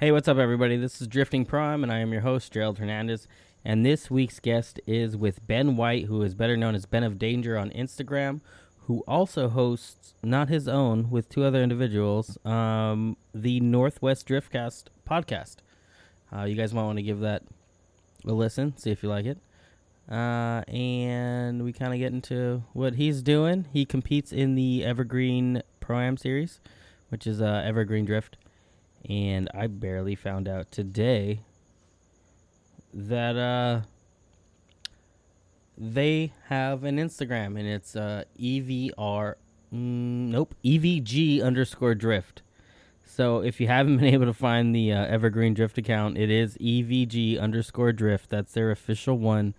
Hey, what's up, everybody? This is Drifting Prime, and I am your host, Gerald Hernandez. And this week's guest is with Ben White, who is better known as Ben of Danger on Instagram, who also hosts, not his own, with two other individuals, um, the Northwest Driftcast podcast. Uh, you guys might want to give that a listen, see if you like it. Uh, and we kind of get into what he's doing. He competes in the Evergreen Pro Am Series, which is uh, Evergreen Drift and I barely found out today that uh they have an Instagram and it's uh EVR mm, nope EVG underscore drift. So if you haven't been able to find the uh, Evergreen Drift account, it is EVG underscore drift. That's their official one.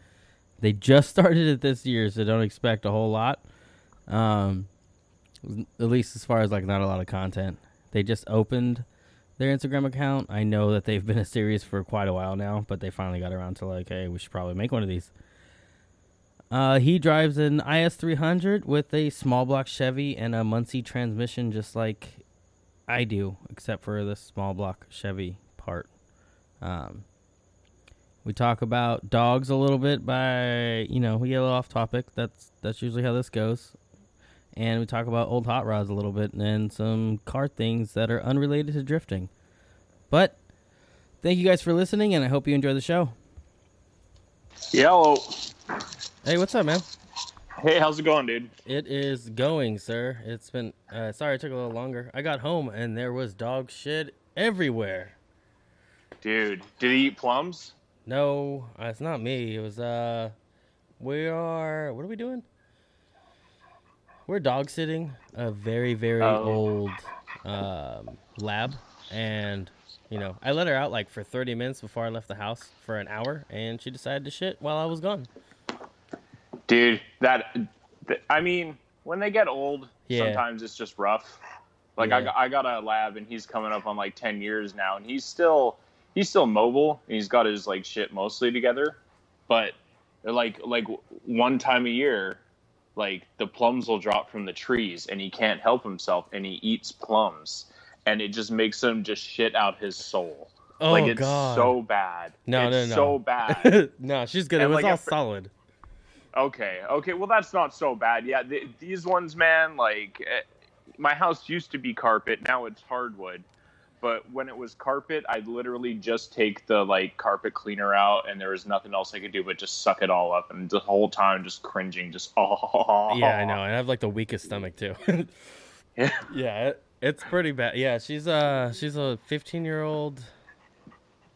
They just started it this year, so don't expect a whole lot. Um, at least as far as like not a lot of content. They just opened their Instagram account. I know that they've been a series for quite a while now, but they finally got around to like, hey, we should probably make one of these. Uh, he drives an IS 300 with a small block Chevy and a Muncie transmission, just like I do, except for the small block Chevy part. Um, we talk about dogs a little bit by, you know, we get a little off topic. That's that's usually how this goes and we talk about old hot rods a little bit and some car things that are unrelated to drifting. But thank you guys for listening, and I hope you enjoy the show. Hello. Hey, what's up, man? Hey, how's it going, dude? It is going, sir. It's been uh, sorry it took a little longer. I got home and there was dog shit everywhere. Dude, did he eat plums? No, uh, it's not me. It was uh, we are. What are we doing? We're dog sitting a very very oh. old um, lab, and you know I let her out like for 30 minutes before I left the house for an hour, and she decided to shit while I was gone. Dude, that I mean, when they get old, yeah. sometimes it's just rough. Like yeah. I, got, I got a lab, and he's coming up on like 10 years now, and he's still he's still mobile, and he's got his like shit mostly together, but like like one time a year like the plums will drop from the trees and he can't help himself and he eats plums and it just makes him just shit out his soul. Oh, like it's God. so bad. No, it's no, no. so bad. no, she's good. And it was like all solid. Okay, okay. Well, that's not so bad. Yeah, th- these ones, man. Like, eh, my house used to be carpet. Now it's hardwood but when it was carpet, I'd literally just take the like carpet cleaner out, and there was nothing else I could do but just suck it all up, and the whole time just cringing, just oh. Yeah, I know. I have like the weakest stomach too. yeah, yeah, it, it's pretty bad. Yeah, she's uh she's a 15 year old.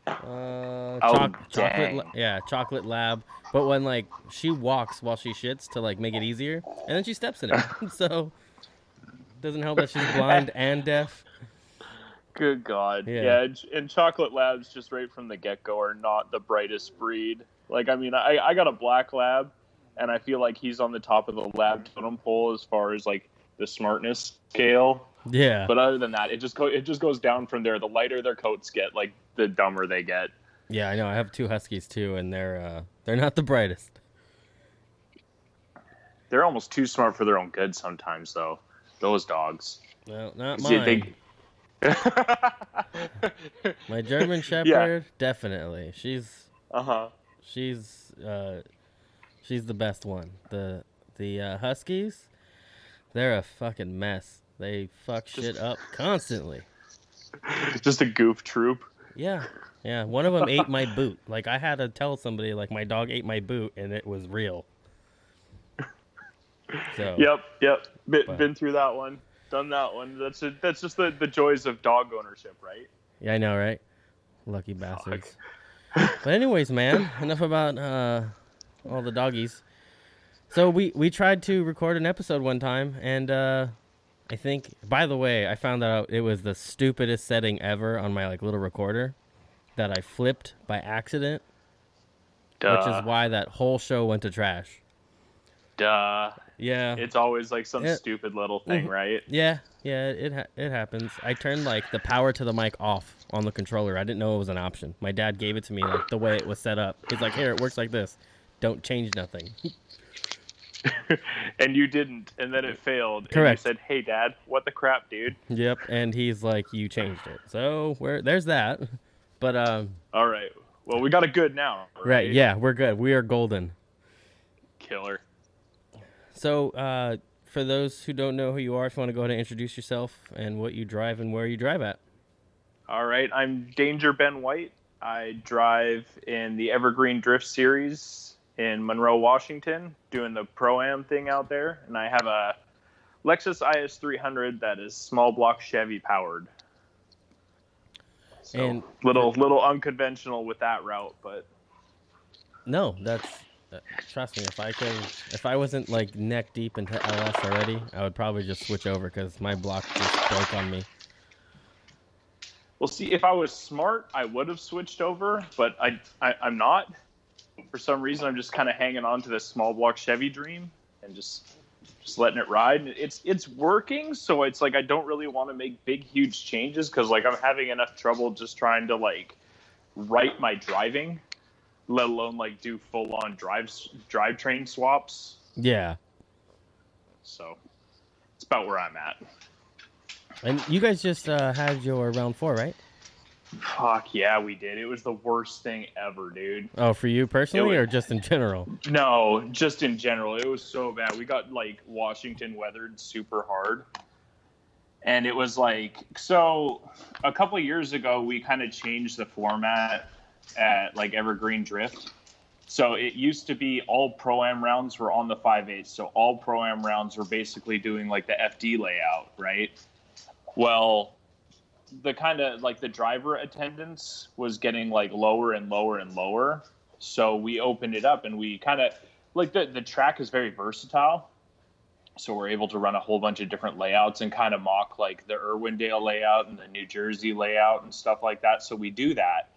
Uh, oh, chocolate, yeah, chocolate lab. But when like she walks while she shits to like make it easier, and then she steps in it, so doesn't help that she's blind and deaf. Good God. Yeah. yeah and, chocolate labs, just right from the get go, are not the brightest breed. Like, I mean, I, I got a black lab, and I feel like he's on the top of the lab totem pole as far as like the smartness scale. Yeah. But other than that, it just go, it just goes down from there. The lighter their coats get, like the dumber they get. Yeah, I know. I have two huskies too, and they're uh, they're not the brightest. They're almost too smart for their own good sometimes, though. Those dogs. Well, not mine. They, My German Shepherd, yeah. definitely. She's uh huh. She's uh, she's the best one. The the uh, Huskies, they're a fucking mess. They fuck Just... shit up constantly. Just a goof troop. Yeah, yeah. One of them ate my boot. Like I had to tell somebody, like my dog ate my boot, and it was real. So. Yep, yep. Been through that one done that one. That's a, that's just the, the joys of dog ownership, right? Yeah, I know, right? Lucky bastards. but anyways, man, enough about uh, all the doggies. So we we tried to record an episode one time, and uh, I think, by the way, I found out it was the stupidest setting ever on my like little recorder that I flipped by accident, Duh. which is why that whole show went to trash. Duh. Yeah. It's always like some it, stupid little thing, mm-hmm. right? Yeah, yeah, it ha- it happens. I turned like the power to the mic off on the controller. I didn't know it was an option. My dad gave it to me like the way it was set up. He's like, "Here, it works like this. Don't change nothing." and you didn't, and then it failed. Correct. And you said, "Hey, Dad, what the crap, dude?" Yep, and he's like, "You changed it." So where there's that. But um. All right. Well, we got a good now. Right? right yeah, we're good. We are golden. Killer. So, uh, for those who don't know who you are, if you want to go ahead and introduce yourself and what you drive and where you drive at. All right, I'm Danger Ben White. I drive in the Evergreen Drift Series in Monroe, Washington, doing the pro am thing out there, and I have a Lexus IS 300 that is small block Chevy powered. So and little little unconventional with that route, but no, that's uh, trust me. If I could, if I wasn't like neck deep into LS already, I would probably just switch over because my block just broke on me. Well, see, if I was smart, I would have switched over, but I, I I'm not for some reason I'm just kind of hanging on to this small block Chevy dream and just just letting it ride. It's it's working, so it's like I don't really want to make big huge changes because like I'm having enough trouble just trying to like write my driving, let alone like do full on drives drivetrain swaps. Yeah. So it's about where I'm at. And you guys just uh, had your round four, right? Fuck yeah, we did. It was the worst thing ever, dude. Oh, for you personally, was, or just in general? No, just in general. It was so bad. We got like Washington weathered super hard, and it was like so. A couple years ago, we kind of changed the format at like Evergreen Drift. So it used to be all pro am rounds were on the five eight. So all pro am rounds were basically doing like the FD layout, right? Well, the kind of like the driver attendance was getting like lower and lower and lower. So we opened it up and we kind of like the the track is very versatile. So we're able to run a whole bunch of different layouts and kind of mock like the Irwindale layout and the New Jersey layout and stuff like that. So we do that.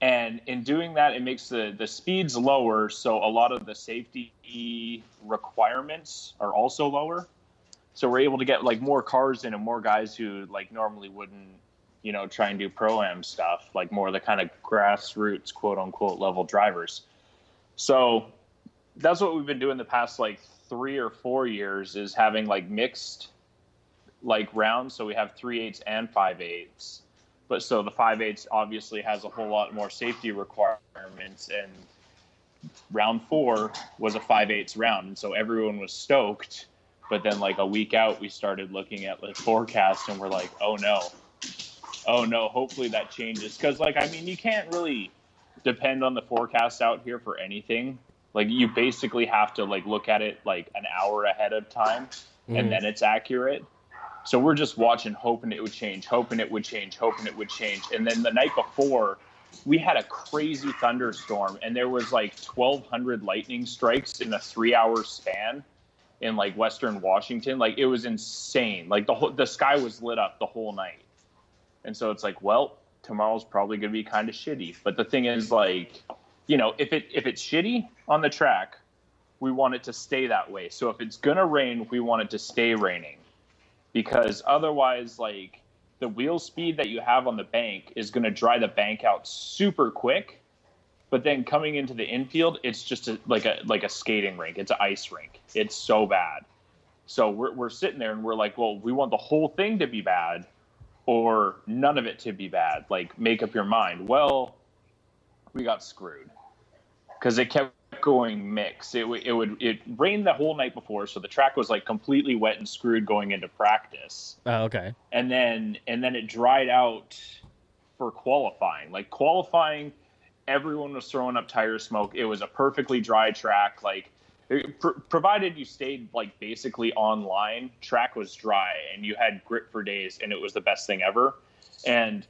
And in doing that, it makes the, the speeds lower. So a lot of the safety requirements are also lower. So we're able to get like more cars in and more guys who like normally wouldn't you know try and do pro am stuff like more the kind of grassroots quote unquote level drivers. So that's what we've been doing the past like three or four years is having like mixed like rounds. So we have three eights and five eights but so the five eights obviously has a whole lot more safety requirements and round four was a five eights round and so everyone was stoked but then like a week out, we started looking at the forecast and we're like, oh no, oh no, hopefully that changes. Because like I mean, you can't really depend on the forecast out here for anything. Like you basically have to like look at it like an hour ahead of time, mm-hmm. and then it's accurate. So we're just watching, hoping it would change, hoping it would change, hoping it would change. And then the night before, we had a crazy thunderstorm, and there was like 1,200 lightning strikes in a three-hour span in like Western Washington. Like it was insane. Like the whole the sky was lit up the whole night. And so it's like, well, tomorrow's probably going to be kind of shitty. But the thing is like, you know, if it if it's shitty on the track, we want it to stay that way. So if it's going to rain, we want it to stay raining. Because otherwise like the wheel speed that you have on the bank is going to dry the bank out super quick but then coming into the infield, it's just a, like a like a skating rink. It's an ice rink. It's so bad. So we're we're sitting there and we're like, well, we want the whole thing to be bad, or none of it to be bad. Like make up your mind. Well, we got screwed because it kept going mix. It it would it rained the whole night before, so the track was like completely wet and screwed going into practice. Oh, okay. And then and then it dried out for qualifying. Like qualifying everyone was throwing up tire smoke. It was a perfectly dry track. Like, pr- provided you stayed like basically online, track was dry and you had grip for days, and it was the best thing ever. And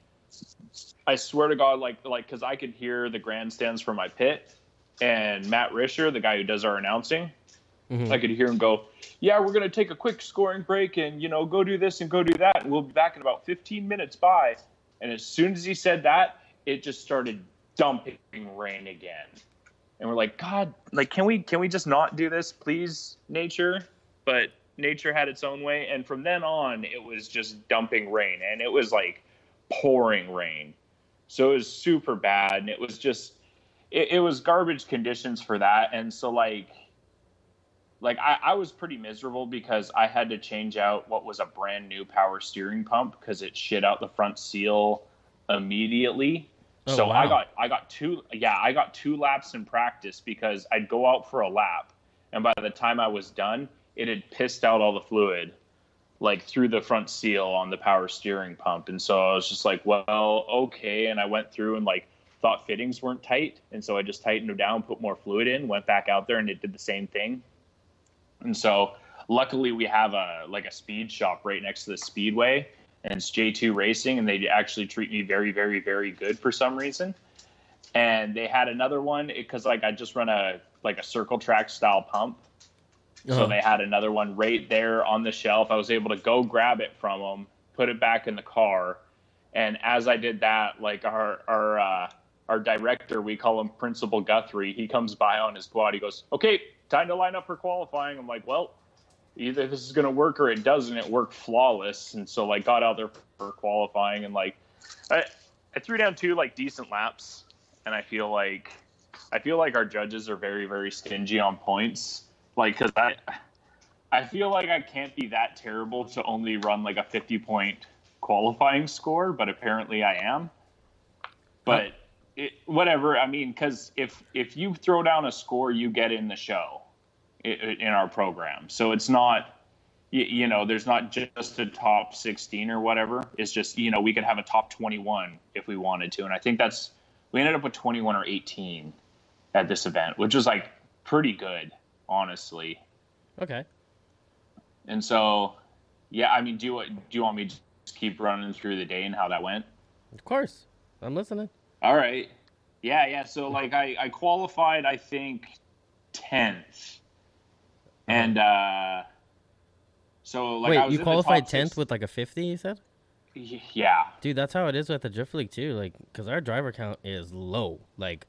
I swear to God, like, like because I could hear the grandstands from my pit, and Matt Risher, the guy who does our announcing, mm-hmm. I could hear him go, "Yeah, we're gonna take a quick scoring break, and you know, go do this and go do that, and we'll be back in about 15 minutes." Bye. And as soon as he said that, it just started dumping rain again. And we're like, God, like, can we can we just not do this, please, nature? But nature had its own way, and from then on, it was just dumping rain, and it was like pouring rain. So it was super bad, and it was just, it, it was garbage conditions for that. And so like, like I, I was pretty miserable because I had to change out what was a brand new power steering pump because it shit out the front seal immediately. Oh, so wow. I got I got two yeah I got two laps in practice because I'd go out for a lap and by the time I was done it had pissed out all the fluid like through the front seal on the power steering pump and so I was just like well okay and I went through and like thought fittings weren't tight and so I just tightened them down put more fluid in went back out there and it did the same thing and so luckily we have a like a speed shop right next to the speedway and it's J2 Racing, and they actually treat me very, very, very good for some reason. And they had another one because like I just run a like a circle track style pump, uh-huh. so they had another one right there on the shelf. I was able to go grab it from them, put it back in the car, and as I did that, like our our uh, our director, we call him Principal Guthrie, he comes by on his quad. He goes, "Okay, time to line up for qualifying." I'm like, "Well, either this is going to work or it doesn't. It worked flawless, and so like got out there for qualifying and like I, I threw down two like decent laps, and I feel like I feel like our judges are very very stingy on points. Like because I I feel like I can't be that terrible to only run like a 50 point qualifying score, but apparently I am. But it, whatever. I mean, because if if you throw down a score, you get in the show in our program. So it's not, you know, there's not just a top 16 or whatever. It's just, you know, we could have a top 21 if we wanted to. And I think that's, we ended up with 21 or 18 at this event, which was like pretty good, honestly. Okay. And so, yeah, I mean, do you, do you want me to just keep running through the day and how that went? Of course. I'm listening. All right. Yeah, yeah. So, like, I, I qualified, I think, 10th and uh, so like wait, you qualified tenth with like a fifty? You said. Yeah. Dude, that's how it is with the drift league too. Like, cause our driver count is low. Like,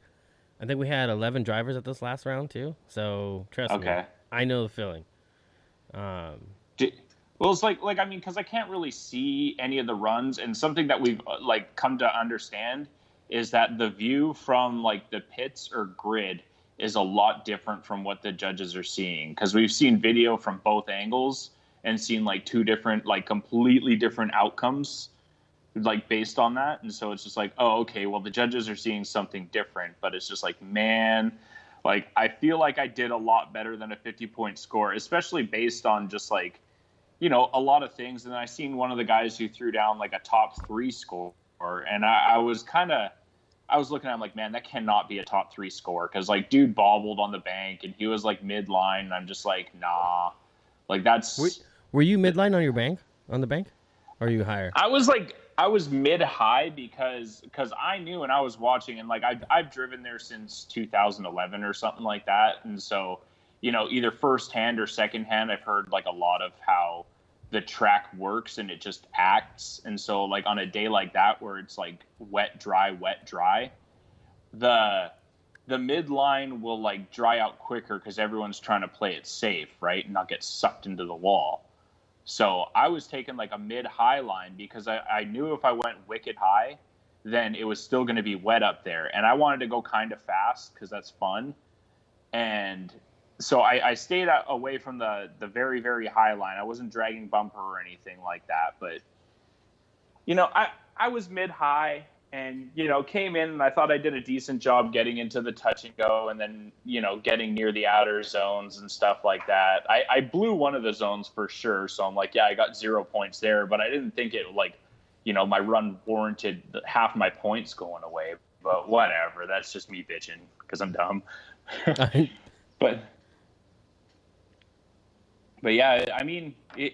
I think we had eleven drivers at this last round too. So trust okay. me, I know the feeling. Um. well, it's like like I mean, because I can't really see any of the runs, and something that we've uh, like come to understand is that the view from like the pits or grid is a lot different from what the judges are seeing. Because we've seen video from both angles and seen like two different like completely different outcomes like based on that. And so it's just like oh okay well the judges are seeing something different but it's just like man like i feel like i did a lot better than a 50 point score especially based on just like you know a lot of things. And i seen one of the guys who threw down like a top three score. And i, I was kind of I was looking at him like, man, that cannot be a top three score because like dude bobbled on the bank and he was like midline, and I'm just like, nah, like that's. Were, were you midline on your bank on the bank, or are you higher? I was like, I was mid high because because I knew and I was watching and like I've I've driven there since 2011 or something like that, and so you know either first hand or second hand, I've heard like a lot of how the track works and it just acts. And so like on a day like that where it's like wet, dry, wet, dry, the the midline will like dry out quicker because everyone's trying to play it safe, right? And not get sucked into the wall. So I was taking like a mid high line because I, I knew if I went wicked high, then it was still going to be wet up there. And I wanted to go kind of fast because that's fun. And so I, I stayed away from the the very very high line. I wasn't dragging bumper or anything like that, but you know, I I was mid high and you know came in and I thought I did a decent job getting into the touch and go and then you know getting near the outer zones and stuff like that. I, I blew one of the zones for sure, so I'm like, yeah, I got zero points there, but I didn't think it like you know my run warranted half my points going away. But whatever, that's just me bitching because I'm dumb. but but yeah, I mean, it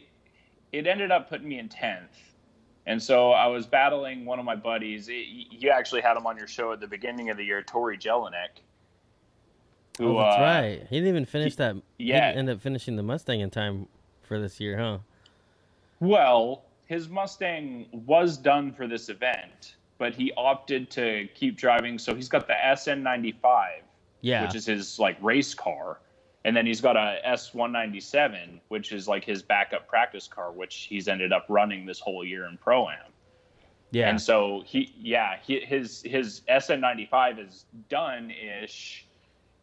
it ended up putting me in tenth, and so I was battling one of my buddies. It, you actually had him on your show at the beginning of the year, Tori Jelinek. Who, oh, that's uh, right. He didn't even finish he, that. Yeah, he ended up finishing the Mustang in time for this year, huh? Well, his Mustang was done for this event, but he opted to keep driving. So he's got the SN95, yeah, which is his like race car and then he's got a S197, which is like his backup practice car, which he's ended up running this whole year in pro am. Yeah. And so he, yeah, he, his his SN95 is done ish,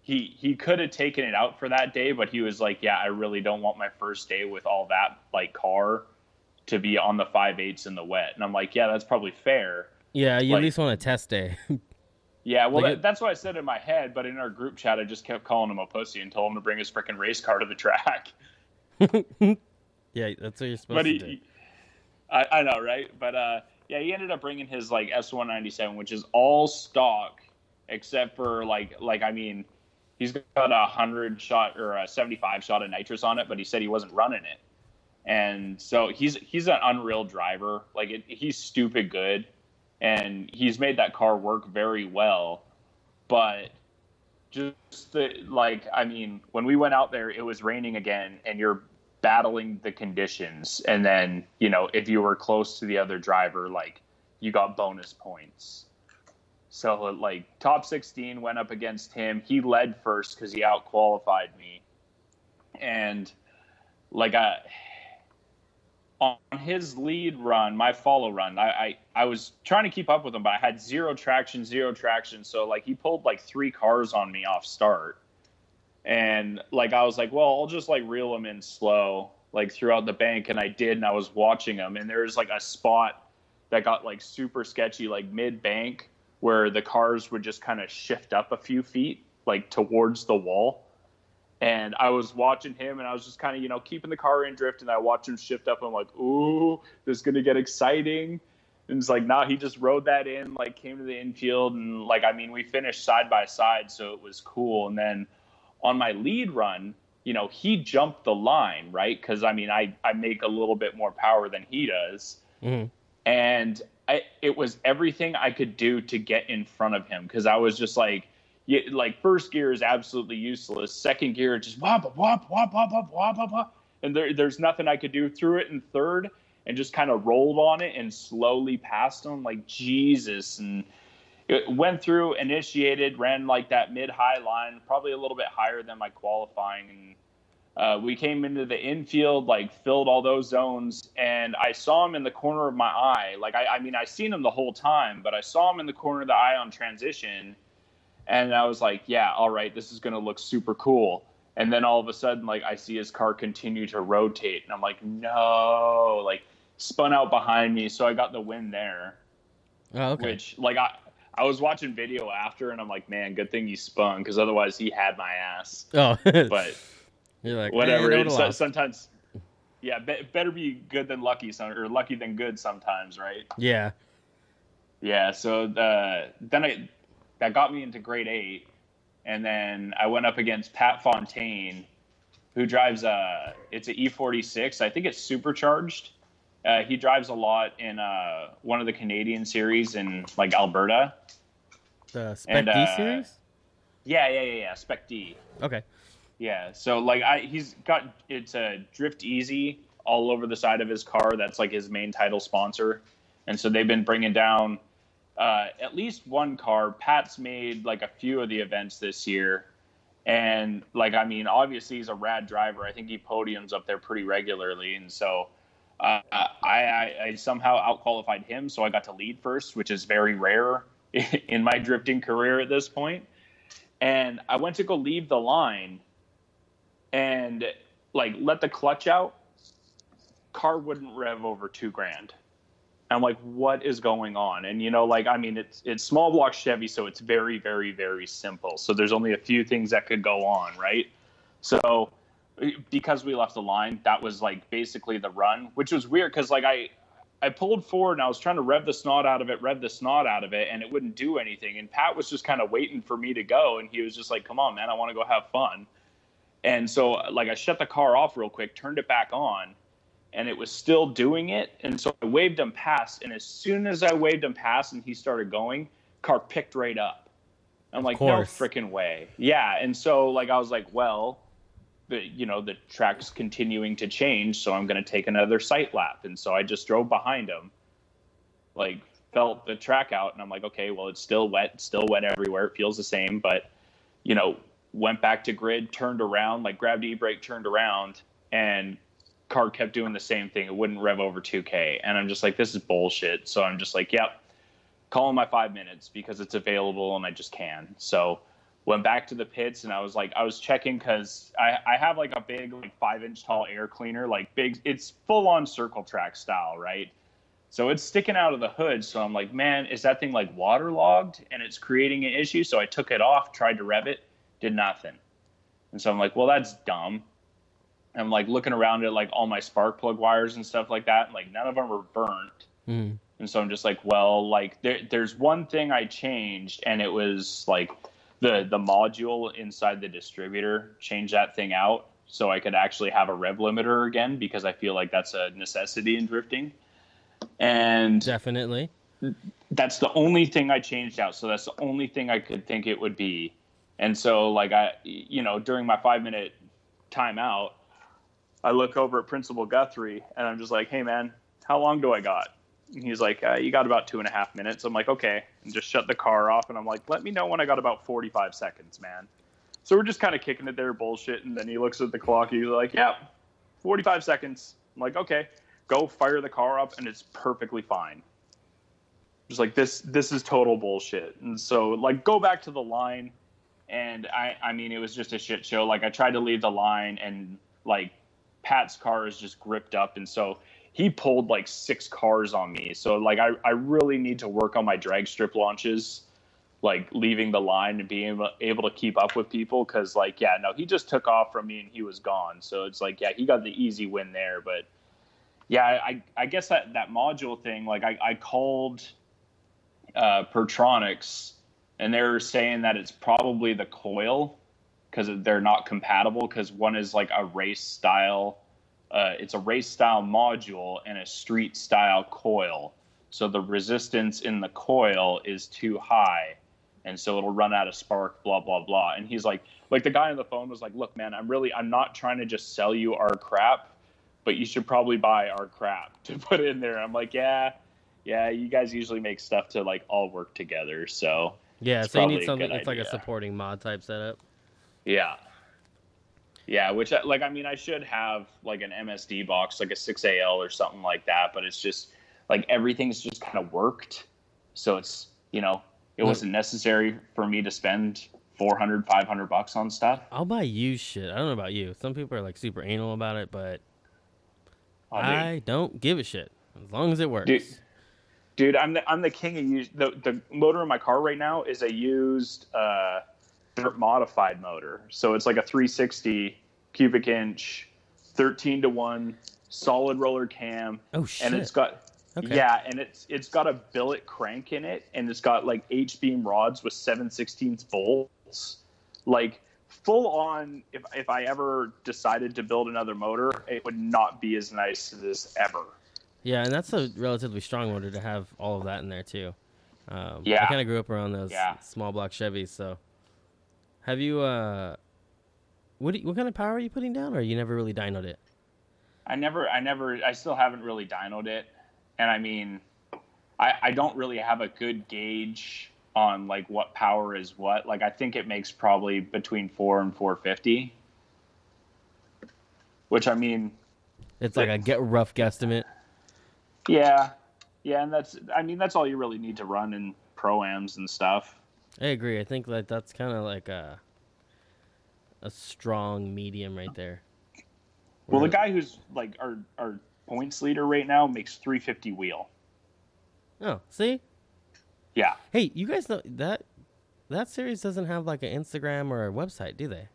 he he could have taken it out for that day, but he was like, "Yeah, I really don't want my first day with all that like car to be on the five eights in the wet." And I'm like, "Yeah, that's probably fair." Yeah, you Like- at least want a test day. Yeah, well, Like that, it- that's what I said in my head, but in our group chat, I just kept calling him a pussy and told him to bring his freaking race car to the track. yeah, that's what you're supposed but to he, do. he- I, I know, right? But uh, yeah, he ended up bringing his like S197, which is all stock except for like like I mean, he's got a hundred shot or a 75 shot of nitrous on it, but he said he wasn't running it, and so he's he's an unreal driver. Like it, he's stupid good, and he's made that car work very well, but. Just the like, I mean, when we went out there, it was raining again, and you're battling the conditions. And then you know if you were close to the other driver like you got bonus points. So like top 16 went up against him. He led first because he out qualified me. And like I, on his lead run my follow run I, I i was trying to keep up with him but i had zero traction zero traction. So like he pulled like three cars on me off start. And like I was like, well, I'll just like reel him in slow, like throughout the bank, and I did, and I was watching him, and there was like a spot that got like super sketchy, like mid bank, where the cars would just kind of shift up a few feet, like towards the wall. And I was watching him, and I was just kind of, you know, keeping the car in drift, and I watched him shift up. And I'm like, ooh, this is gonna get exciting. And it's like, nah, he just rode that in, like came to the infield, and like, I mean, we finished side by side, so it was cool. And then on my lead run, you know, he jumped the line, right? Because I mean, I I make a little bit more power than he does, Mhm. and I, it was everything I could do to get in front of him because I was just like, yeah, like first gear is absolutely useless. Second gear just wop wop wop wop wop wop wop, and there, there's nothing I could do through it. And third, and just kind of rolled on it and slowly passed him like Jesus and it went through, initiated, ran like that mid high line, probably a little bit higher than my qualifying. And uh, we came into the infield, like filled all those zones, and I saw him in the corner of my eye. Like I, I mean, I seen him the whole time, but I saw him in the corner of the eye on transition, and I was like, yeah, all right, this is gonna look super cool. And then all of a sudden, like I see his car continue to rotate, and I'm like, no, like spun out behind me, so I got the win there Oh, okay. which like I I was watching video after and I'm like, man, good thing he spun because otherwise he had my ass. oh, But you're like whatever. Lost. sometimes, yeah, be, better be good than lucky, some, or lucky than good sometimes, right? yeah. Yeah. So the then I that got me into grade eight, and then I went up against Pat Fontaine, who drives a it's an E46. I think it's supercharged. Uh, he drives a lot in uh, one of the Canadian series in like Alberta. The Spec And, D uh, series. Yeah, yeah, yeah, yeah. Spec D. Okay. Yeah. So like I he's got it's a Drift Easy all over the side of his car. That's like his main title sponsor. And so they've been bringing down uh, at least one car. Pat's made like a few of the events this year. And like I mean, obviously he's a rad driver. I think he podiums up there pretty regularly. And so uh, I, I, I somehow outqualified him, so I got to lead first, which is very rare in my drifting career at this point. And I went to go leave the line, and like let the clutch out. Car wouldn't rev over two grand. I'm like, what is going on? And you know, like I mean, it's it's small block Chevy, so it's very, very, very simple. So there's only a few things that could go on, right? So because we left the line, that was like basically the run, which was weird because like I I pulled forward and I was trying to rev the snot out of it, rev the snot out of it, and it wouldn't do anything. And Pat was just kind of waiting for me to go, and he was just like, "Come on, man, I want to go have fun." And so like I shut the car off real quick, turned it back on, and it was still doing it. And so I waved him past, and as soon as I waved him past and he started going, car picked right up. I'm like, no freaking way. Yeah. And so like I was like, well, the you know the track's continuing to change, so I'm going to take another sight lap. And so I just drove behind him, like felt the track out, and I'm like, okay, well it's still wet, it's still wet everywhere. It feels the same, but you know, went back to grid, turned around, like grabbed e-brake, turned around, and car kept doing the same thing. It wouldn't rev over 2K, and I'm just like, this is bullshit. So I'm just like, yep, calling my five minutes because it's available and I just can. So went back to the pits and I was like I was checking because I, I have like a big like five inch tall air cleaner like big it's full on circle track style right so it's sticking out of the hood so I'm like man is that thing like waterlogged and it's creating an issue so I took it off tried to rev it did nothing and so I'm like well that's dumb I'm like looking around at like all my spark plug wires and stuff like that and like none of them were burnt Mm. and so I'm just like well like there, there's one thing I changed and it was like the the module inside the distributor change that thing out so I could actually have a rev limiter again because I feel like that's a necessity in drifting. And Definitely. that's the only thing I changed out. So that's the only thing I could think it would be. And so like I you know, during my 5 minute timeout, I look over at Principal Guthrie and I'm just like, "Hey man, how long do I got?" And he's like, uh, "You got about two and a half minutes." I'm like, "Okay," and just shut the car off. And I'm like, "Let me know when I got about 45 seconds, man." So we're just kind of kicking it there, bullshit. And then he looks at the clock. He's like, "Yeah, 45 seconds." I'm like, "Okay, go fire the car up, and it's perfectly fine." Just like this, this is total bullshit. And so like, go back to the line, and I, I mean, it was just a shit show. Like I tried to leave the line, and like Pat's car is just gripped up, and so he pulled like six cars on me. So like I, I really need to work on my drag strip launches, like leaving the line and being able, able to keep up with people. Cause like, yeah, no, he just took off from me and he was gone. So it's like, yeah, he got the easy win there. But yeah, I, I guess that, that module thing, like I, I called uh, Pertronix and they're saying that it's probably the coil because they're not compatible because one is like a race style uh, it's a race style module and a street style coil. So the resistance in the coil is too high, and so it'll run out of spark. Blah blah blah. And he's like, like the guy on the phone was like, "Look, man, I'm really, I'm not trying to just sell you our crap, but you should probably buy our crap to put in there." I'm like, "Yeah, yeah, you guys usually make stuff to like all work together, so Yeah, so you need something. It's like a supporting mod type setup. Yeah. Yeah, which like I mean I should have like an MSD box, like a 6AL or something like that, but it's just like everything's just kind of worked. So it's, you know, it wasn't necessary for me to spend 400, 500 bucks on stuff. I'll buy used shit. I don't know about you. Some people are like super anal about it, but Oh. I don't give a shit as long as it works. Dude. Dude, I'm the I'm the king of used. The the motor in my car right now is a used uh, modified motor. So it's like a 360 cubic inch, 13 to one solid roller cam, Oh shit! and it's got Okay. yeah, and it's it's got a billet crank in it, and it's got like H beam rods with 7 16 volts, like full on. If if I ever decided to build another motor, it would not be as nice as this ever. Yeah, and that's a relatively strong motor to have all of that in there too. Um, I kind of grew up around those Yeah. small block Chevys. So, have you? uh What you- what kind of power are you putting down, or you never really dynoed it? I never, I never, I still haven't really dynoed it, and I mean, I I don't really have a good gauge on like what power is what. Like I think it makes probably between four and four fifty, which I mean, It's like a get rough guesstimate. yeah, yeah, and that's I mean that's all you really need to run in proams and stuff. I agree. I think that that's kind of like a a strong medium right there. Well, the guy who's like our our points leader right now makes three fifty wheel. Oh, see, Yeah. hey, you guys know that that series doesn't have like an Instagram or a website, do they?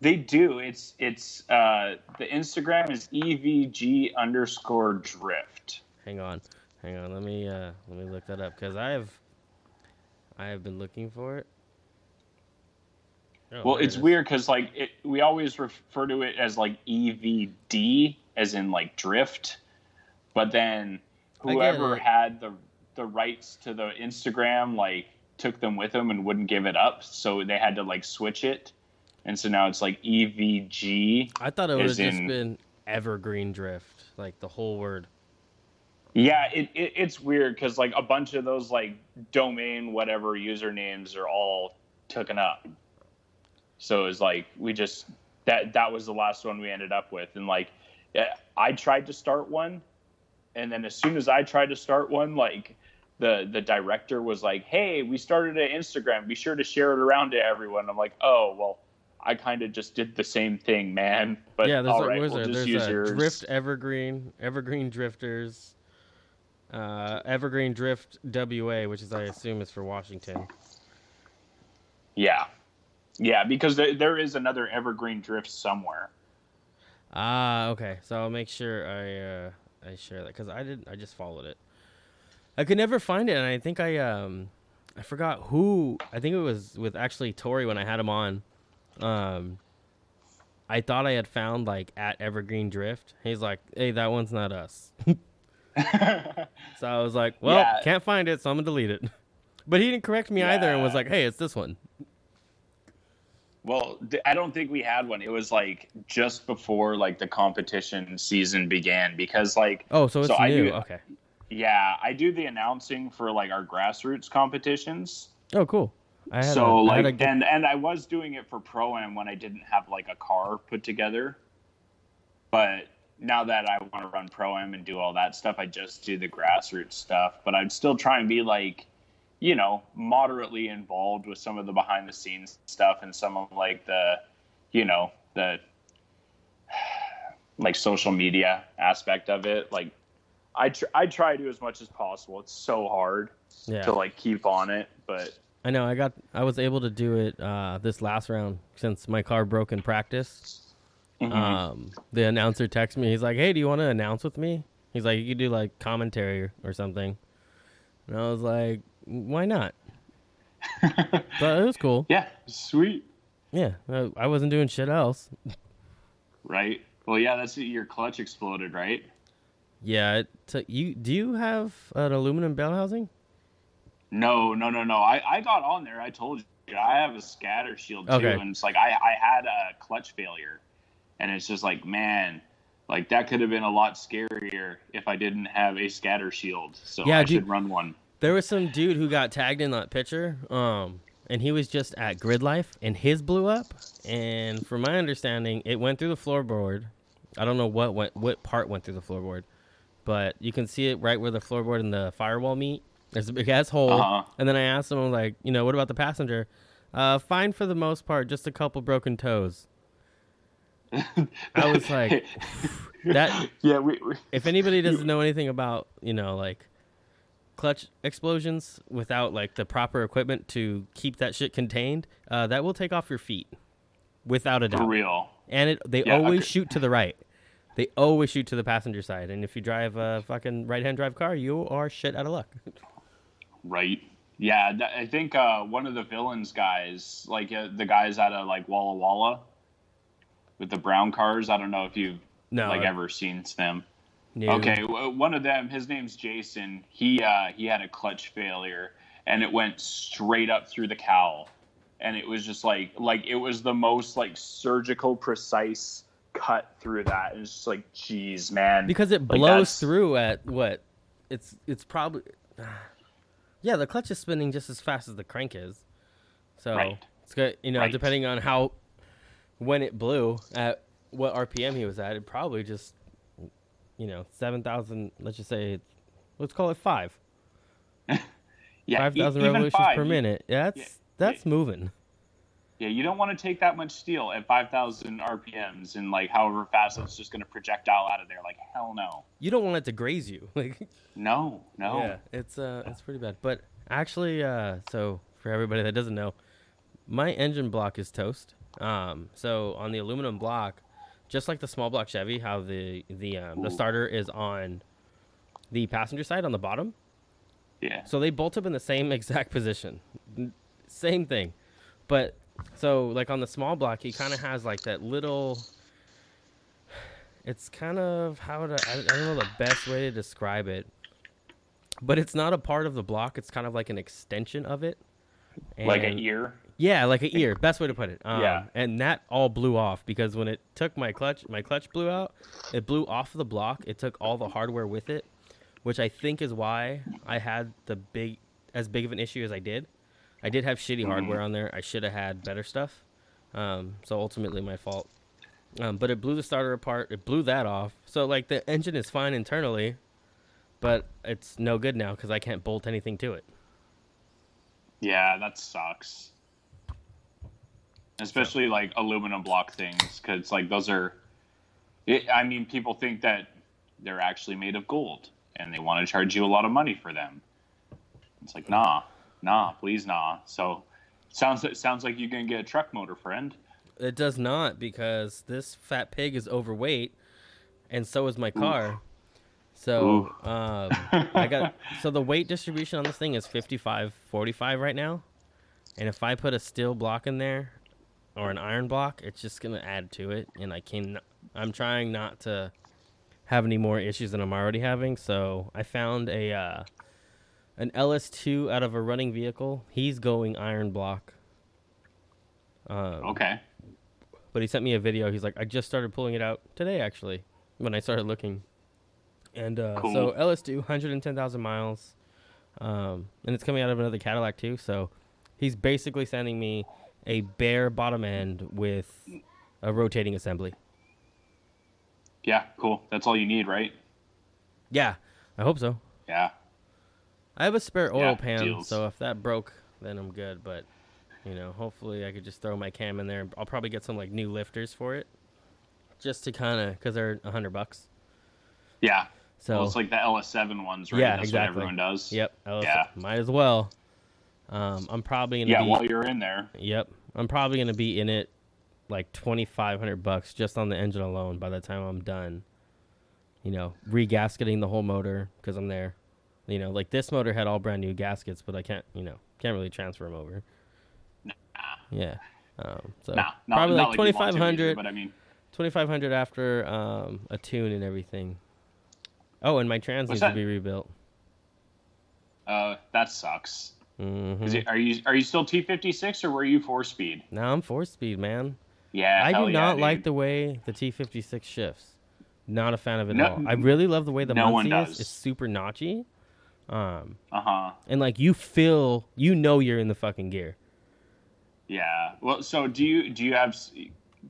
They do. It's it's uh, the Instagram is evg underscore drift. Hang on, hang on. Let me uh let me look that up because I have I have been looking for it. Oh, Well, there it it's weird because like it, we always refer to it as like EVD, as in like drift, but then I get whoever had the the rights to the Instagram like took them with them and wouldn't give it up, so they had to like switch it, and so now it's like E EVG. I thought it would have just been Evergreen Drift, like the whole word. Yeah, it, it it's weird because like a bunch of those like domain whatever usernames are all taken up. So it's like we just that that was the last one we ended up with, and like eh, I tried to start one, and then as soon as I tried to start one, like the the director was like, "Hey, we started an Instagram. Be sure to share it around to everyone." I'm like, "Oh, well, I kind of just did the same thing, man." But yeah, there's all a, right, we'll there? just There's use a yours. Drift Evergreen, Evergreen Drifters, uh, Evergreen Drift WA, which is I assume is for Washington. Yeah, yeah, because there, there is another Evergreen Drift somewhere. Ah, okay. So I'll make sure I uh, I share that because I didn't. I just followed it. I could never find it, and I think I um I forgot who. I think it was with actually Tori when I had him on. Um, I thought I had found like at Evergreen Drift. He's like, "Hey, that one's not us." so I was like, "Well, Yeah. can't find it, so I'm gonna delete it." But he didn't correct me either, and was like, "Hey, it's this one." Well, I don't think we had one. It was like just before like the competition season began because like Oh, so it's So I new. do- okay. yeah, I do the announcing for like our grassroots competitions. Oh, cool. I had so a, I like a and and I was doing it for pro am when I didn't have like a car put together. But now that I want to run pro am and do all that stuff, I just do the grassroots stuff. But I'd still try and be like, you know, moderately involved with some of the behind the scenes stuff and some of like the, you know, the like social media aspect of it. Like I tr- I try to do as much as possible. It's so hard yeah. to like keep on it, but I know. I got. I was able to do it uh, this last round since my car broke in practice. Mhm. Um, the announcer texts me. He's like, "Hey, do you want to announce with me?" He's like, "You could do like commentary or something." And I was like, "Why not?" But it was cool. yeah, sweet. Yeah, I- I wasn't doing shit else. Right. Well, yeah, that's your clutch exploded, right? Yeah. It took you. Do you have an aluminum bell housing? No, no, no, no. I, I got on there. I told you I have a scatter shield too, Okay. and it's like I, I had a clutch failure, and it's just like man, like that could have been a lot scarier if I didn't have a scatter shield. So Yeah, I dude. should run one. There was some dude who got tagged in that picture, um, and he was just at Grid Life, and his blew up. And from my understanding, it went through the floorboard. I don't know what went, what part went through the floorboard, but you can see it right where the floorboard and the firewall meet. There's a big ass hole. Uh-huh. And then I asked him, I was like, you know, what about the passenger? Uh, fine for the most part, just a couple broken toes. I was like, that yeah, we, we if anybody doesn't know anything about you know like clutch explosions without like the proper equipment to keep that shit contained uh, that will take off your feet without a doubt. for real. and it they Yeah, always shoot to the right they always shoot to the passenger side and if you drive a fucking right hand drive car you are shit out of luck Right. Yeah, I think uh, one of the villains guys, like uh, the guys out of like Walla Walla, with the brown cars. I don't know if you've no like ever seen them. no. Okay, one of them, his name's Jason. He uh, he had a clutch failure, and it went straight up through the cowl, and it was just like like it was the most like surgical precise cut through that. And it's just like, geez, man. because it blows that's- through at what it's it's probably yeah the clutch is spinning just as fast as the crank is so Right. it's good you know Right. depending on how when it blew at what rpm he was at it probably just you know 7000 let's just say let's call it 5 yeah, 5000 e- revolutions five, per minute yeah, that's yeah, that's moving Yeah, you don't want to take that much steel at 5,000 RPMs and like however fast it's just going to projectile out of there. Like hell no, you don't want it to graze you like no, no. Yeah, it's uh, it's pretty bad. But actually, uh, so for everybody that doesn't know, my engine block is toast. Um, so on the aluminum block, just like the small block Chevy, how the the um, the starter is on the passenger side on the bottom. Yeah, So they bolt up in the same exact position, same thing. But so like on the small block, he kind of has like that little. It's kind of how to I, I don't know the best way to describe it, but it's not a part of the block. It's kind of like an extension of it. like an And- ear. Yeah, like an ear. Best way to put it. Um, Yeah. And that all blew off because when it took my clutch, my clutch blew out. It blew off the block. It took all the hardware with it, which I think is why I had the big, as big of an issue as I did. I did have shitty Mhm. hardware on there. I should have had better stuff. Um, so ultimately my fault. Um, but it blew the starter apart. It blew that off. So like the engine is fine internally, but it's no good now because I can't bolt anything to it. Yeah, that sucks. Especially like aluminum block things, because like those are. It, I mean, people think that they're actually made of gold, and they want to charge you a lot of money for them. It's like, nah, nah, please, nah. So, sounds sounds like you're gonna get a truck motor, friend. It does not because this fat pig is overweight, and so is my car. Ooh. So um, I got so the weight distribution on this thing is 55 45 right now. And if I put a steel block in there or an iron block, it's just to add to it and I can I'm trying not to have any more issues than I'm already having. So I found a uh, an LS2 out of a running vehicle. He's going iron block. Um, okay. But he sent me a video. He's like, I just started pulling it out today, actually, when I started looking. And uh, cool. so LS2, 110,000 miles, um, and it's coming out of another Cadillac too. So he's basically sending me a bare bottom end with a rotating assembly. Yeah, cool. That's all you need, right? Yeah, I hope so. Yeah. I have a spare oil yeah, pan, deals. so if that broke, then I'm good. But you know, hopefully I could just throw my cam in there. I'll probably get some like new lifters for it, just to kind of because they're a hundred bucks. Yeah. So well, it's like the LS7 ones, right? Yeah, That's exactly. what everyone does. Yep. LS- yeah. Might as well. Um, I'm probably gonna. Yeah, be, while you're in there. Yep. I'm probably gonna be in it like 2,500 bucks just on the engine alone by the time I'm done. You know, regasketing the whole motor because I'm there. You know, like this motor had all brand new gaskets, but I can't, you know, can't really transfer them over. Nah. Yeah. Um, so nah, probably like 2,500. But I mean, 2,500 after um, a tune and everything. Oh, and my trans What's needs that? to be rebuilt. Uh, that sucks. Mm-hmm. It, are you are you still T fifty six or were you four speed? No, I'm four speed, man. Yeah, I do not yeah, like the way the T fifty six shifts. Not a fan of it no, at all. I really love the way the no Muncie is. It's super notchy. Um, uh huh. And like you feel, you know, you're in the fucking gear. Yeah. Well, so do you do you have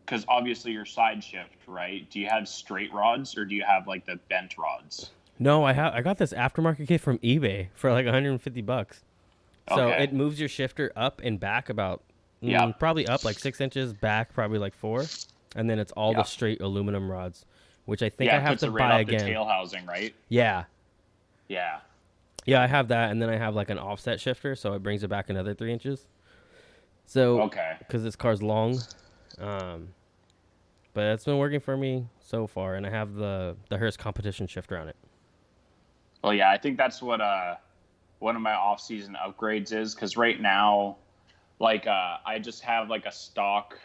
because obviously you're side shift, right? Do you have straight rods or do you have like the bent rods? No, I have. I got this aftermarket kit from eBay for like 150 bucks. So okay. it moves your shifter up and back about, mm, yeah, probably up like six inches, back probably like four, and then it's all the straight aluminum rods, which I think yeah, I have to right buy again. The tail housing, right? Yeah. Yeah. Yeah, I have that, and then I have like an offset shifter, so it brings it back another three inches. So okay, because this car's long, um, but it's been working for me so far, and I have the the Hurst competition shifter on it. Well, yeah, I think that's what uh one of my off season upgrades is because right now, like uh, I just have like a stock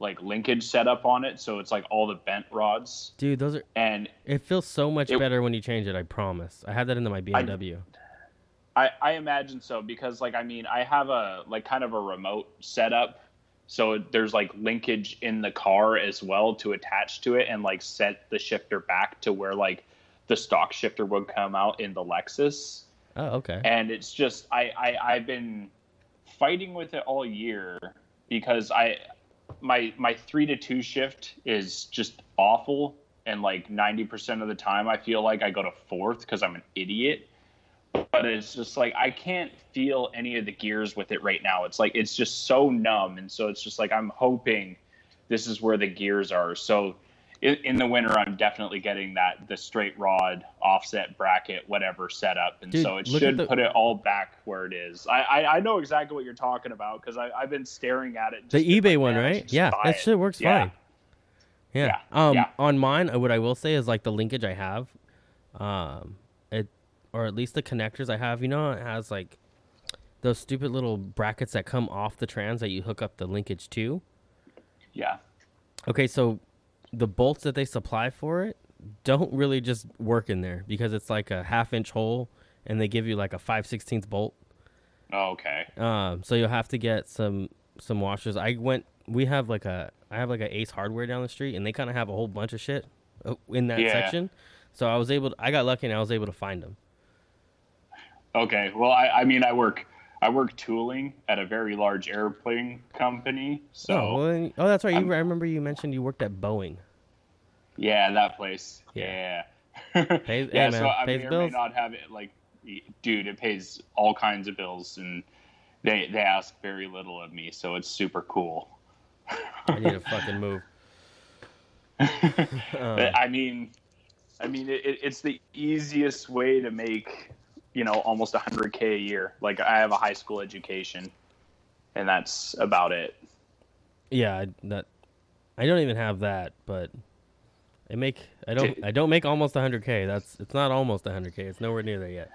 like linkage setup on it, so it's like all the bent rods. Dude, those are and it feels so much it, better when you change it. I promise. I had that into my BMW. I, I, I imagine so because like I mean I have a like kind of a remote setup so there's like linkage in the car as well to attach to it and like set the shifter back to where like the stock shifter would come out in the Lexus. Oh, okay. And it's just I, I I've been fighting with it all year because I my my three to two shift is just awful and like 90% of the time i feel like i go to fourth because i'm an idiot but it's just like I can't feel any of the gears with it right now. It's like it's just so numb, and so it's just like I'm hoping this is where the gears are. So in, in the winter, I'm definitely getting that the straight rod offset bracket, whatever setup, and Dude, so it should the, put it all back where it is. I I, I know exactly what you're talking about because I've been staring at it. the eBay one, right? Yeah, that shit works yeah. fine. Yeah. yeah. Um, yeah. on mine, what I will say is like the linkage I have, um, it or at least the connectors I have, you know, it has like those stupid little brackets that come off the trans that you hook up the linkage to. Yeah. Okay, so the bolts that they supply for it don't really just work in there because it's like a half inch hole and they give you like a 5 16th bolt. Oh, okay. Um, so you'll have to get some some washers. I went. We have like a. I have like a Ace Hardware down the street, and they kind of have a whole bunch of shit uh, in that yeah. section. So I was able. To, I got lucky, and I was able to find them. Okay. Well, I, I mean, I work I work tooling at a very large airplane company. So oh, well, oh that's right. You, I remember you mentioned you worked at Boeing. Yeah, that place. Yeah. Pays, yeah, hey, so I may or bills. may not have it like, dude, it pays all kinds of bills, and they they ask very little of me, so it's super cool. I need to fucking move. uh. I mean, I mean, it, it's the easiest way to make, you know, almost 100k a year. Like I have a high school education, and that's about it. Yeah, I, that I don't even have that, but I make I don't I don't make almost 100k. That's it's not almost 100k. It's nowhere near there yet.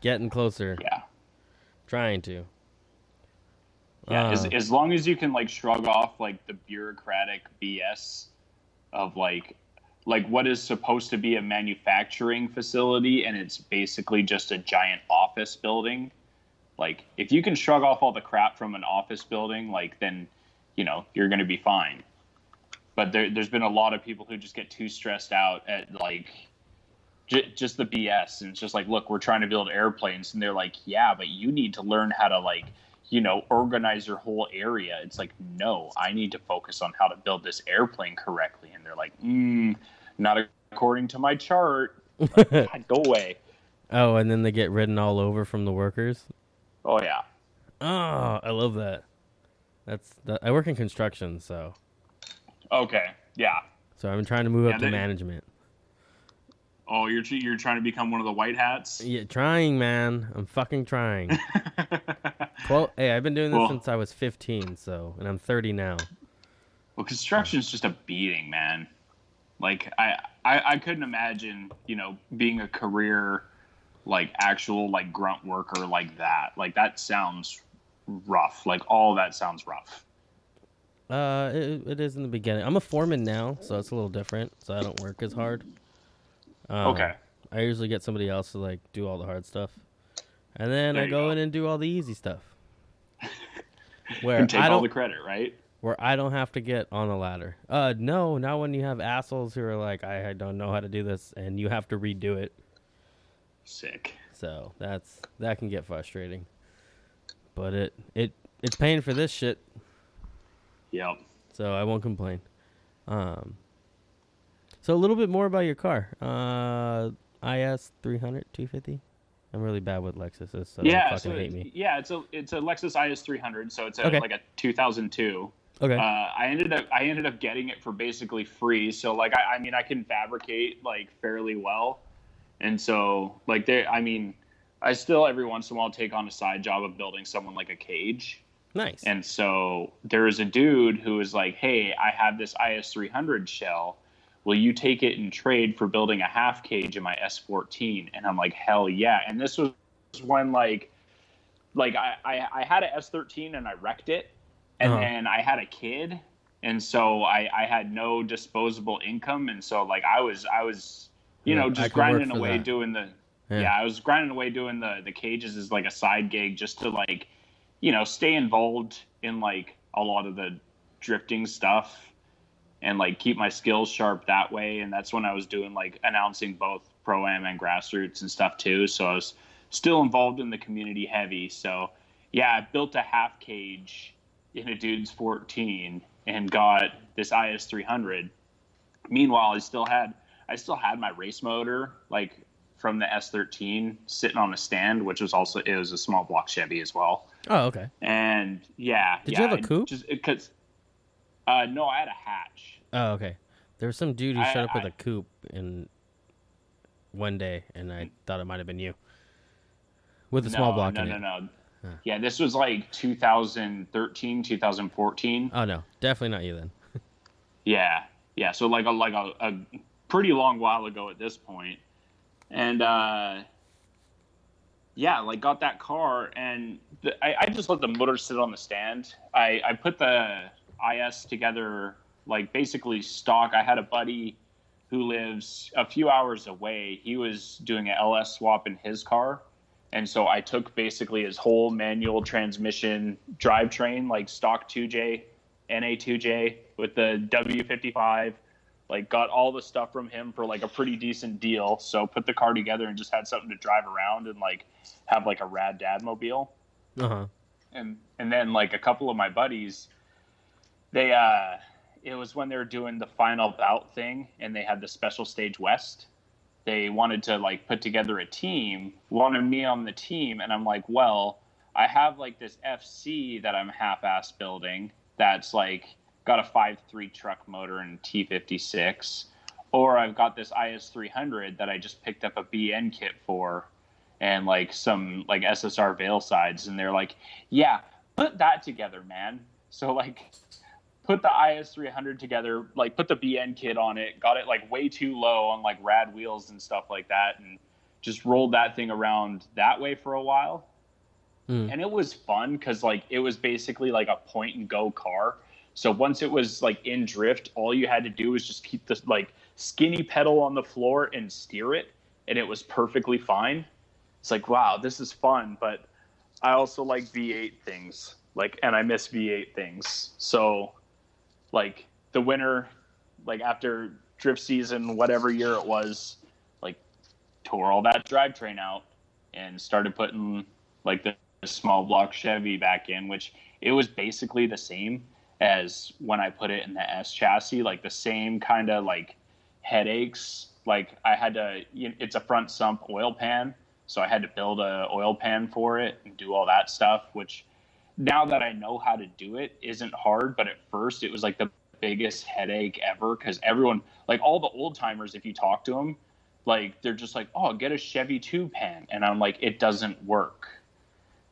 Getting closer. Yeah. Trying to. Yeah, uh, as, as long as you can like shrug off like the bureaucratic BS of like like what is supposed to be a manufacturing facility and it's basically just a giant office building. Like if you can shrug off all the crap from an office building, like then you know you're going to be fine. But there, has been a lot of people who just get too stressed out at like j- just the BS, and it's just like, look, we're trying to build airplanes, and they're like, yeah, but you need to learn how to like you know organize your whole area. It's like, no, I need to focus on how to build this airplane correctly, and they're like, mm, not according to my chart. God, go away. Oh, and then they get ridden all over from the workers. Oh yeah. Oh, I love that. That's that, I work in construction, so. Okay. Yeah. So I'm trying to move yeah, up they, to management. Oh, you're you're trying to become one of the white hats? Yeah, trying, man. I'm fucking trying. well, hey, I've been doing this well, since I was 15, so and I'm 30 now. Well, construction is just a beating, man. Like I, I I couldn't imagine, you know, being a career like actual like grunt worker like that. Like that sounds rough. Like all that sounds rough. Uh, it, it is in the beginning. I'm a foreman now, so it's a little different. So I don't work as hard. Um, okay. I usually get somebody else to like do all the hard stuff, and then there I go, go, in and do all the easy stuff. Where and take I don't, all the credit, right? Where I don't have to get on the ladder. Uh, no, not when you have assholes who are like, I, I don't know how to do this, and you have to redo it. Sick. So that's that can get frustrating but it it it's paying for this shit. Yep. So I won't complain. Um. So a little bit more about your car. Uh, IS 300 250. I'm really bad with Lexuses, so yeah, fucking so hate me. Yeah, it's a it's a Lexus IS 300, so it's a, okay. like a 2002. Okay. Uh, I ended up I ended up getting it for basically free. So like I, I mean I can fabricate like fairly well, and so like there I mean I still every once in a while take on a side job of building someone like a cage. Nice. And so there is a dude who is like, "Hey, I have this IS 300 shell. Will you take it and trade for building a half cage in my S14?" And I'm like, "Hell yeah!" And this was when like, like I I, I had a S13 and I wrecked it, and uh-huh. then I had a kid, and so I I had no disposable income, and so like I was I was you yeah, know just grinding away that. doing the yeah. yeah. I was grinding away doing the the cages as like a side gig just to like, you know, stay involved in like a lot of the drifting stuff and like keep my skills sharp that way. And that's when I was doing like announcing both pro am and grassroots and stuff too. So I was still involved in the community heavy. So yeah, I built a half cage in a dude's 14 and got this IS 300. Meanwhile, I still had I still had my race motor like from the S13 sitting on a stand, which was also it was a small block Chevy as well. Oh, okay. And yeah, did yeah, you have a coupe? Just because, uh, no, I had a hatch. Oh, okay. There was some dude who I, showed up I, with a coupe in one day, and I thought it might have been you with a no, small block. No, in no, it. no. Huh. Yeah, this was like 2013, 2014. Oh no, definitely not you then. yeah, yeah. So like a like a, a pretty long while ago at this point and uh, yeah, like got that car, and the, I, I, just let the motor sit on the stand. I, I put the IS together like basically stock. I had a buddy who lives a few hours away. He was doing an LS swap in his car. And so I took basically his whole manual transmission drivetrain, like stock 2J, NA2J with the W55 like got all the stuff from him for like a pretty decent deal. So put the car together and just had something to drive around and like have like a rad dad mobile. Uh-huh. And and then like a couple of my buddies, they uh it was when they were doing the final bout thing and they had the special stage west. they wanted to like put together a team, wanted me on the team, and I'm like, well, I have like this FC that I'm half-ass building that's like got a 5.3 truck motor and T56, or I've got this IS300 that I just picked up a BN kit for, and like some like SSR Veilsides, and they're like, yeah, put that together, man. So like put the IS300 together, like put the BN kit on it, got it like way too low on like rad wheels and stuff like that, and just rolled that thing around that way for a while. Mm. And it was fun because like it was basically like a point and go car. So once it was like in drift, all you had to do was just keep this like skinny pedal on the floor and steer it, and it was perfectly fine. It's like wow, this is fun, but I also like V8 things, like, and I miss V8 things. So like the winter, like after drift season, whatever year it was, like tore all that drivetrain out and started putting like the small block Chevy back in, which it was basically the same as when I put it in the S chassis, like the same kind of like headaches. Like I had to, it's a front sump oil pan, so I had to build a oil pan for it and do all that stuff, which now that I know how to do it isn't hard, but at first it was like the biggest headache ever because everyone, like all the old timers, if you talk to them, like they're just like, oh, get a Chevy 2 pan. And I'm like, it doesn't work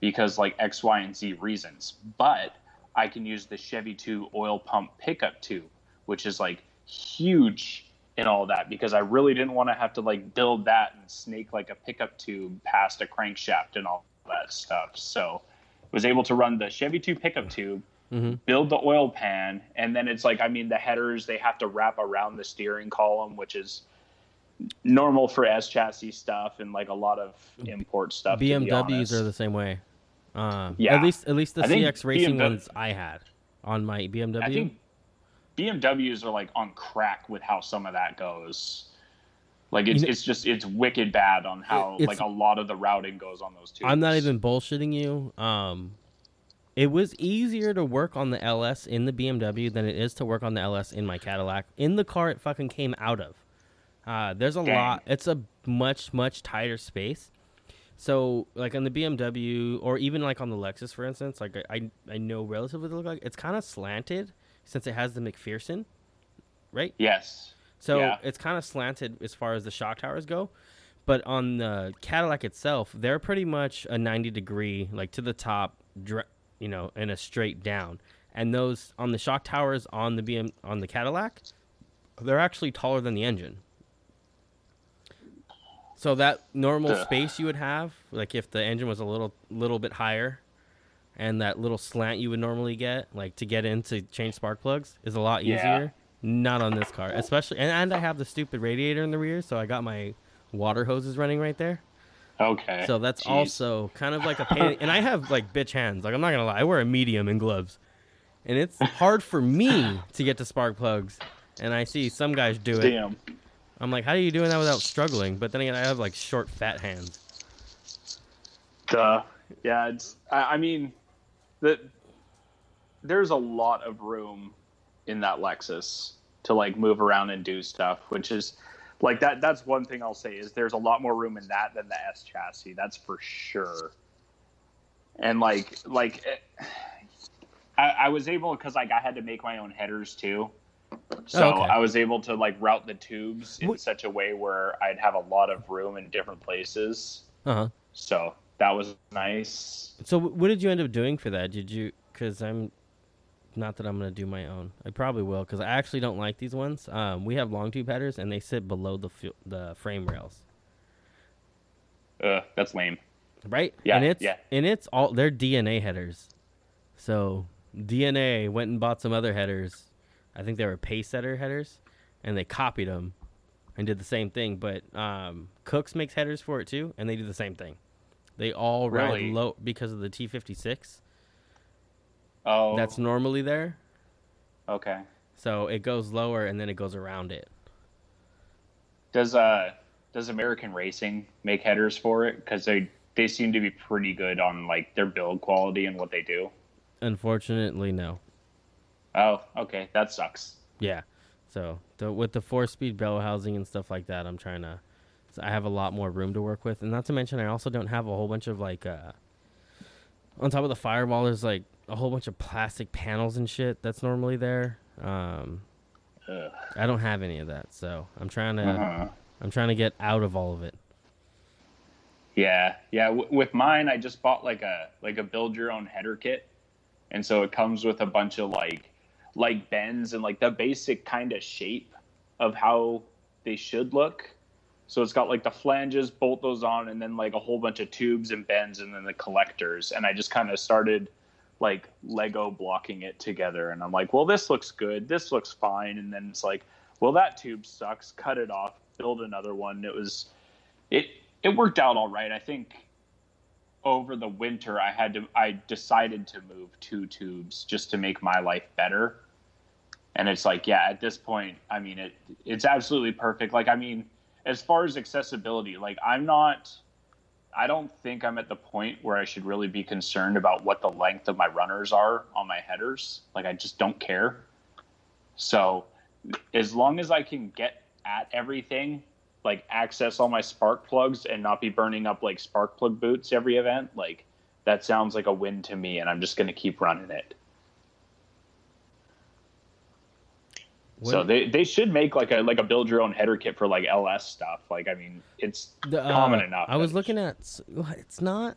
because like X, Y, and Z reasons. But I can use the Chevy 2 oil pump pickup tube, which is like huge in all that because I really didn't want to have to like build that and snake like a pickup tube past a crankshaft and all that stuff. So was able to run the Chevy 2 pickup tube, mm-hmm. build the oil pan, and then it's like I mean the headers they have to wrap around the steering column, which is normal for S chassis stuff and like a lot of import stuff. BMWs are the same way. Uh, yeah, at least at least the I CX racing BMW, ones I had on my BMW. I think BMWs are like on crack with how some of that goes. Like it's, you know, it's just it's wicked bad on how like a lot of the routing goes on those two. I'm not even bullshitting you. Um, it was easier to work on the LS in the BMW than it is to work on the LS in my Cadillac. In the car it fucking came out of. Uh, there's a Dang. lot. It's a much much tighter space. So like on the BMW or even like on the Lexus, for instance, like I I know relatively look like it's kind of slanted since it has the MacPherson, right? Yes. So yeah. it's kind of slanted as far as the shock towers go. But on the Cadillac itself, they're pretty much a 90 degree, like to the top, you know, and a straight down. And those on the shock towers on the BM on the Cadillac, they're actually taller than the engine. So that normal space you would have, like if the engine was a little little bit higher, and that little slant you would normally get, like to get in to change spark plugs, is a lot easier. Yeah. Not on this car, especially, and, and I have the stupid radiator in the rear, so I got my water hoses running right there. Okay. So that's Jeez. also kind of like a pain. and I have like bitch hands. Like I'm not gonna lie, I wear a medium in gloves, and it's hard for me to get to spark plugs. And I see some guys do it. Damn. I'm like, how are you doing that without struggling? But then again, I have like short, fat hands. Duh. Yeah. I, I mean, that there's a lot of room in that Lexus to like move around and do stuff, which is like that. That's one thing I'll say is there's a lot more room in that than the S chassis. That's for sure. And like like it, I, I was able because like I had to make my own headers too. So oh, okay. I was able to like route the tubes in what? such a way where I'd have a lot of room in different places. Uh huh. So that was nice. So what did you end up doing for that? Did you? Because I'm not that I'm gonna do my own. I probably will because I actually don't like these ones. Um, we have long tube headers and they sit below the f- the frame rails. Uh, that's lame. Right? Yeah. And it's yeah. and it's all they're DNA headers. So DNA went and bought some other headers. I think they were Pacesetter headers, and they copied them and did the same thing. But um, Kooks makes headers for it too, and they do the same thing. They all really? ride low because of the T56 Oh. That's normally there. Okay. So it goes lower and then it goes around it. Does uh does American Racing make headers for it? Because they they seem to be pretty good on like their build quality and what they do. Unfortunately, no. Oh, okay, that sucks. Yeah. So the, with the four speed bell housing and stuff like that, I'm trying to So I have a lot more room to work with, and not to mention I also don't have a whole bunch of like uh, on top of the firewall. There's like a whole bunch of plastic panels and shit that's normally there. Um, I don't have any of that, so I'm trying to uh-huh. I'm trying to get out of all of it. Yeah, yeah. W- with mine, I just bought like a like a build your own header kit, and so it comes with a bunch of like like bends and like the basic kind of shape of how they should look. So it's got like the flanges, bolt those on, and then like a whole bunch of tubes and bends, and then the collectors. And I just kind of started like Lego blocking it together, and I'm like, well, this looks good, this looks fine, and then it's like, well, that tube sucks, cut it off, build another one. It was, it it worked out all right. I think over the winter I had to I decided to move two tubes just to make my life better. And it's like, yeah, at this point, I mean it it's absolutely perfect. Like I mean, as far as accessibility, like I'm not I don't think I'm at the point where I should really be concerned about what the length of my runners are on my headers. Like I just don't care. So as long as I can get at everything like access all my spark plugs and not be burning up like spark plug boots every event, like that sounds like a win to me, and I'm just going to keep running it. What? So they, they should make like a like a build your own header kit for like LS stuff. Like I mean, it's the, uh, common enough. I was looking at it's not.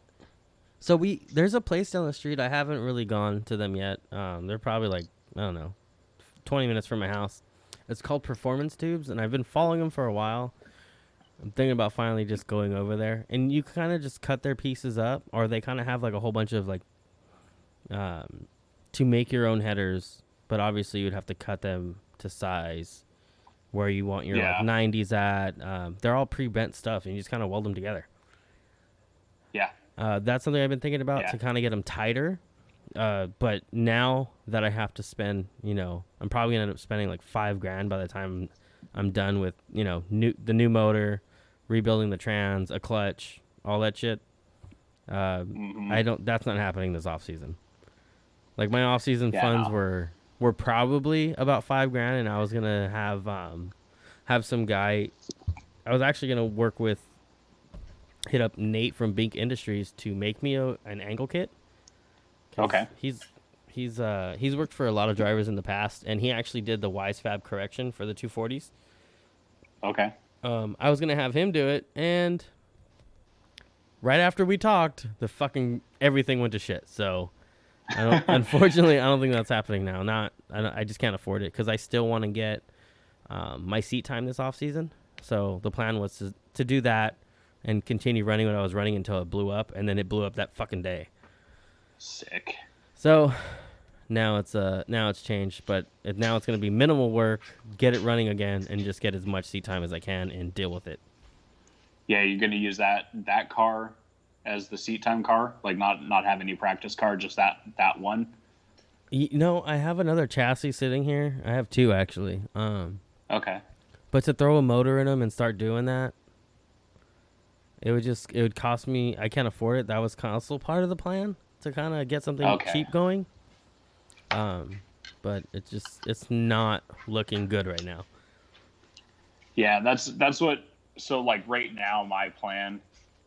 So we there's a place down the street. I haven't really gone to them yet. Um, they're probably like I don't know, twenty minutes from my house. It's called Performance Tubes, and I've been following them for a while. I'm thinking about finally just going over there, and you kind of just cut their pieces up, or they kind of have like a whole bunch of like, um, to make your own headers, but obviously you'd have to cut them to size where you want your yeah. like 90s at. Um, they're all pre-bent stuff, and you just kind of weld them together. Yeah, uh, that's something I've been thinking about yeah. to kind of get them tighter. Uh, but now that I have to spend, you know, I'm probably gonna end up spending like five grand by the time I'm done with, you know, new the new motor, rebuilding the trans, a clutch, all that shit. Uh, mm-hmm. I don't. That's not happening this off season. Like my off season yeah, funds were were probably about five grand, and I was gonna have um have some guy. I was actually gonna work with hit up Nate from Bink Industries to make me a, an angle kit. Okay. He's he's uh he's worked for a lot of drivers in the past, and he actually did the Wisefab correction for the 240s. Okay. Um, I was gonna have him do it, and right after we talked, the fucking everything went to shit. So, I don't, unfortunately, I don't think that's happening now. Not, I, I just can't afford it because I still want to get um, my seat time this off season. So the plan was to to do that and continue running what I was running until it blew up, and then it blew up that fucking day. Sick. So now it's uh now it's changed, but it, now it's going to be minimal work, get it running again, and just get as much seat time as I can and deal with it. Yeah, you're going to use that that car as the seat time car, like not not have any practice car, just that that one. You know, I have another chassis sitting here. I have two actually. Um, okay. But to throw a motor in them and start doing that, it would just it would cost me. I can't afford it. That was also part of the plan to kind of get something okay. cheap going. Um, but it's just it's not looking good right now. Yeah, that's that's what. So like right now, my plan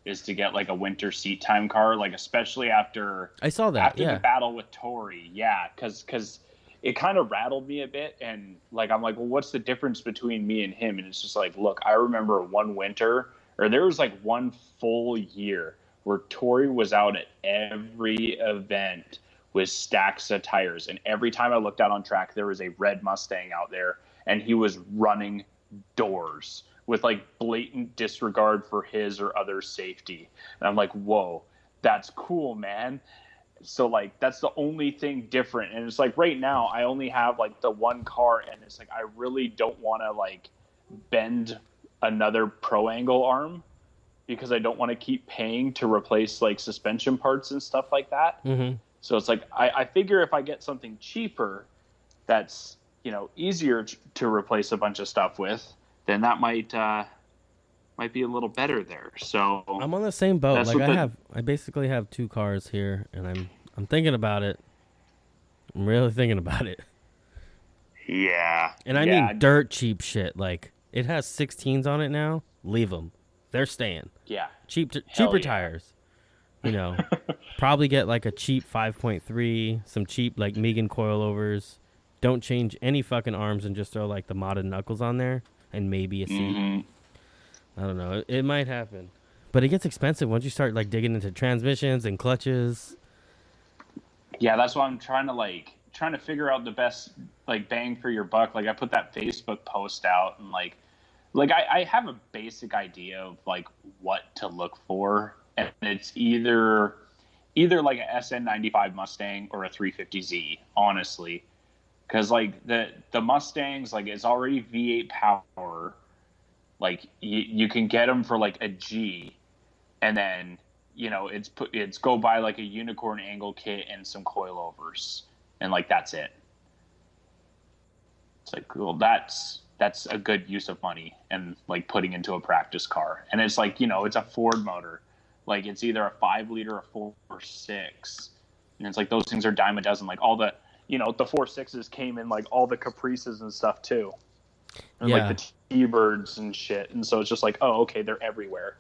is to get like a winter seat time car, like especially after I saw that after yeah. the battle with Tori. Yeah, because because it kind of rattled me a bit, and like I'm like, well, what's the difference between me and him? And it's just like, look, I remember one winter, or there was like one full year where Tori was out at every event with stacks of tires. And every time I looked out on track, there was a red Mustang out there, and he was running doors with like blatant disregard for his or other safety. And I'm like, whoa, that's cool, man. So like that's the only thing different. And it's like right now I only have like the one car and it's like I really don't want to like bend another pro angle arm because I don't want to keep paying to replace like suspension parts and stuff like that. Mm-hmm. So it's like I, I figure if I get something cheaper, that's you know easier to replace a bunch of stuff with, then that might uh, might be a little better there. So I'm on the same boat. Like I the, have, I basically have two cars here, and I'm I'm thinking about it. I'm really thinking about it. Yeah. And I yeah. mean dirt cheap shit. Like it has 16s on it now. Leave them. they're staying. Yeah. Cheap, t- cheaper yeah. tires. You know, probably get like a cheap 5.3, some cheap like Megan coilovers. Don't change any fucking arms and just throw like the modded knuckles on there and maybe a seat. Mhm. I don't know. It, it might happen, but it gets expensive once you start like digging into transmissions and clutches. Yeah, that's why I'm trying to like trying to figure out the best like bang for your buck. Like I put that Facebook post out and like like I, I have a basic idea of like what to look for and it's either either like a SN95 Mustang or a 350Z, honestly. Cuz like the the Mustangs like it's already V8 power. Like you, you can get them for like a G. And then you know it's put it's go buy like a unicorn angle kit and some coilovers. And like that's it. It's like well that's that's a good use of money and like putting into a practice car. And it's like you know it's a ford motor. Like it's either a five liter or four or six. And it's like those things are dime a dozen. Like all the you know the four sixes came in like all the caprices and stuff too and Yeah. like the t-birds and shit and so it's just like oh okay they're everywhere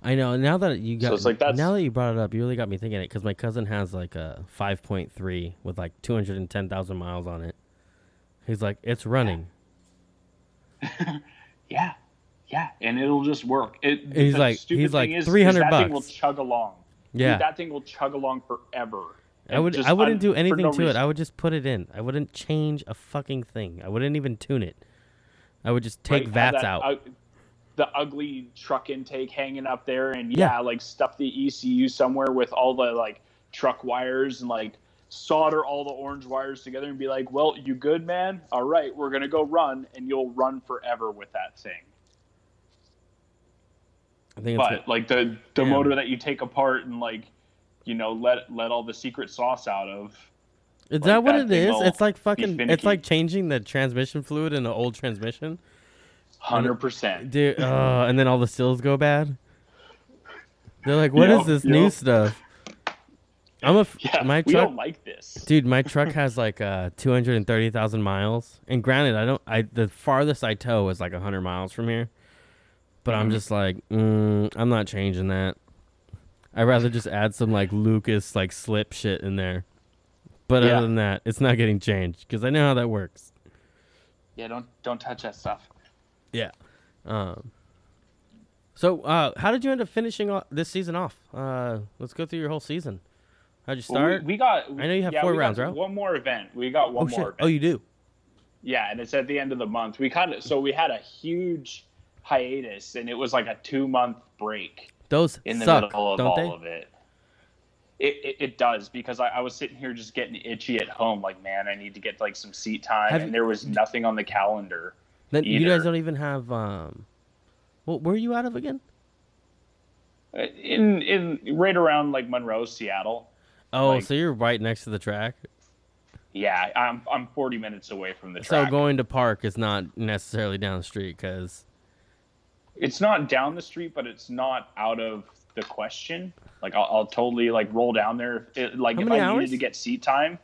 I know. Now that you got, So it's like that's- now that you brought it up, you really got me thinking it because my cousin has like a 5.3 with like 210,000 miles on it. He's like, it's running. Yeah, yeah, and it'll just work. It, He's like- stupid he's like, is- is 300 that thing will chug along. Dude, Yeah. that thing will chug along forever. I would. just I wouldn't do anything no to it. I would just put it in. I wouldn't change a fucking thing. I wouldn't even tune it. I would just take Right, vats that out. the ugly truck intake hanging up there, and Yeah. yeah, like stuff the ECU somewhere with all the like truck wires and like solder all the orange wires together and be like, "Well, you good, man? All right, we're gonna go run, and you'll run forever with that thing." I think it's. but like the the Damn. motor that you take apart and like you know let let all the secret sauce out of Is like, that what that it is? It's like fucking. It's like changing the transmission fluid in an old transmission, 100% dude. Uh, and then all the seals go bad. They're like, "What is Yep, this new stuff?" I'm a yeah my we truck, don't like this dude. My truck has like uh 230,000 miles, and granted, I don't. I the farthest I tow is like 100 miles from here, but I'm Mhm. just like, mm, I'm not changing that. I'd rather just add some like Lucas like slip shit in there. But Yeah. other than that, it's not getting changed because I know how that works. yeah don't don't touch that stuff Yeah. Um. So, uh, how did you end up finishing o- this season off? Uh, let's go through your whole season. How'd you Well, we- start? we, got I know you have yeah, four we got rounds, right? one more event we got one oh shit! more Oh, event. you do. yeah and it's at the end of the month we kind of so we had a huge hiatus and it was like a two month break Those in the suck, middle of don't all they? of it. It, it. it does because I, I was sitting here just getting itchy at home, like man, I need to get like some seat time, Have and you- there was nothing on the calendar. Then you guys don't even have. Um. Well, where are you out of again? Uh, In in right around like Monroe, Seattle. Oh, Like- so you're right next to the track. Yeah, I'm I'm 40 minutes away from the So going to park is not necessarily down the street because. It's not down the street, but it's not out of the question. Like I'll, I'll totally like roll down there. It, like How if I hours? needed to get seat time,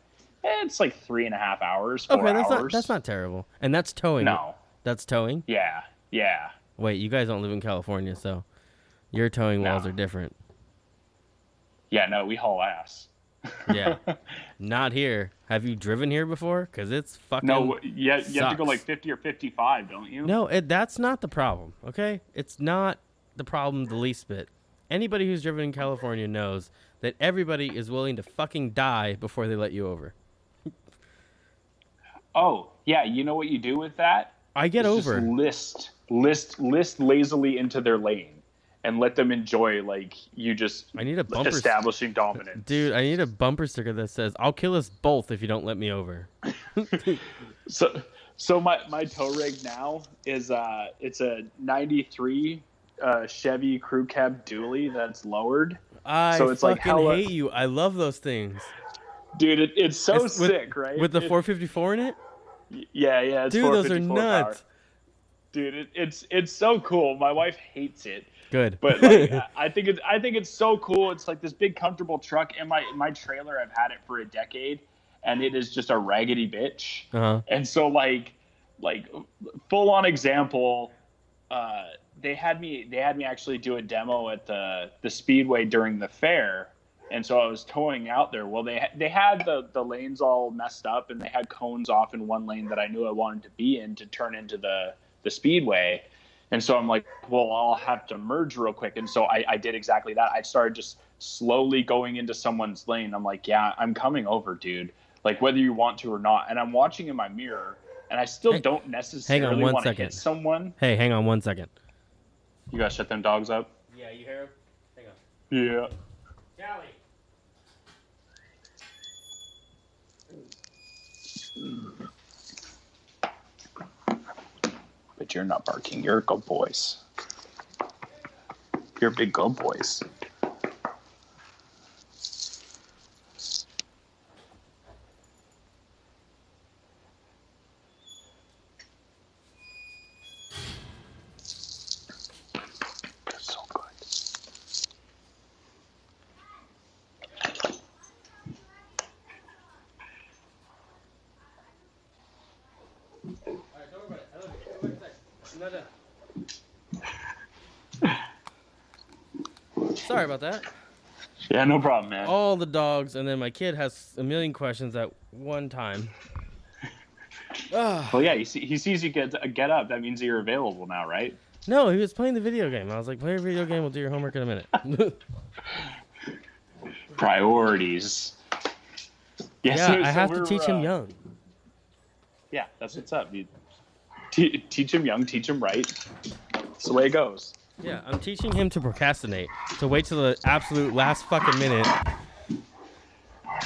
eh, it's like three and a half hours, four Okay, that's hours. not that's not terrible, and that's towing. No. That's towing. Yeah. Yeah. Wait, you guys don't live in California, so your towing No. laws are different. Yeah. No, we haul ass. Yeah, not here. Have you driven here before? Cause it's fucking. No, yeah, you have to go like 50 or 55, don't you? No, it, that's not the problem. Okay, it's not the problem the least bit. Anybody who's driven in California knows that everybody is willing to fucking die before they let you over. Oh, yeah. You know what you do with that? I get just over. list, list, list lazily into their lane, and let them enjoy like you just I need a bumper st- establishing dominance. Dude, I need a bumper sticker that says, I'll kill us both if you don't let me over. So, so my my tow rig now is uh it's a '93 uh, Chevy Crew Cab Dually that's lowered. I So it's like fucking hella- hate you. I love those things. Dude, it, it's so It's with- sick, right? With the It- 454 in it? yeah, yeah, it's Dude, those are nuts. power. Dude, it, it's it's so cool. My wife hates it, Good. but like, I- think it's I think it's so cool. It's like this big comfortable truck, in my in my trailer. I've had it for a decade, and it is just a raggedy bitch. uh-huh. And so like like full on example, uh, they had me they had me actually do a demo at the the speedway during the fair and so I was towing out there. Well, they they had the the lanes all messed up, and they had cones off in one lane that I knew I wanted to be in to turn into the the speedway. And so I'm like, well, I'll have to merge real quick. And so I, I did exactly that. I started just slowly going into someone's lane. I'm like, yeah, I'm coming over, dude. Like whether you want to or not. And I'm watching in my mirror, and I still hey, don't necessarily want to hit someone. Hey, hang on one second. You guys shut them dogs up. Yeah, you hear them? Hang on. Yeah. Callie. But you're not barking. You're a good boys. You're a big good boys. Sorry about that. Yeah, no problem, man. All the dogs, and then my kid has a million questions at one time. well, yeah, he, see, he sees you get get up. That means you're available now, right? No, he was playing the video game. I was like, play your video game. We'll do your homework in a minute. Priorities. Yeah, yeah so, I have to teach uh, him young. Yeah, that's what's up. You t- teach him young, teach him right. That's the way it goes. Yeah, I'm teaching him to procrastinate, to wait till the absolute last fucking minute.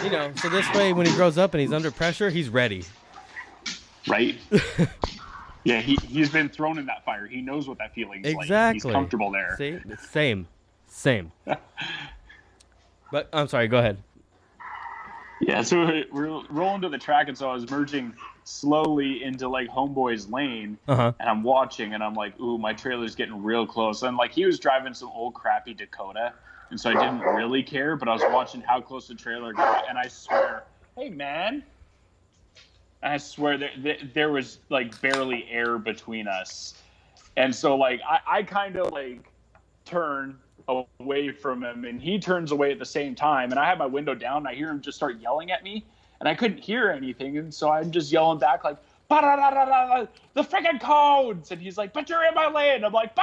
You know, so this way when he grows up and he's under pressure, he's ready. Right? yeah, he, he's been thrown in that fire. He knows what that feeling is exactly. like. He's comfortable there. See? Same. Same. but I'm sorry, go ahead. Yeah, so we're rolling to the track, and so I was merging slowly into like Homeboy's lane, uh-huh. and I'm watching, and I'm like, "Ooh, my trailer's getting real close." And like he was driving some old crappy Dakota, and so I didn't really care, but I was watching how close the trailer got, and I swear, "Hey, man!" I swear there, there, there was like barely air between us, and so like I, I kind of like turn away from him, and he turns away at the same time, and I have my window down, and I hear him just start yelling at me and I couldn't hear anything, and so I'm just yelling back like, the freaking codes, and he's like, but you're in my lane. I'm like,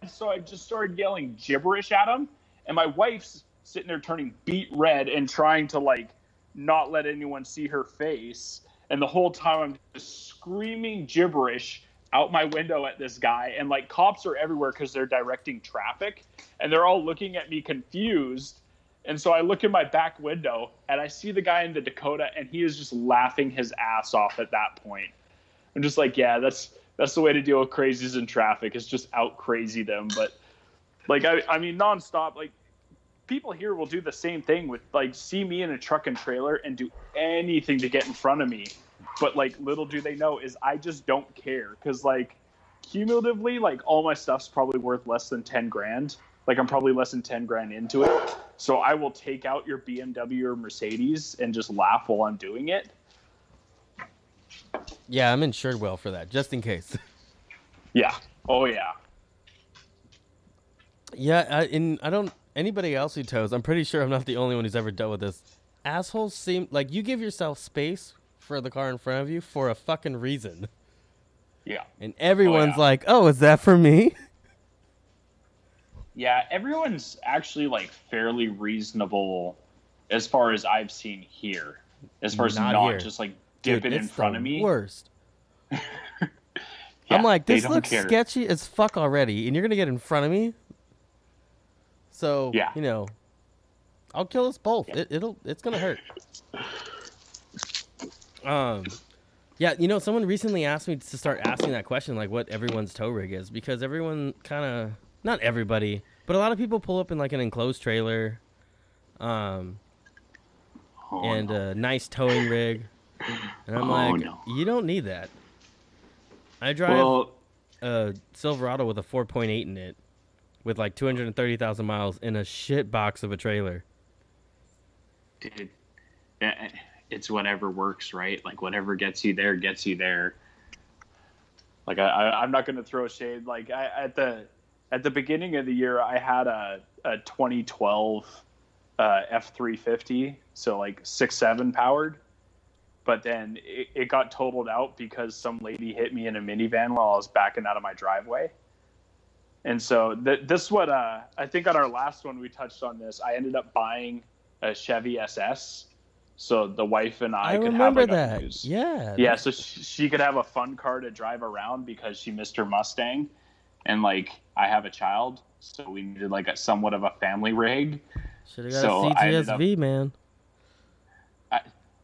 and so I just started yelling gibberish at him, and my wife's sitting there turning beet red and trying to like not let anyone see her face, and the whole time I'm just screaming gibberish out my window at this guy and like cops are everywhere because they're directing traffic and they're all looking at me confused and so I look in my back window and I see the guy in the Dakota and he is just laughing his ass off at that point. I'm just like, yeah, that's that's the way to deal with crazies in traffic is just out crazy them. But like I I mean nonstop, like people here will do the same thing with like see me in a truck and trailer and do anything to get in front of me. But like little do they know is I just don't care because like cumulatively like all my stuff's probably worth less than 10 grand like I'm probably less than 10 grand into it. So I will take out your BMW or Mercedes and just laugh while I'm doing it. Yeah, I'm insured well for that, just in case. yeah. Oh yeah. Yeah, I, and I don't anybody else who tows. I'm pretty sure I'm not the only one who's ever dealt with this. Assholes seem like you give yourself space for the car in front of you for a fucking reason. Yeah. And everyone's oh, yeah. like, "Oh, is that for me?" Yeah, everyone's actually like fairly reasonable as far as I've seen here. As far as not, not just like dipping in front of me. Worst. yeah, I'm like, this looks care. sketchy as fuck already, and you're gonna get in front of me. So yeah. you know, I'll kill us both. Yeah. It, it'll it's gonna hurt. um, yeah, you know, someone recently asked me to start asking that question, like what everyone's tow rig is, because everyone kind of not everybody, but a lot of people pull up in like an enclosed trailer, um, oh, and no. a nice towing rig, and I'm oh, like, no. you don't need that. I drive well, a Silverado with a 4.8 in it, with like 230,000 miles in a shit box of a trailer. Dude, it's whatever works, right? Like whatever gets you there gets you there. Like I, I am not going to throw shade. Like I, at the at the beginning of the year, I had a a 2012 uh, F350, so like six seven powered. But then it, it got totaled out because some lady hit me in a minivan while I was backing out of my driveway. And so th- this is what uh, I think on our last one we touched on this. I ended up buying a Chevy SS, so the wife and I, I could remember have like that. Yeah. Yeah, so she, she could have a fun car to drive around because she missed her Mustang, and like I have a child, so we needed like a somewhat of a family rig. Should have got so a I CTSV, man.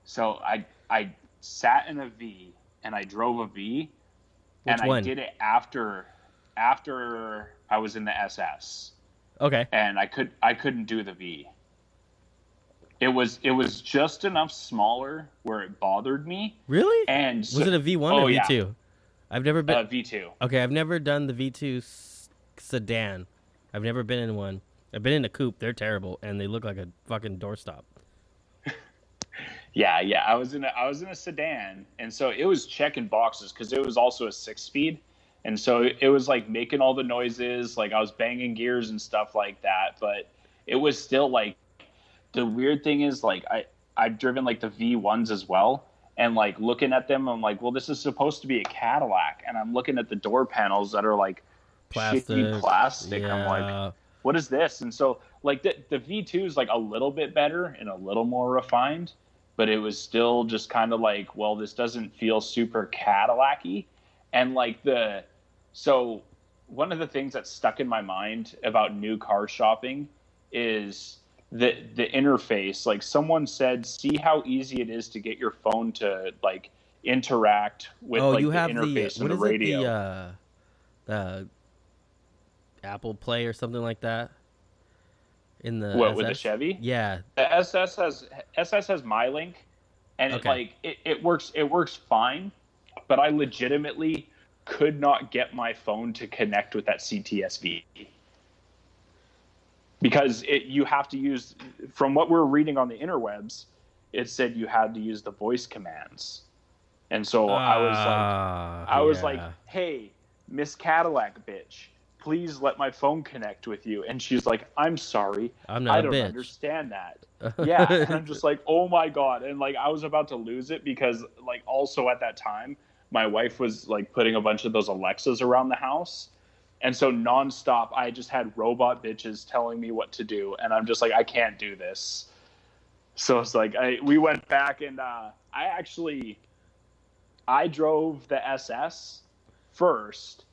So I I sat in a V and I drove a V, Which and one? I did it after after I was in the SS, Okay. and I could I couldn't do the V. It was it was just enough smaller where it bothered me, Really? and Was it a V1 oh, or yeah. V2? I've never been. uh, V2? okay, I've never done the V2 s- sedan. I've never been in one. I've been in a coupe. They're terrible, and they look like a fucking doorstop. Yeah, yeah. I was in a I was in a sedan, and so it was checking boxes because it was also a six speed, and so it, it was like making all the noises, like I was banging gears and stuff like that. But it was still like the weird thing is like I I've driven like the V ones as well, and like looking at them, I'm like, well, this is supposed to be a Cadillac, and I'm looking at the door panels that are like Plastic. shitty plastic. Yeah. I'm like, what is this? And so like the the V2 is like a little bit better and a little more refined, but it was still just kind of like, well, this doesn't feel super Cadillac-y. And like the so one of the things that stuck in my mind about new car shopping is the the interface. Like someone said, see how easy it is to get your phone to like interact with oh, like you the have the interface what and the is radio. it? The uh, the Apple Play or something like that. In the what with the SS? Chevy? Yeah. The SS has SS has MyLink, and it like it, it works it works fine, but I legitimately could not get my phone to connect with that CTSV because it you have to use from what we're reading on the interwebs, it said you had to use the voice commands, and so I was like. Ah, I was like, "Hey, Miss Cadillac, bitch, please let my phone connect with you." And she's like, "I'm sorry, I'm not I don't understand that." Yeah, and I'm just like, "Oh my god!" And like, I was about to lose it because, like, also at that time, my wife was like putting a bunch of those Alexas around the house, and so nonstop, I just had robot bitches telling me what to do, and I'm just like, I can't do this. So it's like I we went back and uh, I actually I drove the SS first,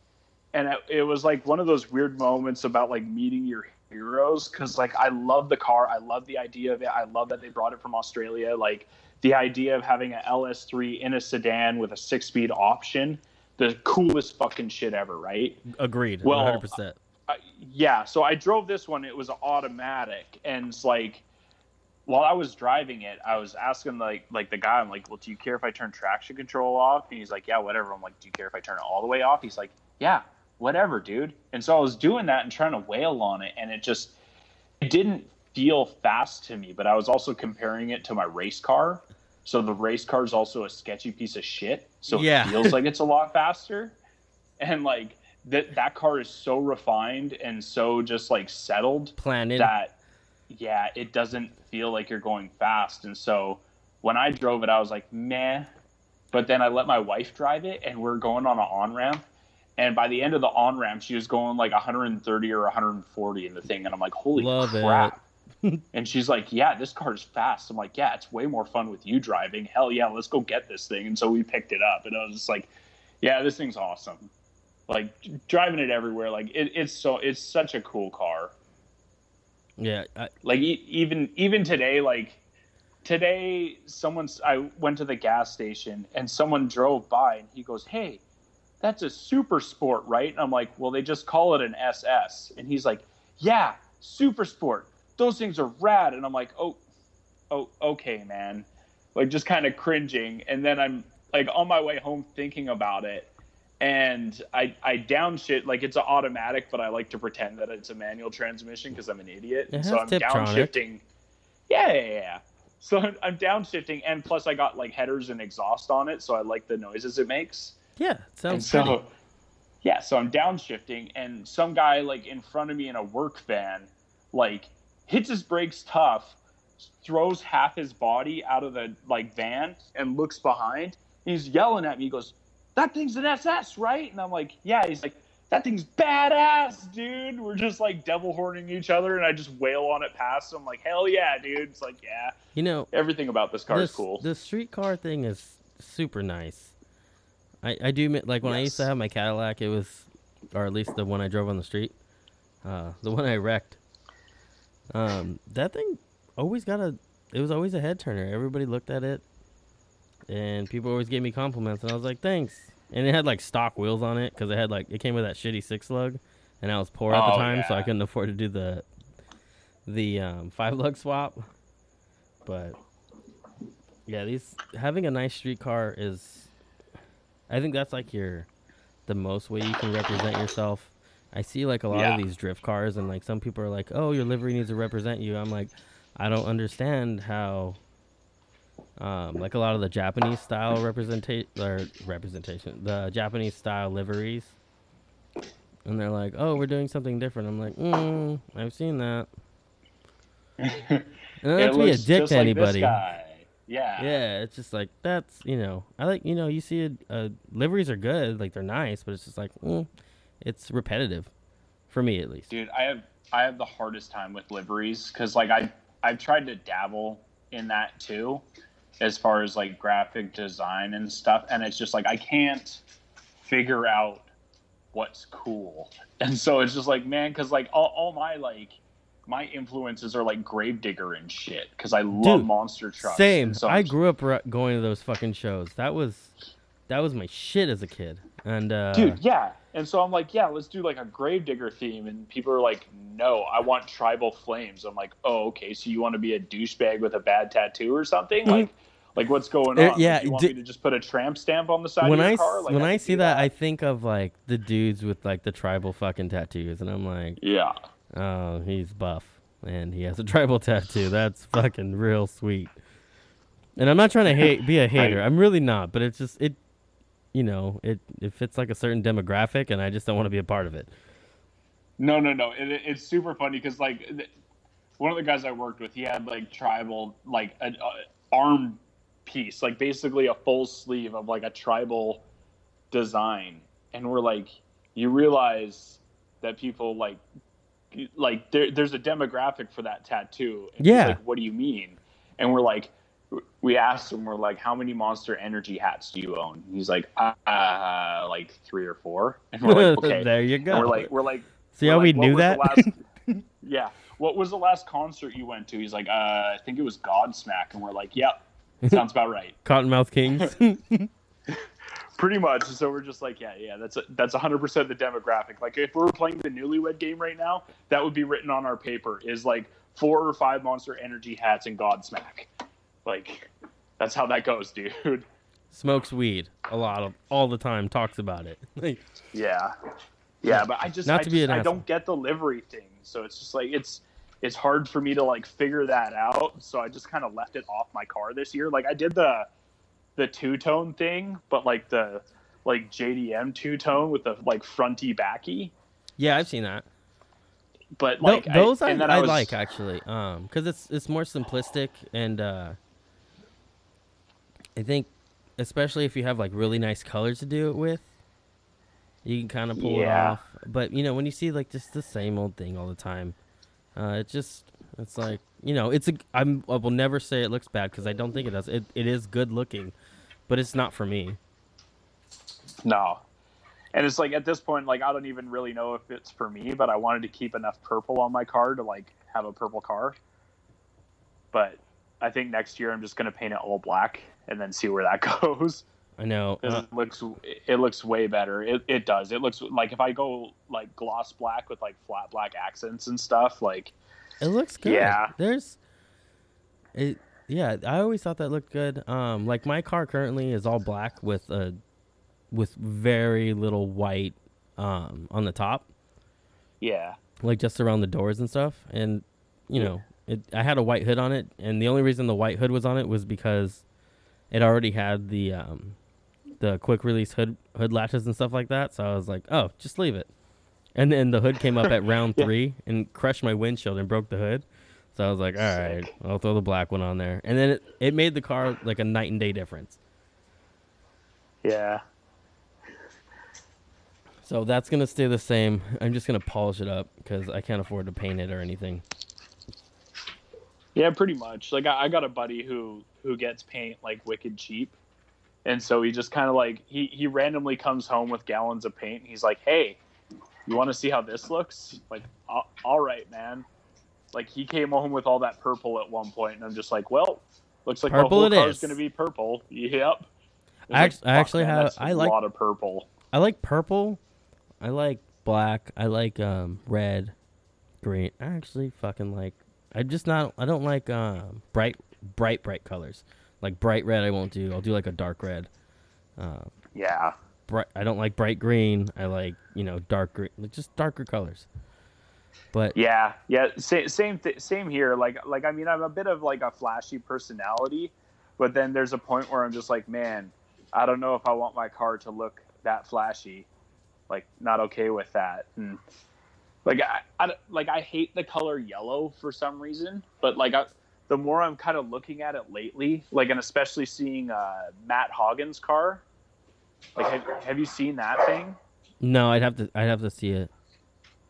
and it, it was like one of those weird moments about like meeting your heroes. Because like I love the car, I love the idea of it, I love that they brought it from Australia, like the idea of having an LS3 in a sedan with a six-speed option, the coolest fucking shit ever, right? Agreed. Well, 100%. uh, yeah, so I drove this one. It was automatic, and it's like, while I was driving it, I was asking like like the guy, I'm like, well, do you care if I turn traction control off? And he's like, yeah, whatever. I'm like, do you care if I turn it all the way off? He's like, yeah, whatever, dude. And so I was doing that and trying to wail on it, and it just it didn't feel fast to me. But I was also comparing it to my race car. So the race car is also a sketchy piece of shit. So Yeah. it feels like it's a lot faster. And like that that car is so refined and so just like settled Planning. that yeah, it doesn't feel like you're going fast. And so when I drove it, I was like, meh. But then I let my wife drive it, and we're going on an on ramp. And by the end of the on ramp, she was going like 130 or 140 in the thing, and I'm like, holy Love it. and she's like, yeah, this car is fast. I'm like, yeah, it's way more fun with you driving. Hell yeah, let's go get this thing. And so we picked it up, and I was just like, yeah, this thing's awesome. Like driving it everywhere, like it, it's so it's such a cool car yeah. I, like e- even even today like today someone's i went to the gas station and someone drove by and he goes hey that's a super sport right and i'm like well they just call it an ss and he's like yeah super sport those things are rad and i'm like oh oh okay man like just kind of cringing and then i'm like on my way home thinking about it and I I downshit like it's an automatic, but I like to pretend that it's a manual transmission because I'm an idiot. It so I'm downshifting. Yeah, yeah, yeah. So I'm, I'm downshifting, and plus I got like headers and exhaust on it, so I like the noises it makes. yeah. It And sounds so yeah, so I'm downshifting, and some guy like in front of me in a work van, like hits his brakes tough, throws half his body out of the like van, and looks behind. He's yelling at me. He goes, "That thing's an SS, right?" And I'm like, "Yeah." He's like, "That thing's badass, dude." We're just like devil horning each other, and I just wail on it past. I'm like, "Hell yeah, dude!" It's like, yeah. You know, everything about this car this, is cool. The street car thing is super nice. I, I do like when yes. I used to have my Cadillac, it was, or at least the one I drove on the street, uh, the one I wrecked. Um, that thing always got a, it was always a head turner. Everybody looked at it, and people always gave me compliments, and I was like, thanks. And it had like stock wheels on it because it had like it came with that shitty six lug, and I was poor at oh, the time, yeah. so I couldn't afford to do the, the um, five lug swap. But yeah, these having a nice street car is I think that's like your the most way you can represent yourself. I see like a lot yeah. of these drift cars, and like some people are like, "Oh, your livery needs to represent you." I'm like, I don't understand how. Um, like a lot of the Japanese style representation or representation, the Japanese style liveries, and they're like, "Oh, we're doing something different." I'm like, mm, "I've seen that." and to be a dick to anybody. Yeah. Yeah, it's just like that's you know I like you know you see a, a liveries are good like they're nice but it's just like mm, it's repetitive for me at least. Dude, I have I have the hardest time with liveries because like I I've tried to dabble in that too, as far as like graphic design and stuff, and it's just like I can't figure out what's cool, and so it's just like man, because like all, all my like my influences are like Grave Digger and shit because I love Dude, monster trucks. Same. So I grew up going to those fucking shows. That was that was my shit as a kid. And uh, dude, yeah. And so I'm like, yeah, let's do like a Grave Digger theme. And people are like, no, I want tribal flames. I'm like, oh, okay. So you want to be a douchebag with a bad tattoo or something? Mm-hmm. Like, like what's going uh, on? Uh, yeah, like, you want d- me to just put a tramp stamp on the side when of your I, car? Like, when I, I see that, that, I think of like the dudes with like the tribal fucking tattoos, and I'm like, yeah, Oh, he's buff and he has a tribal tattoo. That's fucking real sweet. And I'm not trying to hate, be a hater. I'm really not. But it's just it, you know, it it fits like a certain demographic, and I just don't want to be a part of it. No, no, no. It, it's super funny because like one of the guys I worked with, he had like tribal like an uh, arm piece, like basically a full sleeve of like a tribal design, and we're like, you realize that people like like there, there's a demographic for that tattoo. And yeah. Like, what do you mean? And we're like, we asked him, we're like, how many Monster Energy hats do you own? he's like, uh, like three or four. And we're like, okay. there you go. And we're like, we're like, see we're how like, we knew that? Last, yeah. What was the last concert you went to? He's like, uh, I think it was Godsmack. And we're like, yep, sounds about right. Cottonmouth Kings. pretty much. So we're just like, yeah, yeah, that's a, that's 100% the demographic. Like if we were playing the Newlywed game right now, that would be written on our paper is like four or five Monster Energy hats and Godsmack. Like that's how that goes, dude. Smokes weed a lot of all the time. Talks about it. yeah, yeah, but I just not I to just, be an I don't get the livery thing. So it's just like it's it's hard for me to like figure that out. So I just kind of left it off my car this year. Like I did the the two tone thing, but like the like JDM two tone with the like fronty backy. Yeah, I've seen that. But like Th- those I, I, I was... like actually, um, because it's it's more simplistic and uh, I think especially if you have like really nice colors to do it with, you can kind of pull yeah. it off. But you know when you see like just the same old thing all the time, uh, it just it's like you know, it's a. I'm. I will never say it looks bad because I don't think it does. It it is good looking, but it's not for me. No, and it's like at this point, like I don't even really know if it's for me, but I wanted to keep enough purple on my car to like have a purple car. But I think next year I'm just gonna paint it all black and then see where that goes. I know. Uh, it looks it looks way better. It it does. It looks like if I go like gloss black with like flat black accents and stuff, like it looks good. Yeah. There's it yeah, I always thought that looked good. Um like my car currently is all black with a with very little white um on the top. Yeah. Like just around the doors and stuff and you know, it I had a white hood on it and the only reason the white hood was on it was because it already had the um the quick release hood hood latches and stuff like that. So I was like, oh, just leave it. And then the hood came up at round Yeah. three and crushed my windshield and broke the hood. So I was like, all right. I'll throw the black one on there. And then it, it made the car like a night and day difference. Yeah. So that's gonna stay the same. I'm just gonna polish it up because I can't afford to paint it or anything. Yeah, pretty much. Like I, I got a buddy who who gets paint like wicked cheap, and so he just kind of like he he randomly comes home with gallons of paint. And he's like, "Hey, you want to see how this looks?" Like, "All- right, man. Like he came home with all that purple at one point, and I'm just like, "Well, looks like Purple the whole car's is. gonna be purple." Yep. I act- I actually man, have- I a like- lot of purple. I like purple. I like black. I like um red, green. I actually fucking like. I just not. I don't like um bright, bright, bright colors. Like bright red, I won't do. I'll do like a dark red. Um, Yeah. bright. I don't like bright green. I like you know dark green, like just darker colors. But Yeah, yeah, same same th- same here. Like like I mean, I'm a bit of like a flashy personality, but then there's a point where I'm just like, man, I don't know if I want my car to look that flashy. Like, not okay with that. And like I, I like I hate the color yellow for some reason, but like I, the more I'm kind of looking at it lately, like and especially seeing uh, Matt Hagen's car. Like, have, have you seen that thing? no, I'd have to. I'd have to see it.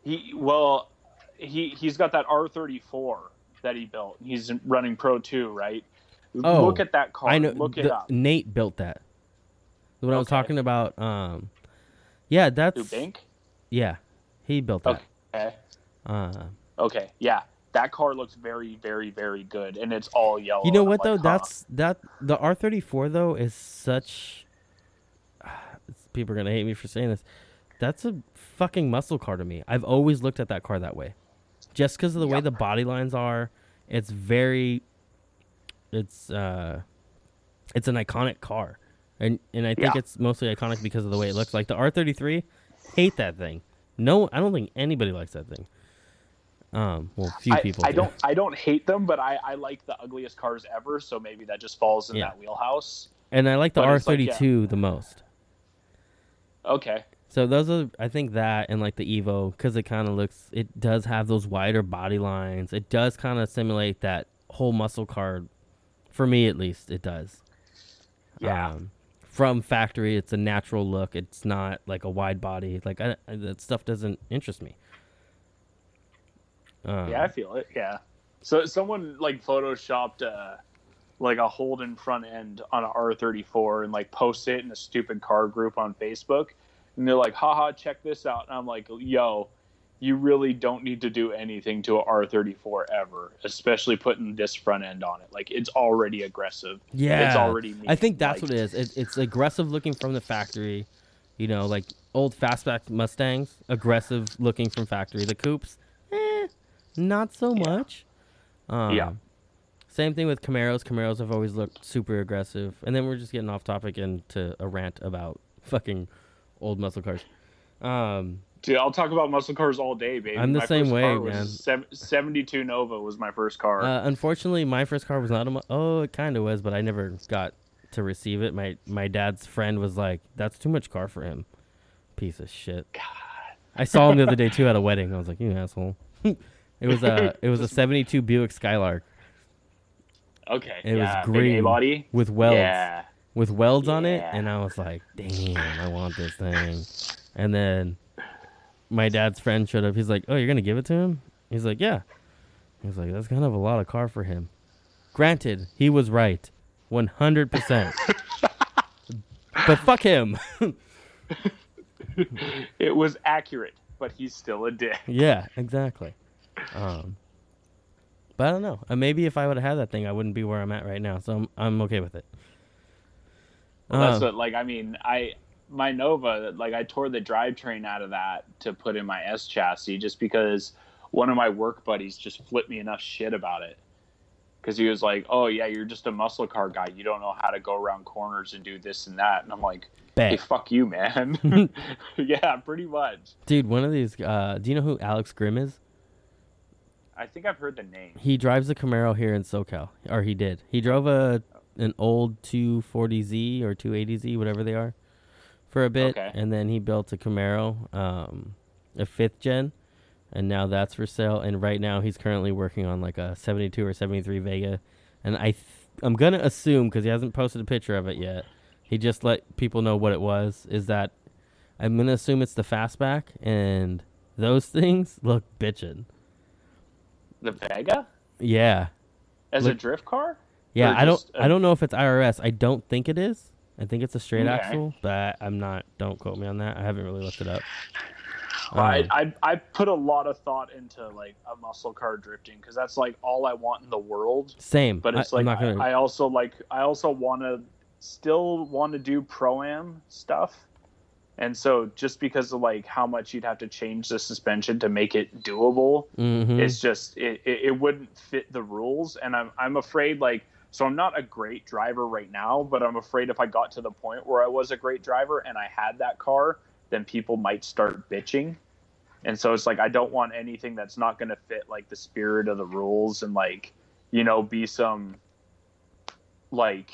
He well, he he's got that R thirty four that he built. He's running Pro Two, right? Oh, look at that car. I know. Look it up. Nate built that. What I was talking about. Um, yeah, that's think? yeah. He built that. Okay. Uh, Okay. Yeah, that car looks very, very, very good, and it's all yellow. You know what though? like, huh. That's that the R thirty four though is such. People are gonna hate me for saying this. That's a fucking muscle car to me. I've always looked at that car that way, just because of the way the body lines are. It's very. It's uh, it's an iconic car, and and I think Yeah. it's mostly iconic because of the way it looks. Like the R thirty three, hate that thing. No, I don't think anybody likes that thing. Um, well, few I, people. I do. don't. I don't hate them, but I, I like the ugliest cars ever. So maybe that just falls in Yeah. that wheelhouse. and I like the R thirty two the most. Okay. So those are, I think that and like the Evo because it kind of looks, it does have those wider body lines. It does kind of simulate that whole muscle car, for me at least. It does. Yeah. Um, from factory, it's a natural look. It's not like a wide body. Like I, I- that stuff doesn't interest me. Um, Yeah, I feel it. Yeah. So someone like photoshopped uh, like a Holden front end on a R34 and like post it in a stupid car group on Facebook, and they're like, "Haha, check this out!" And I'm like, "Yo, you really don't need to do anything to a R34 ever, especially putting this front end on it. Like it's already aggressive. Yeah, it's already. I think that's like, what it is. It, it's aggressive looking from the factory. You know, like old fastback Mustangs, aggressive looking from factory. The coupes, eh, not so Yeah. much. Um, Yeah. Same thing with Camaros. Camaros have always looked super aggressive. And then we're just getting off topic into a rant about fucking old muscle cars. Um, Dude, I'll talk about muscle cars all day, baby. I'm the My same way, was man. sev- 72 Nova was my first car. Uh, unfortunately, my first car was not a. Mo- oh, it kind of was, but I never got to receive it. My my dad's friend was like, "That's too much car for him." Piece of shit. God. I saw him the other day too at a wedding. I was like, "You asshole." it was a it was a '72 Buick Skylark Okay. It was yeah, big green A-body. with welds Yeah. with welds on it, and I was like, "Damn, I want this thing." And then my dad's friend showed up. He's like, "Oh, you're gonna give it to him?" He's like, "Yeah." He's like, "That's kind of a lot of car for him." Granted, he was right, one hundred percent. But fuck him. It was accurate, but he's still a dick. yeah, exactly. Um, but I don't know. Uh, maybe if I would have had that thing, I wouldn't be where I'm at right now. So I'm I'm okay with it. Well, that's Um, what, like, I mean, I my Nova, like, I tore the drivetrain out of that to put in my S chassis just because one of my work buddies just flipped me enough shit about it. Because he was like, "Oh yeah, you're just a muscle car guy. You don't know how to go around corners and do this and that." And I'm like, "Hey, fuck you, man." yeah, pretty much. Dude, one of these. Uh, do you know who Alex Grimm is? I think I've heard the name. He drives a Camaro here in SoCal, or he did. He drove a an old 240Z or 280Z, whatever they are. For a bit, Okay. and then he built a Camaro, um, a fifth gen, and now that's for sale. And right now he's currently working on like a 72 or 73 Vega, and I th- I'm gonna assume because he hasn't posted a picture of it yet, he just let people know what it was. Is that I'm gonna assume it's the fastback, and those things look bitchin'. The Vega Yeah, as a drift car? yeah. I don't I don't know if it's IRS. I don't think it is. I think it's a straight Okay. axle, but I'm not. Don't quote me on that. I haven't really looked it up. I, Um, I I put a lot of thought into like a muscle car drifting because that's like all I want in the world. Same, But it's I, like gonna. I, I also like I also want to still want to do pro am stuff, and so just because of like how much you'd have to change the suspension to make it doable, Mhm. it's just it, it, it wouldn't fit the rules, and I'm I'm afraid like so I'm not a great driver right now, but I'm afraid if I got to the point where I was a great driver and I had that car, then people might start bitching. And so it's like I don't want anything that's not going to fit like the spirit of the rules and like you know be some like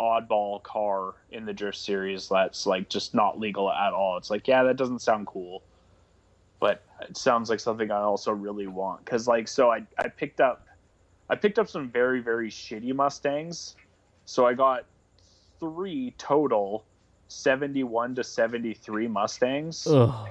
oddball car in the drift series that's like just not legal at all. It's like yeah, that doesn't sound cool. But it sounds like something I also really want cuz like so I I picked up I picked up some very very shitty Mustangs. So I got 3 total 71 to 73 Mustangs. Ugh.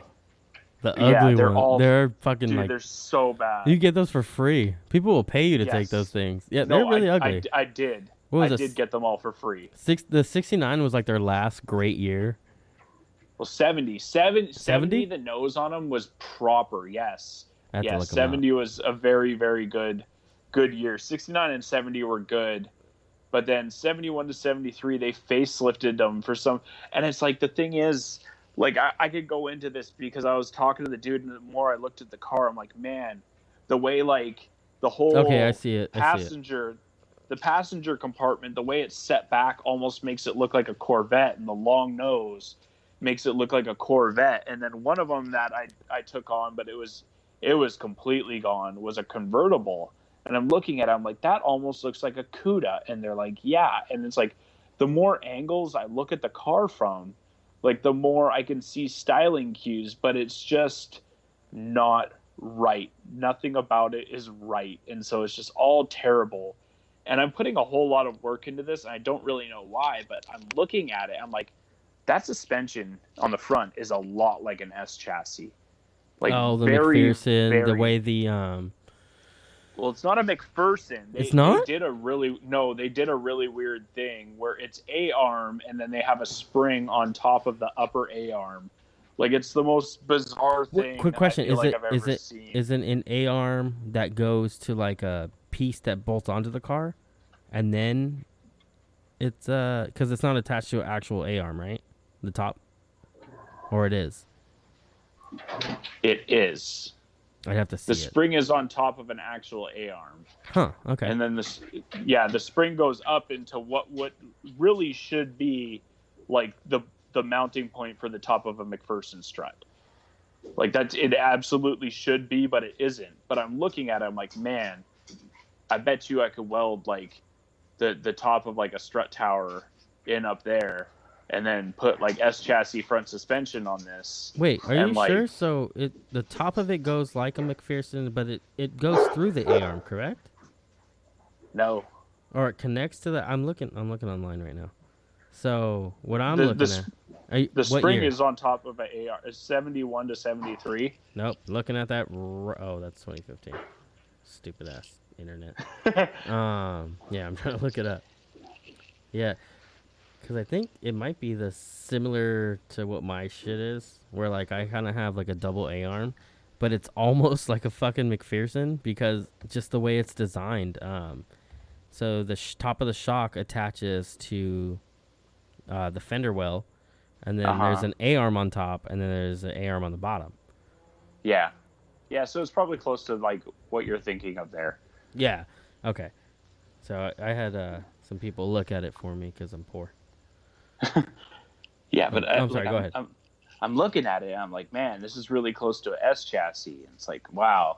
The ugly Yeah, they're one. all- they're fucking Dude, like. they're so bad. You get those for free. People will pay you to take those things. Yeah, No, they're really I, ugly. I, I did. I it? did get them all for free. Six. The '69 was like their last great year. Well, 70. Seven, 70? 70? the nose on them was proper, yes. Yeah, look 'em up. 70 was a very, very good good year. 69 and 70 were good. But then 71 to 73, they facelifted them for some. And it's like, the thing is, like, I, I could go into this because I was talking to the dude, and the more I looked at the car, I'm like, man, the way, like, the whole Okay, I see it. I see it. passenger the passenger compartment the way it's set back almost makes it look like a corvette and the long nose makes it look like a corvette and then one of them that i i took on but it was it was completely gone was a convertible and i'm looking at it i'm like that almost looks like a cuda and they're like yeah and it's like the more angles i look at the car from like the more i can see styling cues but it's just not right nothing about it is right and so it's just all terrible and I'm putting a whole lot of work into this, and I don't really know why, but I'm looking at it. I'm like, that suspension on the front is a lot like an S chassis. Like oh, the very, McPherson, the way the um. Well, it's not a McPherson. They, It's not? They did a really no. They did a really weird thing where it's a arm, and then they have a spring on top of the upper a arm. Like it's the most bizarre thing. quick question: Is like it is it seen. is it an A arm that goes to like a piece that bolts onto the car, and then it's uh because it's not attached to an actual A arm, right? The top, or it is. it is. I'd have to see The it. spring is on top of an actual a arm. Huh? Okay. and then this yeah the spring goes up into what what really should be like the the mounting point for the top of a mcpherson strut like that's it absolutely should be but it isn't but i'm looking at it i'm like man i bet you i could weld like the the top of like a strut tower in up there and then put like s chassis front suspension on this Wait, are you like- sure? So it the top of it goes like a McPherson, but it it goes through the A arm, correct? no Or it connects to the. I'm looking. I'm looking online right now. So what I'm The- the looking s- at. You, the spring year? is on top of a ar it's 71 to 73 Nope. Looking at that. Oh, that's 2015. Stupid ass internet. um. Yeah, I'm trying to look it up. Yeah, because I think it might be the similar to what my shit is, where like I kind of have like a double A arm, but it's almost like a fucking McPherson because just the way it's designed. Um. So the sh- top of the shock attaches to uh, the fender well, and then there's Uh-huh. an A arm on top, and then there's an A arm on the bottom. Yeah. Yeah, so it's probably close to like what you're thinking of there. Yeah. Okay. So I I had uh, some people look at it for me because I'm poor. Yeah, but I'm uh, sorry, like, go I'm, ahead. I'm, I'm looking at it. I'm like, man, this is really close to a S chassis. And it's like, wow.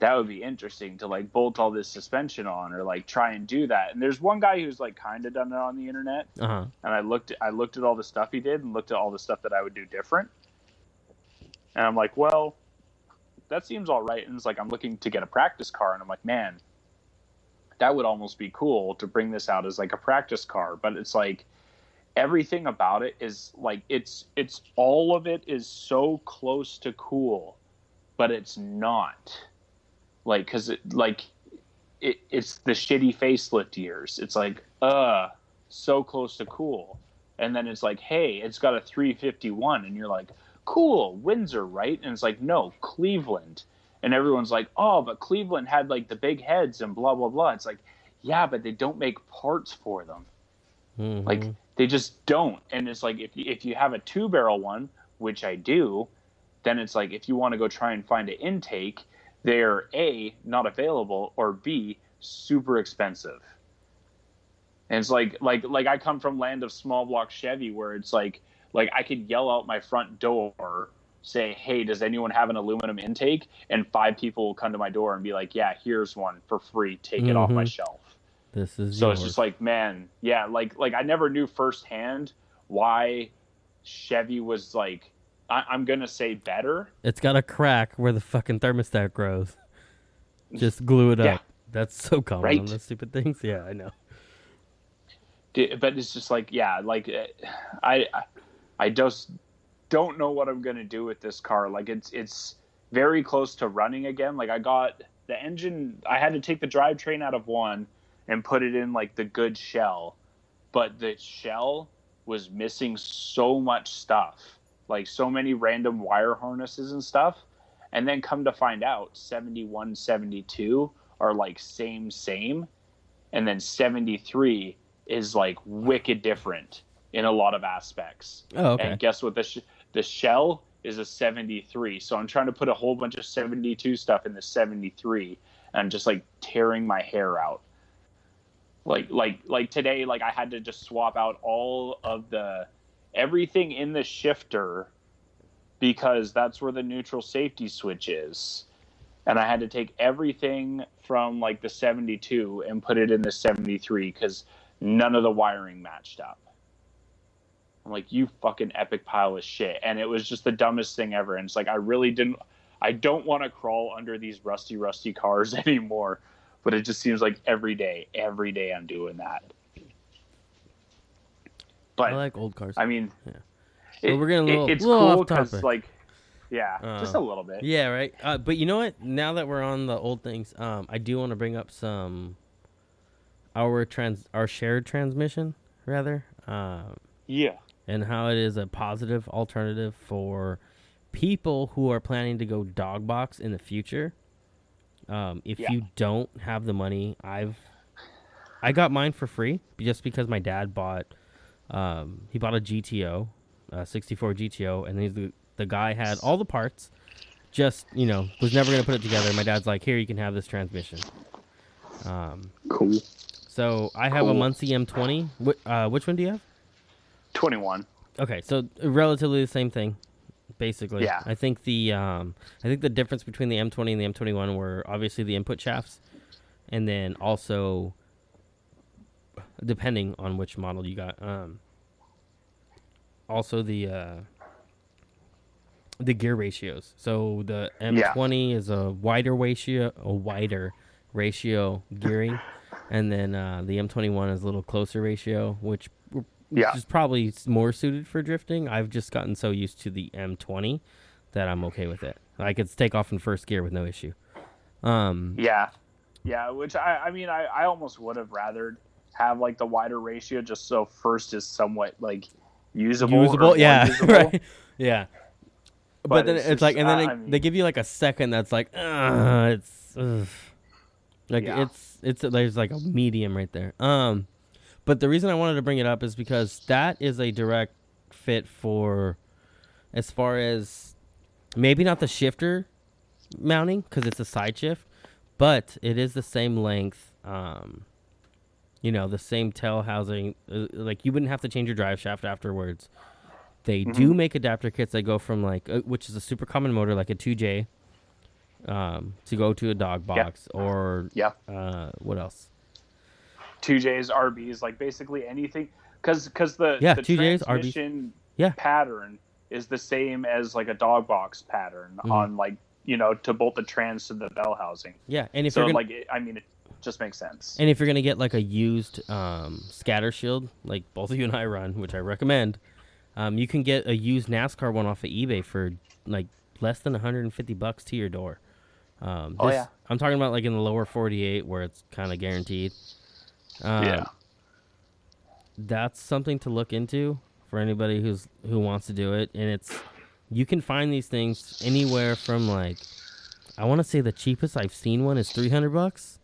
that would be interesting to like bolt all this suspension on or like try and do that. And there's one guy who's like kind of done it on the internet. Uh-huh. And I looked I looked at all the stuff he did and looked at all the stuff that I would do different. And I'm like, well, that seems all right. And it's like I'm looking to get a practice car, and I'm like, man, that would almost be cool to bring this out as like a practice car. But it's like everything about it is like it's it's all of it is so close to cool, but it's not like because it like it, it's the shitty facelift years. It's like uh so close to cool, and then it's like hey, it's got a 351, and you're like cool, Windsor, right? And it's like, no, Cleveland. And everyone's like, oh, but Cleveland had like the big heads and blah, blah, blah. It's like, yeah, but they don't make parts for them. Mm-hmm. Like, they just don't. And it's like, if, if you have a two barrel one, which I do, then it's like, if you want to go try and find an intake, they're A, not available, or B, super expensive. And it's like, like, like I come from land of small block Chevy where it's like, like I could yell out my front door, say, "Hey, does anyone have an aluminum intake?" and five people will come to my door and be like, "Yeah, here's one for free. Take mm-hmm. it off my mm-hmm. shelf." This is so yours. it's just like, man, yeah, like like I never knew firsthand why Chevy was like I, am gonna say better. It's got a crack where the fucking thermostat grows. Just glue it yeah. up. That's so common right? on those stupid things. Yeah, I know. But it's just like, yeah, like eh, I, I I just don't know what I'm to do with this car. Like it's it's very close to running again. Like I got the engine I had to take the drivetrain out of one and put it in like the good shell. But the shell was missing so much stuff. Like so many random wire harnesses and stuff. And then come to find out 71 72 are like same same and then 73 is like wicked different in a lot of aspects. Oh, okay. And guess what? The sh- the shell is a 73. So I'm trying to put a whole bunch of 72 stuff in the 73, and I'm just like tearing my hair out. Like like like today, like I had to just swap out all of the everything in the shifter because that's where the neutral safety switch is. And I had to take everything from like the 72 and put it in the 73 because none of the wiring matched up. I'm like, you fucking epic pile of shit. And it was just the dumbest thing ever. And it's like, I really didn't, I don't want to crawl under these rusty, rusty cars anymore. But it just seems like every day, every day I'm doing that. But I like old cars. I mean, yeah. It, we're getting a little, it, it's little cool because, like, yeah, uh, just a little bit. Yeah, right. Uh, but you know what? Now that we're on the old things, um, I do want to bring up some our trans, our shared transmission, rather. Um, yeah and how it is a positive alternative for people who are planning to go dog box in the future. Um, if yeah. you don't have the money, I've I got mine for free just because my dad bought um, he bought a GTO, a 64 GTO, and he's the the guy had all the parts, just you know was never gonna put it together. My dad's like, here you can have this transmission. Um, cool. So I have cool. a Muncie M20. Wh- uh, which one do you have? 21. Okay, so relatively the same thing, basically. Yeah. I think the um, I think the difference between the M20 and the M21 were obviously the input shafts, and then also depending on which model you got, um, also the uh, the gear ratios. So the M20 yeah. is a wider ratio, a wider ratio gearing, and then uh, the M21 is a little closer ratio, which yeah. which is probably more suited for drifting. I've just gotten so used to the M20 that I'm okay with it. I could take off in first gear with no issue. Um, yeah, yeah. Which I, I mean, I, I almost would have rather have like the wider ratio, just so first is somewhat like usable. Usable, yeah, usable. right, yeah. But, but then it's, it's like, and then uh, I mean, they give you like a second that's like, it's ugh. like yeah. it's it's there's like a medium right there. Um, but the reason I wanted to bring it up is because that is a direct fit for, as far as maybe not the shifter mounting because it's a side shift, but it is the same length. Um, you know, the same tail housing. Uh, like you wouldn't have to change your drive shaft afterwards. They mm-hmm. do make adapter kits that go from like, uh, which is a super common motor, like a 2J, um, to go to a dog box or Yeah. uh, what else? Two J's, RBs, like basically anything, because because the Yeah, the 2Js, RBs. transmission Yeah. pattern is the same as like a dog box pattern Mhm. on like you know to bolt the trans to the bell housing. Yeah, and if so gonna, like it, I mean it just makes sense. and if you're gonna get like a used um, scatter shield, like both of you and I run, which I recommend, um, you can get a used NASCAR one off of eBay for like less than 150 bucks to your door. Um, Oh, this- yeah. I'm talking about like in the lower 48 where it's kind of guaranteed. Um, yeah. that's something to look into for anybody who's who wants to do it and it's you can find these things anywhere from like i want to say the cheapest i've seen one is 300 bucks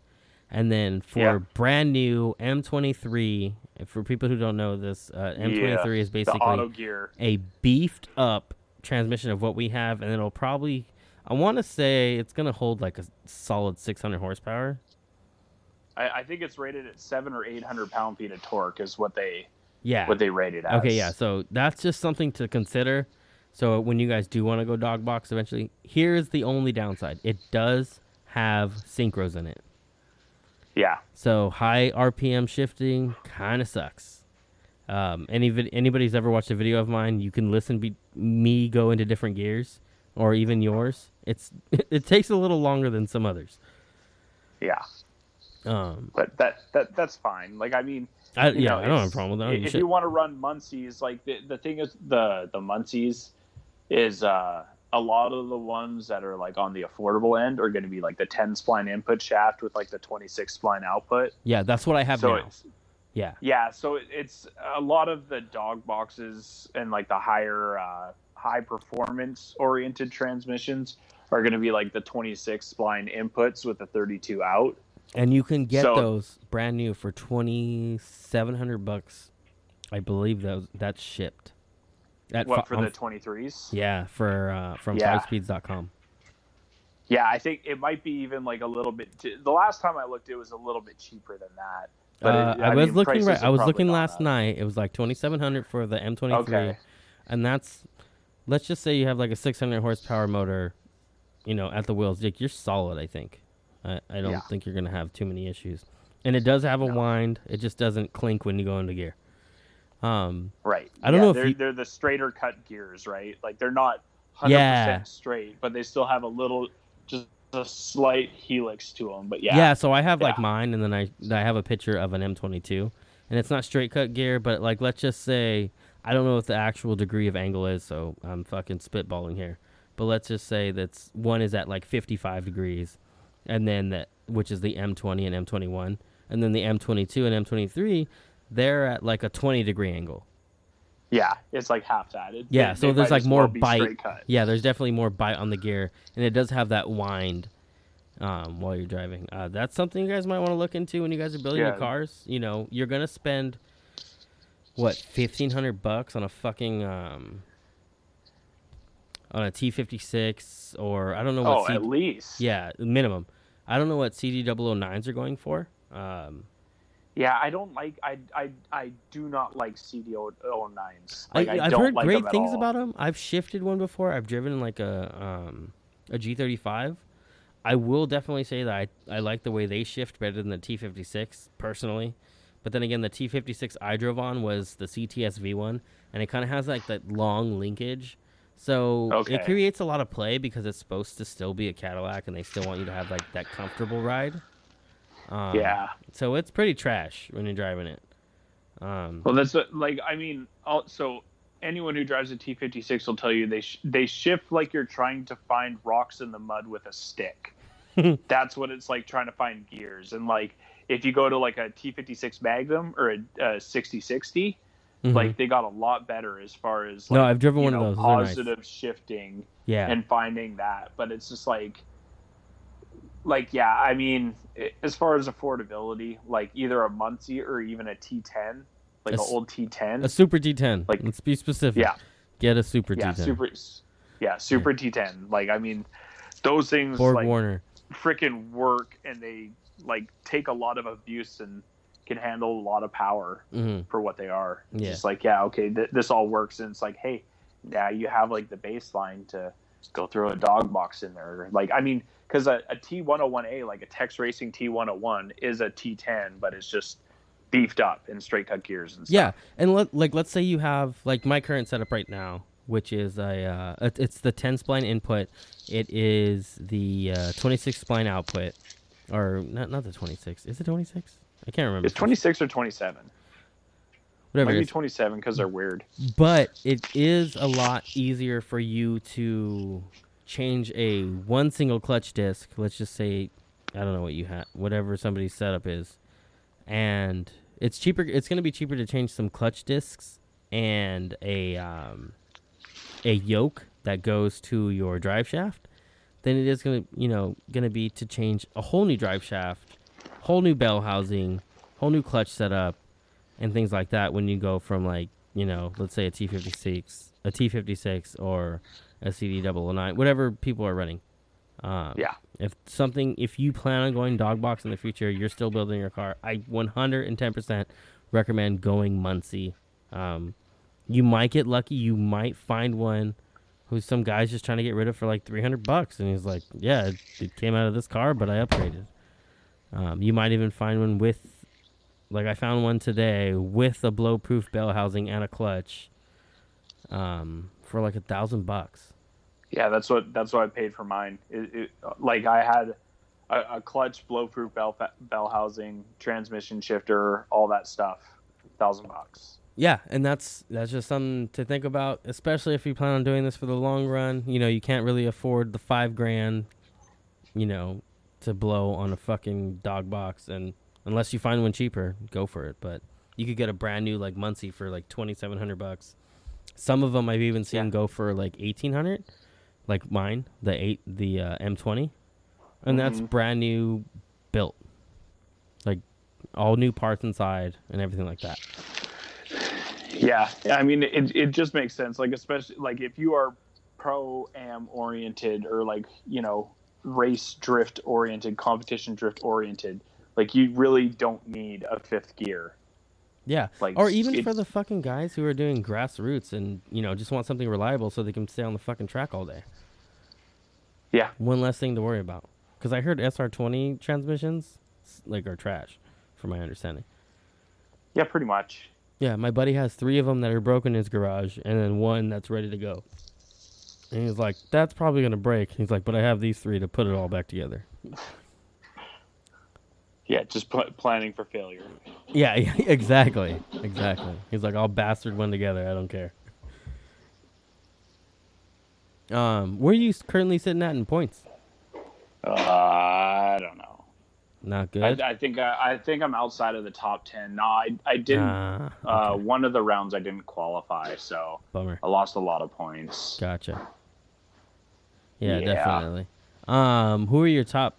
and then for Yeah. brand new m23 for people who don't know this uh, m23 is The basically auto gear. a beefed up transmission of what we have and it'll probably i want to say it's going to hold like a solid 600 horsepower I, I think it's rated at seven or eight hundred pound feet of torque is what they yeah what they rated as. Okay, yeah. So that's just something to consider. So when you guys do want to go dog box eventually, here's the only downside. It does have synchros in it. Yeah. So high RPM shifting kind of sucks. Um, any anybody's ever watched a video of mine, you can listen be- me go into different gears, or even yours. It's it takes a little longer than some others. Yeah. Um, But that that that's fine. Like I mean, I, yeah, know, I don't have a problem with that. If you want to run Muncies, like the, the thing is the the Muncies is uh, a lot of the ones that are like on the affordable end are going to be like the 10 spline input shaft with like the 26 spline output. yeah, that's what I have so now. Yeah, yeah, so it's a lot of the dog boxes and like the higher uh, high performance oriented transmissions are going to be like the 26 spline inputs with the 32 out. And you can get So- those brand new for twenty seven hundred bucks. I believe those that's shipped. At What for the 23s? yeah for uh, from Yeah. fivespeeds.com. Yeah, I think it might be even like a little bit. The last time I looked, it was a little bit cheaper than that. But Uh, it- I, was mean, looking right. I was looking last up. night. It was like twenty seven hundred for the M twenty three, and that's let's just say you have like a six hundred horsepower motor, you know, at the wheels. Dick, you're solid. I think. I, I don't Yeah. think you're gonna have too many issues, and it does have a No. wind. It just doesn't clink when you go into gear. Um, Right. I don't Yeah, know if they're, you- they're the straighter cut gears, right? Like they're not 100% Yeah. straight, but they still have a little, just a slight helix to them. But yeah, Yeah, so I have like mine, and then I I have a picture of an M22, and it's not straight cut gear, but like let's just say I don't know what the actual degree of angle is, so I'm fucking spitballing here, but let's just say that's one is at like 55 degrees, and then that which is the M20 and M21, and then the M22 and M23, they're at like a 20 degree angle. yeah, it's like half that. It, Yeah, they- so they there's like more bite. Yeah, there's definitely more bite on the gear, and it does have that wind um, while you're driving. Uh, that's something you guys might want to look into when you guys are building your cars. You know, you're gonna spend what fifteen hundred bucks on a fucking um, on a T56 or I don't know what. Oh, C- at least. yeah, minimum. I don't know what CD009s are going for. Um, Yeah, I don't like. I I I do not like CD09s. I, Like, I, I've don't heard like great things all. about them. I've shifted one before. I've driven like a um, a G35. I will definitely say that I, I like the way they shift better than the T56 personally. But then again, the T56 I drove on was the CTSV one, and it kind of has like that long linkage. So Okay. it creates a lot of play because it's supposed to still be a Cadillac, and they still want you to have like that comfortable ride. Um, Yeah. So it's pretty trash when you're driving it. Um, Well, that's what, like I mean, all, so anyone who drives a T56 will tell you they sh- they shift like you're trying to find rocks in the mud with a stick. that's what it's like trying to find gears. And like if you go to like a T56 Magnum or a, a 6060, mhm. like they got a lot better as far as No, I've driven one of know, those. Those are nice. positive shifting yeah. and finding that. But it's just like, like yeah, I mean, i- as far as affordability, like either a Muncie or even a T10, like A an old T10. A Super T10. Like- Let's be specific. Yeah. Get a Super yeah, T10. super, yeah, super T10. Like I mean, those things Borg like Warner. freaking work, and they like take a lot of abuse and can handle a lot of power hmm for what they are. It's Yeah. just like yeah, okay, th- this all works, and it's like hey, now you have like the baseline to go throw a dog box in there. Like I mean, because a, a T101A, like a Tex Racing T101, is a T10, but it's just beefed up in straight cut gears and stuff. Yeah, and let, like let's say you have like my current setup right now, which is a uh, it's the 10 spline input. It is the uh, 26 spline output, or not not the 26. Is it 26? I can't remember. It's 26 or 27. Whatever. Might it be is. 27 because they're weird. but it is a lot easier for you to change a one single clutch disc let's just say i don't know what you have whatever somebody's setup is and it's cheaper it's going to be cheaper to change some clutch discs and a um, a yoke that goes to your drive shaft than it is going to you know going to be to change a whole new drive shaft whole new bell housing whole new clutch setup and things like that when you go from like you know let's say a T56 a T56 or a CD 009 whatever people are running. Um, Yeah. if something if you plan on going dog box in the future you're still building your car I 110% recommend going Muncie. Um, you might get lucky. You might find one who some guy's just trying to get rid of for like 300 bucks and he's like yeah it, it came out of this car but I upgraded um, you might even find one with like I found one today with a blowproof bell housing and a clutch, um, for like a thousand bucks. Yeah, that's what that's what I paid for mine. It, it, like I had a, a clutch, blow-proof bell bell housing, transmission shifter, all that stuff. Thousand bucks. Yeah, and that's that's just something to think about, especially if you plan on doing this for the long run. You know, you can't really afford the five grand, you know, to blow on a fucking dog box, and unless you find one cheaper, go for it. But you could get a brand new like Muncie for like twenty seven hundred bucks. Some of them I've even seen Yeah. go for like eighteen hundred, like mine, the eight, the uh, M twenty, and that's Mhm. brand new, built, like all new parts inside and everything like that. Yeah, I mean, it it just makes sense. Like especially like if you are pro am oriented or like you know race drift oriented, competition drift oriented, like you really don't need a fifth gear. Yeah, Like, or even for the fucking guys who are doing grassroots and you know just want something reliable so they can stay on the fucking track all day. Yeah. One less thing to worry about. Because I heard SR20 transmissions like are trash, from my understanding. Yeah, pretty much. Yeah, my buddy has three of them that are broken in his garage, and then one that's ready to go. And he's like, "That's probably gonna break." He's like, "But I have these three to put it all back together." Yeah, just pl- planning for failure. Yeah, yeah, exactly, exactly. He's like, "I'll bastard one together. I don't care." Um, where are you currently sitting at in points? Uh, I don't know. Not good. I, I think I, I think I'm outside of the top ten. No, I I didn't. Ah, uh, okay. one of the rounds I didn't qualify, so Bummer. I lost a lot of points. Gotcha. Yeah, Yeah. definitely. Um, who are your top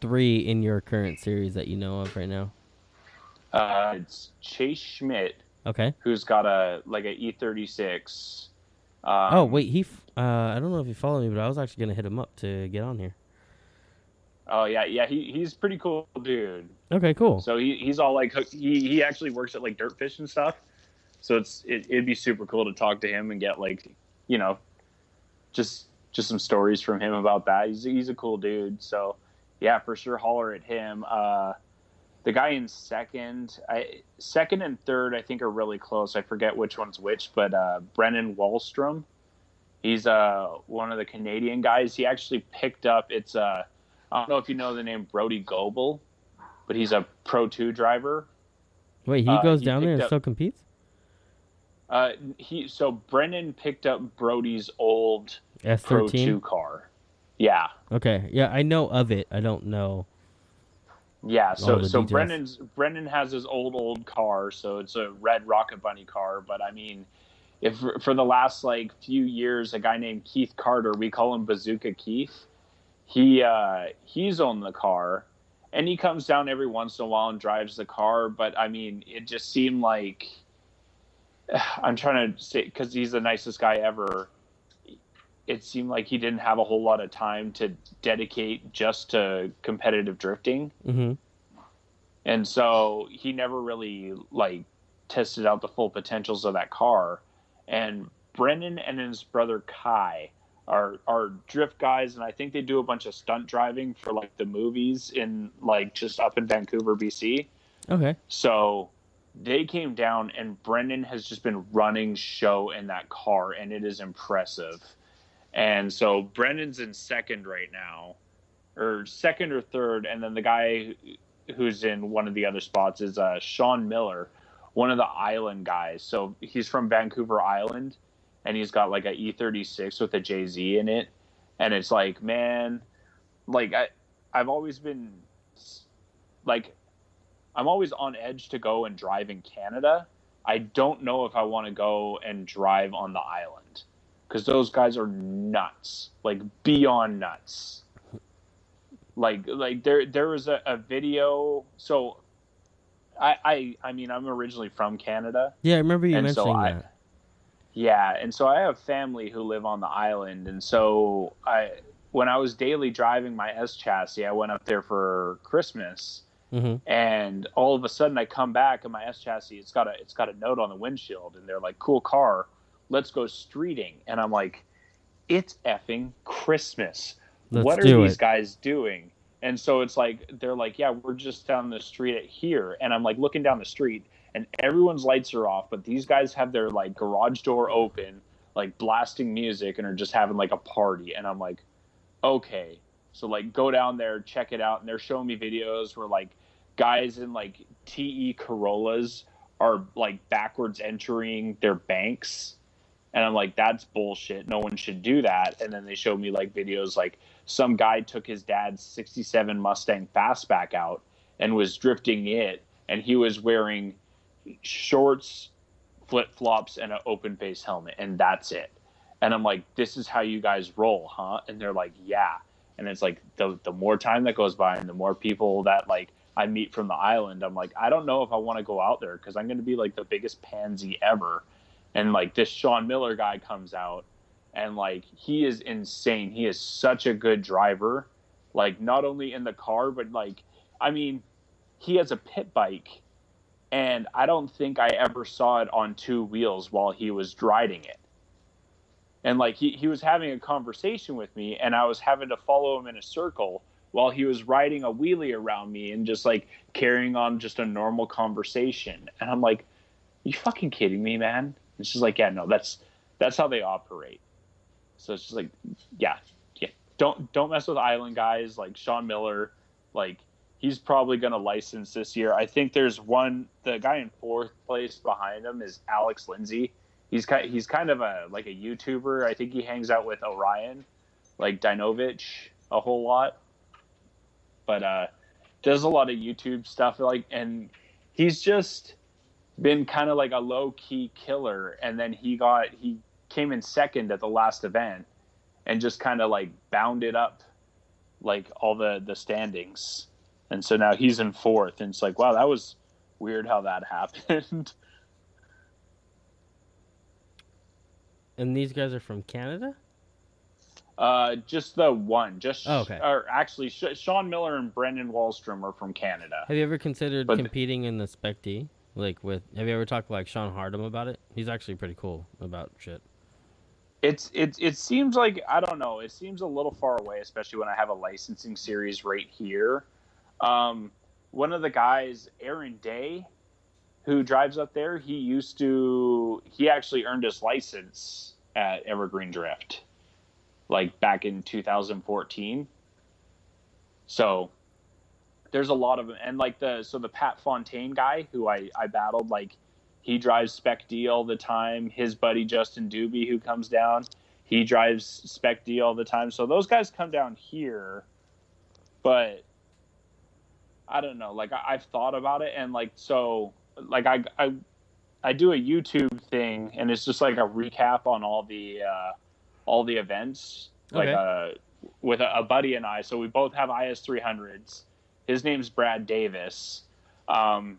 three in your current series that you know of right now? Uh, it's Chase Schmidt Okay. who's got a like a E36. Um, oh wait, he. F- uh, I don't know if you follow me, but I was actually gonna hit him up to get on here. Oh yeah, yeah. He he's pretty cool dude. Okay, cool. So he, he's all like he he actually works at like Dirtfish and stuff. So it's it, it'd be super cool to talk to him and get like you know just just some stories from him about that. He's he's a cool dude. So yeah, for sure, holler at him. Uh, the guy in second, I second and third, I think are really close. I forget which one's which, but uh, Brennan Wallstrom. He's uh one of the Canadian guys. He actually picked up. It's uh I don't know if you know the name Brody Goebel, but he's a Pro Two driver. Wait, he uh, goes he down there and up- still competes. Uh, he so Brennan picked up Brody's old S Pro thirteen. Two car. Yeah, Okay, yeah, I know of it. I don't know. yeah. So so details. Brennan's Brennan has his old old car, so it's a red Rocket Bunny car. But I mean, if for the last like few years, a guy named Keith Carter, we call him Bazooka Keith. He uh, he's owned the car, and he comes down every once in a while and drives the car. But I mean, it just seemed like I'm trying to say because he's the nicest guy ever. It seemed like he didn't have a whole lot of time to dedicate just to competitive drifting, Mm-hmm. and so he never really like tested out the full potentials of that car. And Brendan and his brother Kai are are drift guys, and I think they do a bunch of stunt driving for like the movies in like just up in Vancouver, BC. Okay. So they came down, and Brendan has just been running show in that car, and it is impressive. And so Brendan's in second right now, or second or third, and then the guy who's in one of the other spots is uh, Sean Miller, one of the island guys. So he's from Vancouver Island, and he's got like a E36 with a JZ in it, and it's like, man, like I, I've always been, like, I'm always on edge to go and drive in Canada. I don't know if I want to go and drive on the island because those guys are nuts, like beyond nuts. Like, like there, there was a, a video. So, I, I, I mean, I'm originally from Canada. Yeah, I remember you mentioning so I, that. Yeah, and so I have family who live on the island, and so I, when I was daily driving my S chassis, I went up there for Christmas, mm-hmm. and all of a sudden I come back and my S chassis it's got a it's got a note on the windshield, and they're like, "Cool car, let's go streeting," and I'm like, "It's effing Christmas." Let's what are these it. guys doing? And so it's like they're like, yeah, we're just down the street at here, and I'm like looking down the street, and everyone's lights are off, but these guys have their like garage door open, like blasting music, and are just having like a party, and I'm like, okay, so like go down there, check it out, and they're showing me videos where like guys in like TE Corollas are like backwards entering their banks and I'm like, that's bullshit. No one should do that. And then they showed me like videos like some guy took his dad's 67 Mustang Fastback out and was drifting it. And he was wearing shorts, flip flops, and an open face helmet. And that's it. And I'm like, this is how you guys roll, huh? And they're like, yeah. And it's like the, the more time that goes by and the more people that like I meet from the island, I'm like, I don't know if I want to go out there because I'm going to be like the biggest pansy ever and like this Sean Miller guy comes out and like he is insane. He is such a good driver. Like not only in the car but like I mean he has a pit bike and I don't think I ever saw it on two wheels while he was riding it. And like he, he was having a conversation with me and I was having to follow him in a circle while he was riding a wheelie around me and just like carrying on just a normal conversation. And I'm like, you fucking kidding me, man? It's just like, yeah, no, that's that's how they operate. So it's just like, yeah, yeah. Don't don't mess with island guys like Sean Miller. Like he's probably going to license this year. I think there's one. The guy in fourth place behind him is Alex Lindsay. He's kind he's kind of a like a YouTuber. I think he hangs out with Orion, like Dinovich, a whole lot. But uh, does a lot of YouTube stuff. Like, and he's just been kind of like a low key killer, and then he got he came in second at the last event, and just kind of like bounded up, like all the the standings, and so now he's in fourth, and it's like wow that was weird how that happened. and these guys are from Canada. Uh, just the one. Just oh, okay. Or actually, Sean Miller and Brendan Wallstrom are from Canada. Have you ever considered but, competing in the Spec D? Like with, have you ever talked like Sean Hardham about it? He's actually pretty cool about shit. It's it it seems like I don't know. It seems a little far away, especially when I have a licensing series right here. Um, one of the guys, Aaron Day, who drives up there, he used to he actually earned his license at Evergreen Drift, like back in 2014. So there's a lot of them, and like the so the Pat Fontaine guy who I I battled like he drives Spec D all the time. His buddy Justin Doobie who comes down, he drives Spec D all the time. So those guys come down here, but I don't know. Like I, I've thought about it, and like so, like I I I do a YouTube thing, and it's just like a recap on all the uh, all the events, like uh, with a, a buddy and I. So we both have IS three hundreds his name's Brad Davis. Um,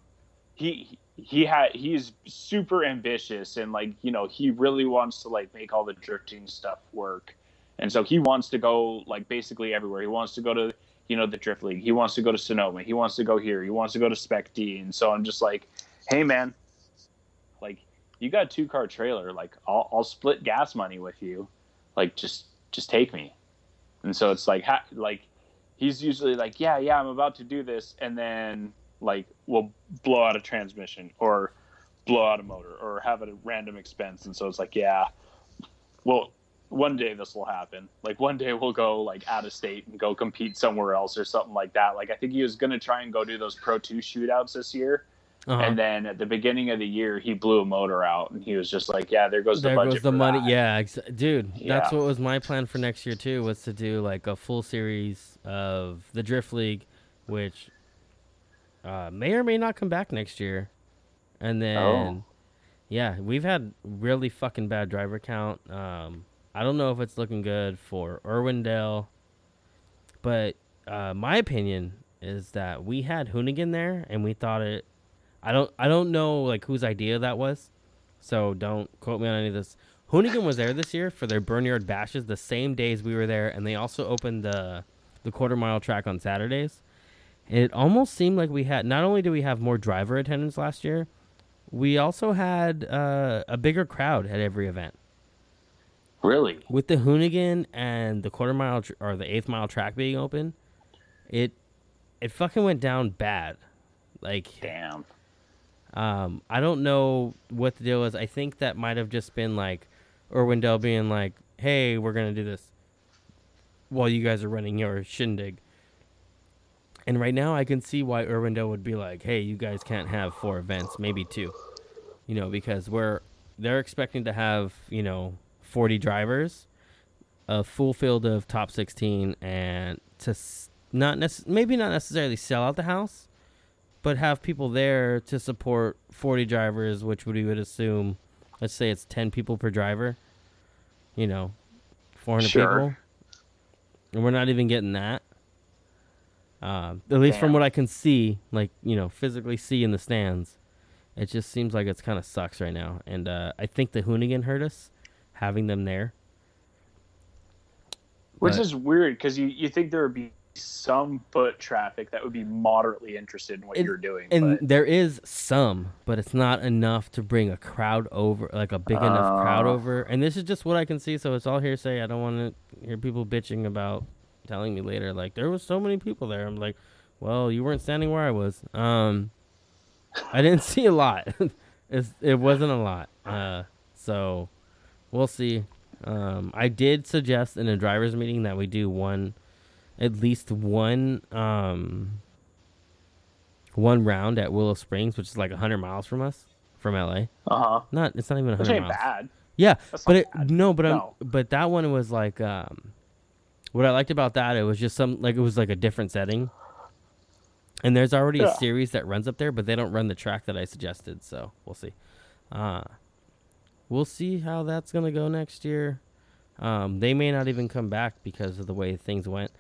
he he had he's super ambitious and like you know he really wants to like make all the drifting stuff work, and so he wants to go like basically everywhere. He wants to go to you know the drift league. He wants to go to Sonoma. He wants to go here. He wants to go to Spec D. And so I'm just like, hey man, like you got a two car trailer. Like I'll I'll split gas money with you. Like just just take me. And so it's like ha- like he's usually like, yeah, yeah, I'm about to do this, and then like we'll blow out a transmission or blow out a motor or have a random expense, and so it's like, yeah, well, one day this will happen. Like one day we'll go like out of state and go compete somewhere else or something like that. Like I think he was gonna try and go do those Pro Two shootouts this year. Uh-huh. And then at the beginning of the year, he blew a motor out, and he was just like, "Yeah, there goes the there goes the money." That. Yeah, ex- dude, yeah. that's what was my plan for next year too. Was to do like a full series of the Drift League, which uh, may or may not come back next year. And then, oh. yeah, we've had really fucking bad driver count. Um, I don't know if it's looking good for Irwindale, but uh, my opinion is that we had Hoonigan there, and we thought it I don't I don't know like whose idea that was, so don't quote me on any of this. Hoonigan was there this year for their Burnyard bashes the same days we were there, and they also opened the the quarter mile track on Saturdays. It almost seemed like we had not only do we have more driver attendance last year, we also had uh, a bigger crowd at every event. Really, with the Hoonigan and the quarter mile tr- or the eighth mile track being open, it it fucking went down bad. Like damn. Um, I don't know what the deal is. I think that might have just been like Irwindale being like, "Hey, we're gonna do this while you guys are running your shindig." And right now, I can see why Irwindale would be like, "Hey, you guys can't have four events, maybe two, you know, because we're they're expecting to have you know forty drivers, a full field of top sixteen, and to not nec- maybe not necessarily sell out the house, but have people there to support 40 drivers, which we would assume, let's say it's 10 people per driver, you know, 400 sure. people. And we're not even getting that. Uh, at least Damn. from what I can see, like, you know, physically see in the stands, it just seems like it's kind of sucks right now. And uh, I think the Hoonigan hurt us having them there. Which but, is weird because you, you think there would be some foot traffic that would be moderately interested in what you're doing. And but. there is some, but it's not enough to bring a crowd over, like a big uh, enough crowd uh. over. And this is just what I can see, so it's all hearsay. I don't want to hear people bitching about telling me later, like there was so many people there. I'm like, well, you weren't standing where I was. Um, I didn't see a lot. it wasn't a lot. Uh, so we'll see. Um, I did suggest in a drivers meeting that we do one at least one um one round at Willow Springs, which is like hundred miles from us, from LA. Uh huh. Not it's not even hundred miles. bad. Yeah, That's but it, bad. no, but no. I'm, but that one was like um, what I liked about that it was just some like it was like a different setting. And there's already yeah. a series that runs up there, but they don't run the track that I suggested, so we'll see. Uh we'll see how that's gonna go next year. Um, they may not even come back because of the way things went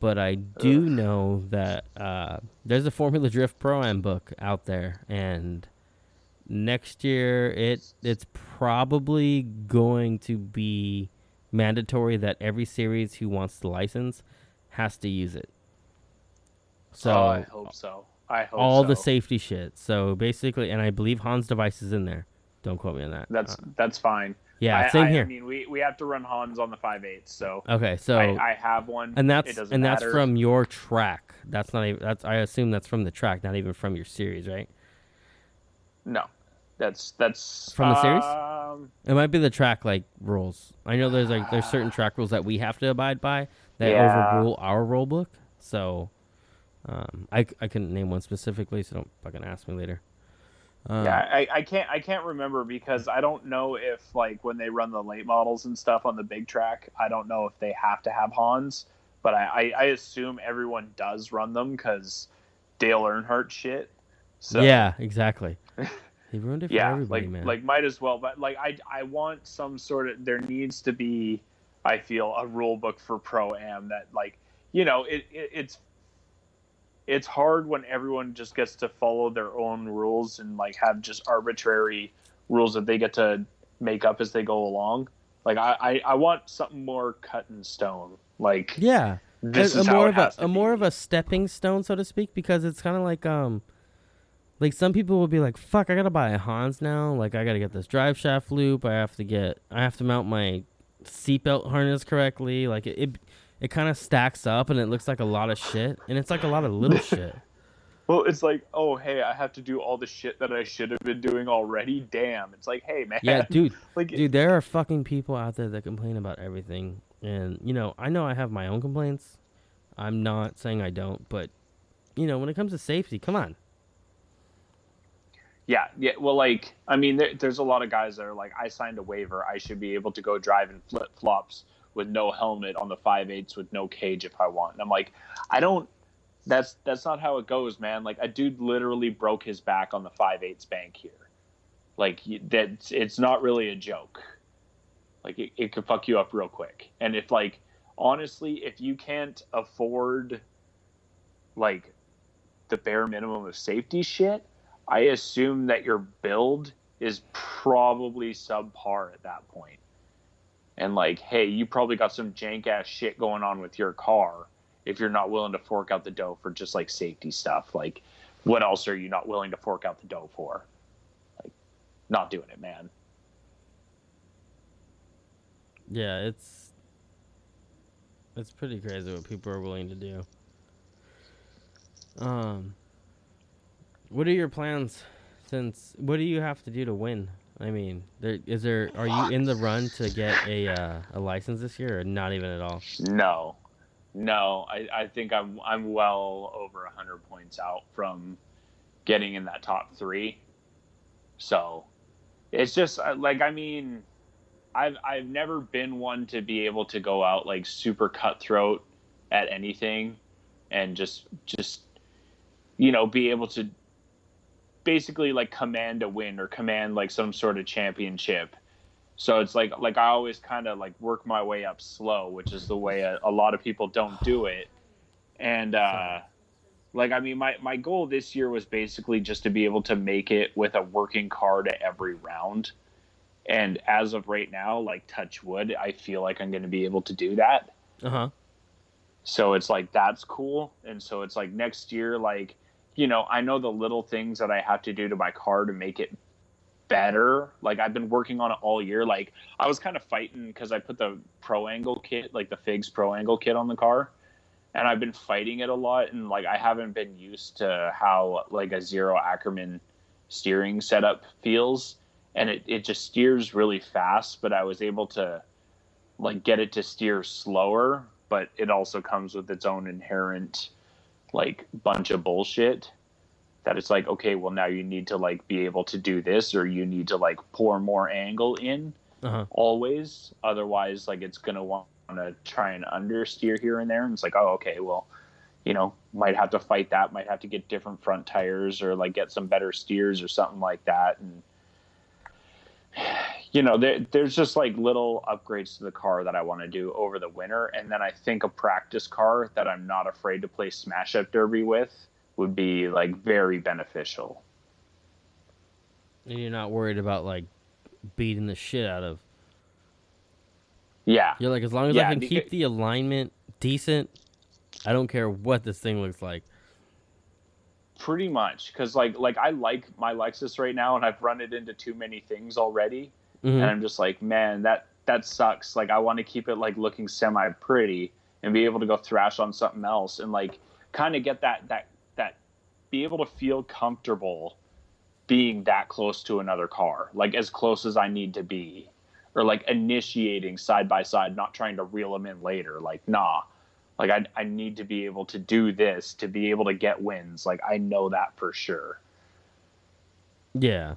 but I do Ugh. know that uh, there's a Formula Drift Pro Am book out there, and next year it it's probably going to be mandatory that every series who wants the license has to use it. So oh, I hope so. I hope all so. the safety shit. So basically, and I believe Hans device is in there. Don't quote me on that. That's uh, that's fine. Yeah, I, same I, here. I mean, we, we have to run Hans on the five eighths, so okay. So I, I have one, and that's and that's from your track. That's not even that's I assume that's from the track, not even from your series, right? No, that's that's from the series. Um, it might be the track like rules. I know there's like there's certain track rules that we have to abide by that yeah. overrule our rule book. So, um, I I couldn't name one specifically, so don't fucking ask me later. Uh, yeah, I, I can't I can't remember because I don't know if like when they run the late models and stuff on the big track, I don't know if they have to have Hans, but I, I, I assume everyone does run them because Dale Earnhardt shit. So yeah, exactly. He ruined it for yeah, everybody, like, man. Like might as well, but like I I want some sort of there needs to be I feel a rule book for pro am that like you know it, it it's it's hard when everyone just gets to follow their own rules and like have just arbitrary rules that they get to make up as they go along. Like I, I, I want something more cut in stone. Like yeah, this a, is a more of a, a more of a stepping stone, so to speak, because it's kind of like um, like some people will be like, "Fuck, I gotta buy a Hans now. Like I gotta get this drive shaft loop. I have to get, I have to mount my seatbelt harness correctly. Like it, it, it kind of stacks up and it looks like a lot of shit, and it's like a lot of little shit. Well, it's like, oh, hey, I have to do all the shit that I should have been doing already. Damn. It's like, hey, man. Yeah, dude. like, dude, there are fucking people out there that complain about everything, and you know, I know I have my own complaints. I'm not saying I don't, but you know, when it comes to safety, come on. Yeah, yeah. Well, like, I mean, there, there's a lot of guys that are like, I signed a waiver. I should be able to go drive in flip flops with no helmet on the five eights with no cage if I want. And I'm like, I don't that's that's not how it goes, man. Like a dude literally broke his back on the five eighths bank here. Like that, it's not really a joke. Like it, it could fuck you up real quick. And if like honestly, if you can't afford like the bare minimum of safety shit, I assume that your build is probably subpar at that point. And like, hey, you probably got some jank ass shit going on with your car if you're not willing to fork out the dough for just like safety stuff. Like, what else are you not willing to fork out the dough for? Like, not doing it, man. Yeah, it's it's pretty crazy what people are willing to do. Um, what are your plans? Since what do you have to do to win? I mean, there is there. Are you in the run to get a uh, a license this year, or not even at all? No, no, I, I think I'm I'm well over hundred points out from getting in that top three. So it's just like I mean, I've I've never been one to be able to go out like super cutthroat at anything, and just just you know be able to basically like command a win or command like some sort of championship so it's like like I always kind of like work my way up slow, which is the way a, a lot of people don't do it. And uh, like I mean, my my goal this year was basically just to be able to make it with a working car to every round. And as of right now, like touch wood, I feel like I'm going to be able to do that. Uh huh. So it's like that's cool, and so it's like next year, like you know, I know the little things that I have to do to my car to make it better. Like I've been working on it all year. Like I was kind of fighting because I put the Pro Angle kit, like the Figs Pro Angle kit, on the car, and I've been fighting it a lot. And like I haven't been used to how like a zero Ackerman steering setup feels, and it it just steers really fast. But I was able to like get it to steer slower, but it also comes with its own inherent like bunch of bullshit that it's like okay well now you need to like be able to do this or you need to like pour more angle in uh-huh. always. Otherwise like it's gonna want to try and understeer here and there. And it's like oh okay well you know might have to fight that might have to get different front tires or like get some better steers or something like that. And you know there, there's just like little upgrades to the car that i want to do over the winter and then i think a practice car that i'm not afraid to play smash up derby with would be like very beneficial. And you're not worried about like beating the shit out of. Yeah. You're like as long as yeah, I can keep the alignment decent, I don't care what this thing looks like. Pretty much, because like like I like my Lexus right now, and I've run it into too many things already, mm-hmm. and I'm just like, man, that that sucks. Like I want to keep it like looking semi pretty and be able to go thrash on something else, and like kind of get that that that be able to feel comfortable being that close to another car, like as close as I need to be, or like initiating side by side, not trying to reel them in later. Like, nah, like I, I need to be able to do this to be able to get wins. Like, I know that for sure. Yeah.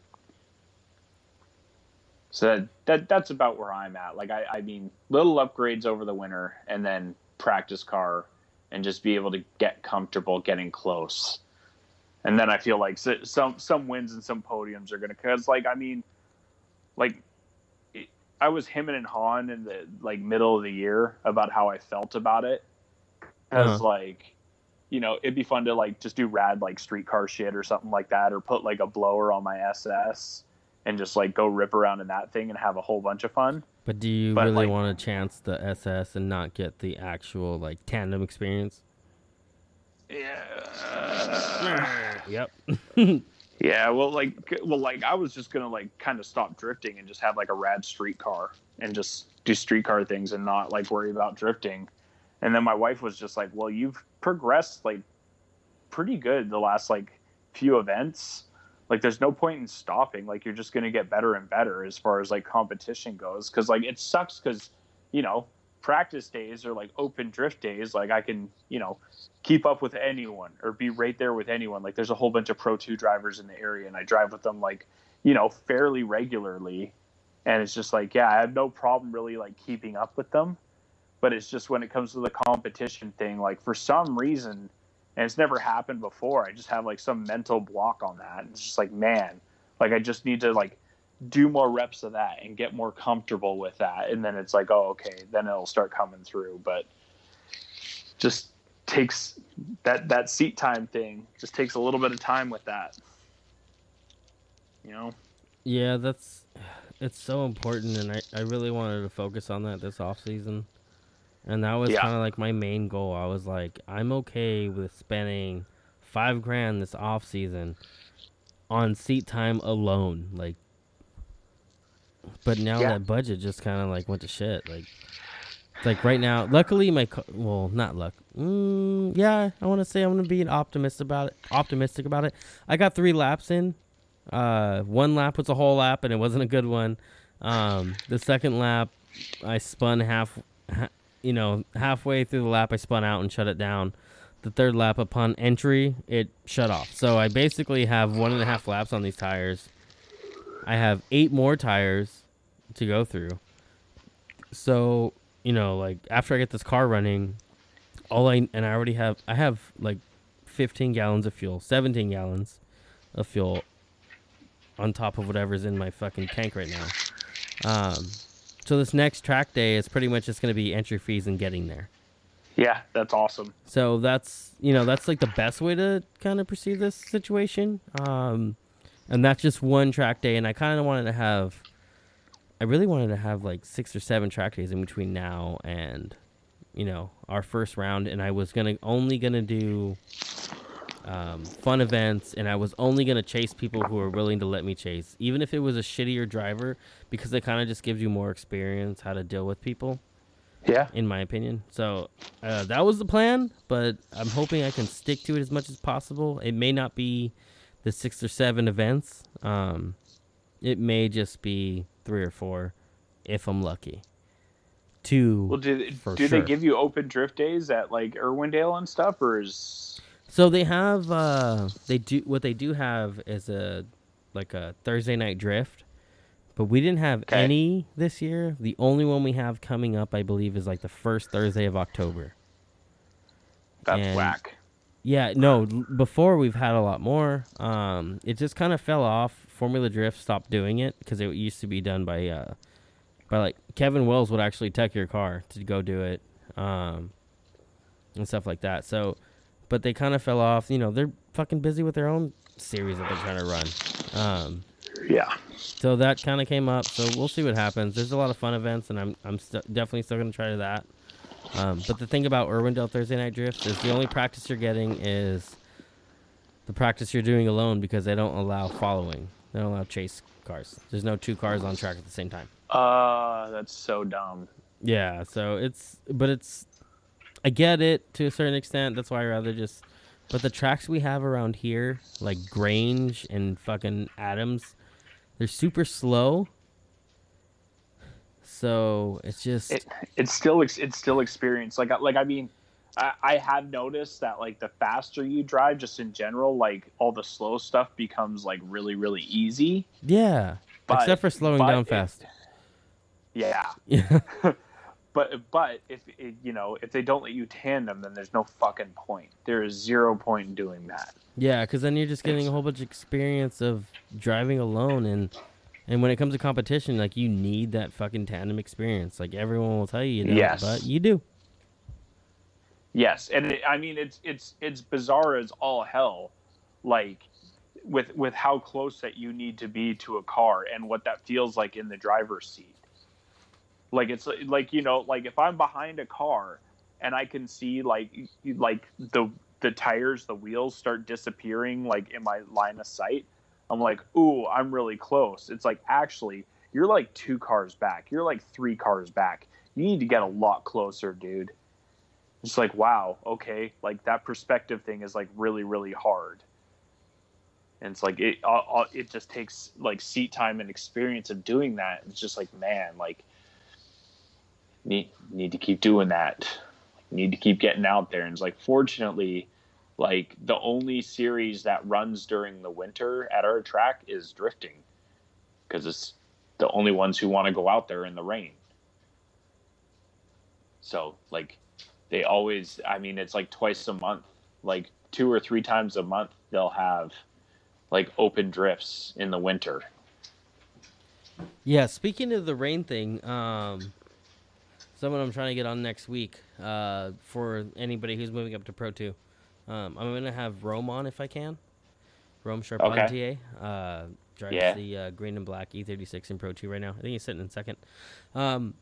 So that, that that's about where I'm at. Like, I, I mean, little upgrades over the winter and then practice car and just be able to get comfortable getting close and then I feel like some some wins and some podiums are gonna because like I mean, like I was him and Han in the like middle of the year about how I felt about it, as uh-huh. like, you know, it'd be fun to like just do rad like streetcar shit or something like that, or put like a blower on my SS and just like go rip around in that thing and have a whole bunch of fun. But do you but, really like, want to chance the SS and not get the actual like tandem experience? Yeah. yep. Yeah, well, like, well, like I was just gonna like kind of stop drifting and just have like a rad street car and just do streetcar things and not like worry about drifting. And then my wife was just like, "Well, you've progressed like pretty good the last like few events. Like, there's no point in stopping. Like, you're just gonna get better and better as far as like competition goes. Because like it sucks because you know practice days or like open drift days, like I can, you know, keep up with anyone or be right there with anyone. Like there's a whole bunch of Pro 2 drivers in the area and I drive with them like, you know, fairly regularly. And it's just like, yeah, I have no problem really like keeping up with them. But it's just when it comes to the competition thing, like for some reason, and it's never happened before, I just have like some mental block on that. And it's just like, man, like I just need to like do more reps of that and get more comfortable with that. And then it's like oh okay then it'll start coming through. But just takes that that seat time thing just takes a little bit of time with that. You know? Yeah that's it's so important. And i, I really wanted to focus on that this off season and that was yeah. kind of like my main goal i was like i'm okay with spending five grand this off season on seat time alone like but now yeah. that budget just kind of like went to shit. Like, like right now, luckily my well, not luck. Mm, yeah, I want to say I'm gonna be an optimist about it. Optimistic about it. I got three laps in. Uh, one lap was a whole lap, and it wasn't a good one. Um, the second lap, I spun half, ha, you know, halfway through the lap, I spun out and shut it down. The third lap, upon entry, it shut off. So I basically have one and a half laps on these tires I have eight more tires to go through. So, you know, like after I get this car running, all I and I already have I have like 15 gallons of fuel, 17 gallons of fuel on top of whatever's in my fucking tank right now. Um, so this next track day is pretty much just going to be entry fees and getting there. Yeah, that's awesome. So that's you know that's like the best way to kind of perceive this situation. Um, and that's just one track day. And I kind of wanted to have, I really wanted to have like six or seven track days in between now and, you know, our first round. And I was gonna only gonna do um, fun events, and I was only gonna chase people who were willing to let me chase, even if it was a shittier driver, because it kind of just gives you more experience how to deal with people. Yeah. In my opinion. So uh, that was the plan, but I'm hoping I can stick to it as much as possible. It may not be the six or seven events. Um, it may just be three or four, if I'm lucky. Two. Well, do do sure. they give you open drift days at like Irwindale and stuff, or is? So they have. Uh, they do what they do have is a like a Thursday night drift, but we didn't have okay. any this year. The only one we have coming up, I believe, is like the first Thursday of October. That's and whack. Yeah, no. Before we've had a lot more. Um, it just kind of fell off. Formula Drift stopped doing it because it used to be done by, uh, by like Kevin Wells would actually tech your car to go do it, um, and stuff like that. So, but they kind of fell off. You know, they're fucking busy with their own series that they're trying to run. Um, yeah. So that kind of came up. So we'll see what happens. There's a lot of fun events, and I'm I'm st- definitely still gonna try that. Um, but the thing about Irwindale Thursday Night Drift is the only practice you're getting is the practice you're doing alone because they don't allow following. They don't allow chase cars. There's no two cars on track at the same time. Uh, that's so dumb. Yeah, so it's, but it's, I get it to a certain extent. That's why I rather just, but the tracks we have around here, like Grange and fucking Adams, they're super slow so it's just it, it's still it's still experience. Like like I mean, I, I have noticed that like the faster you drive, just in general, like all the slow stuff becomes like really really easy. Yeah, but, except for slowing down fast. yeah. Yeah. but but if it, you know if they don't let you tandem, then there's no fucking point. There is zero point in doing that. Yeah, because then you're just getting a whole bunch of experience of driving alone and and when it comes to competition, like you need that fucking tandem experience. Like everyone will tell you, you don't, yes. but you do. Yes, and it, I mean it's it's it's bizarre as all hell, like with with how close that you need to be to a car and what that feels like in the driver's seat. Like it's like you know like if I'm behind a car and I can see like like the the tires the wheels start disappearing like in my line of sight I'm like, ooh, I'm really close. It's like actually you're like two cars back. You're like three cars back. You need to get a lot closer, dude. It's like, wow, okay, like that perspective thing is like really, really hard. And it's like it, uh, uh, it just takes like seat time and experience of doing that. It's just like, man, like need need to keep doing that. Need to keep getting out there. And it's like, fortunately, like the only series that runs during the winter at our track is drifting, because it's the only ones who want to go out there in the rain. So like they always I mean it's like twice a month, like two or three times a month they'll have like open drifts in the winter. Yeah, speaking of the rain thing, um someone I'm trying to get on next week, uh, for anybody who's moving up to Pro 2. Um, I'm gonna have Rome on if I can. Rome Charpentier. Okay. Uh, drives yeah. the uh, green and black E36 in Pro 2 right now. I think he's sitting in second. Um,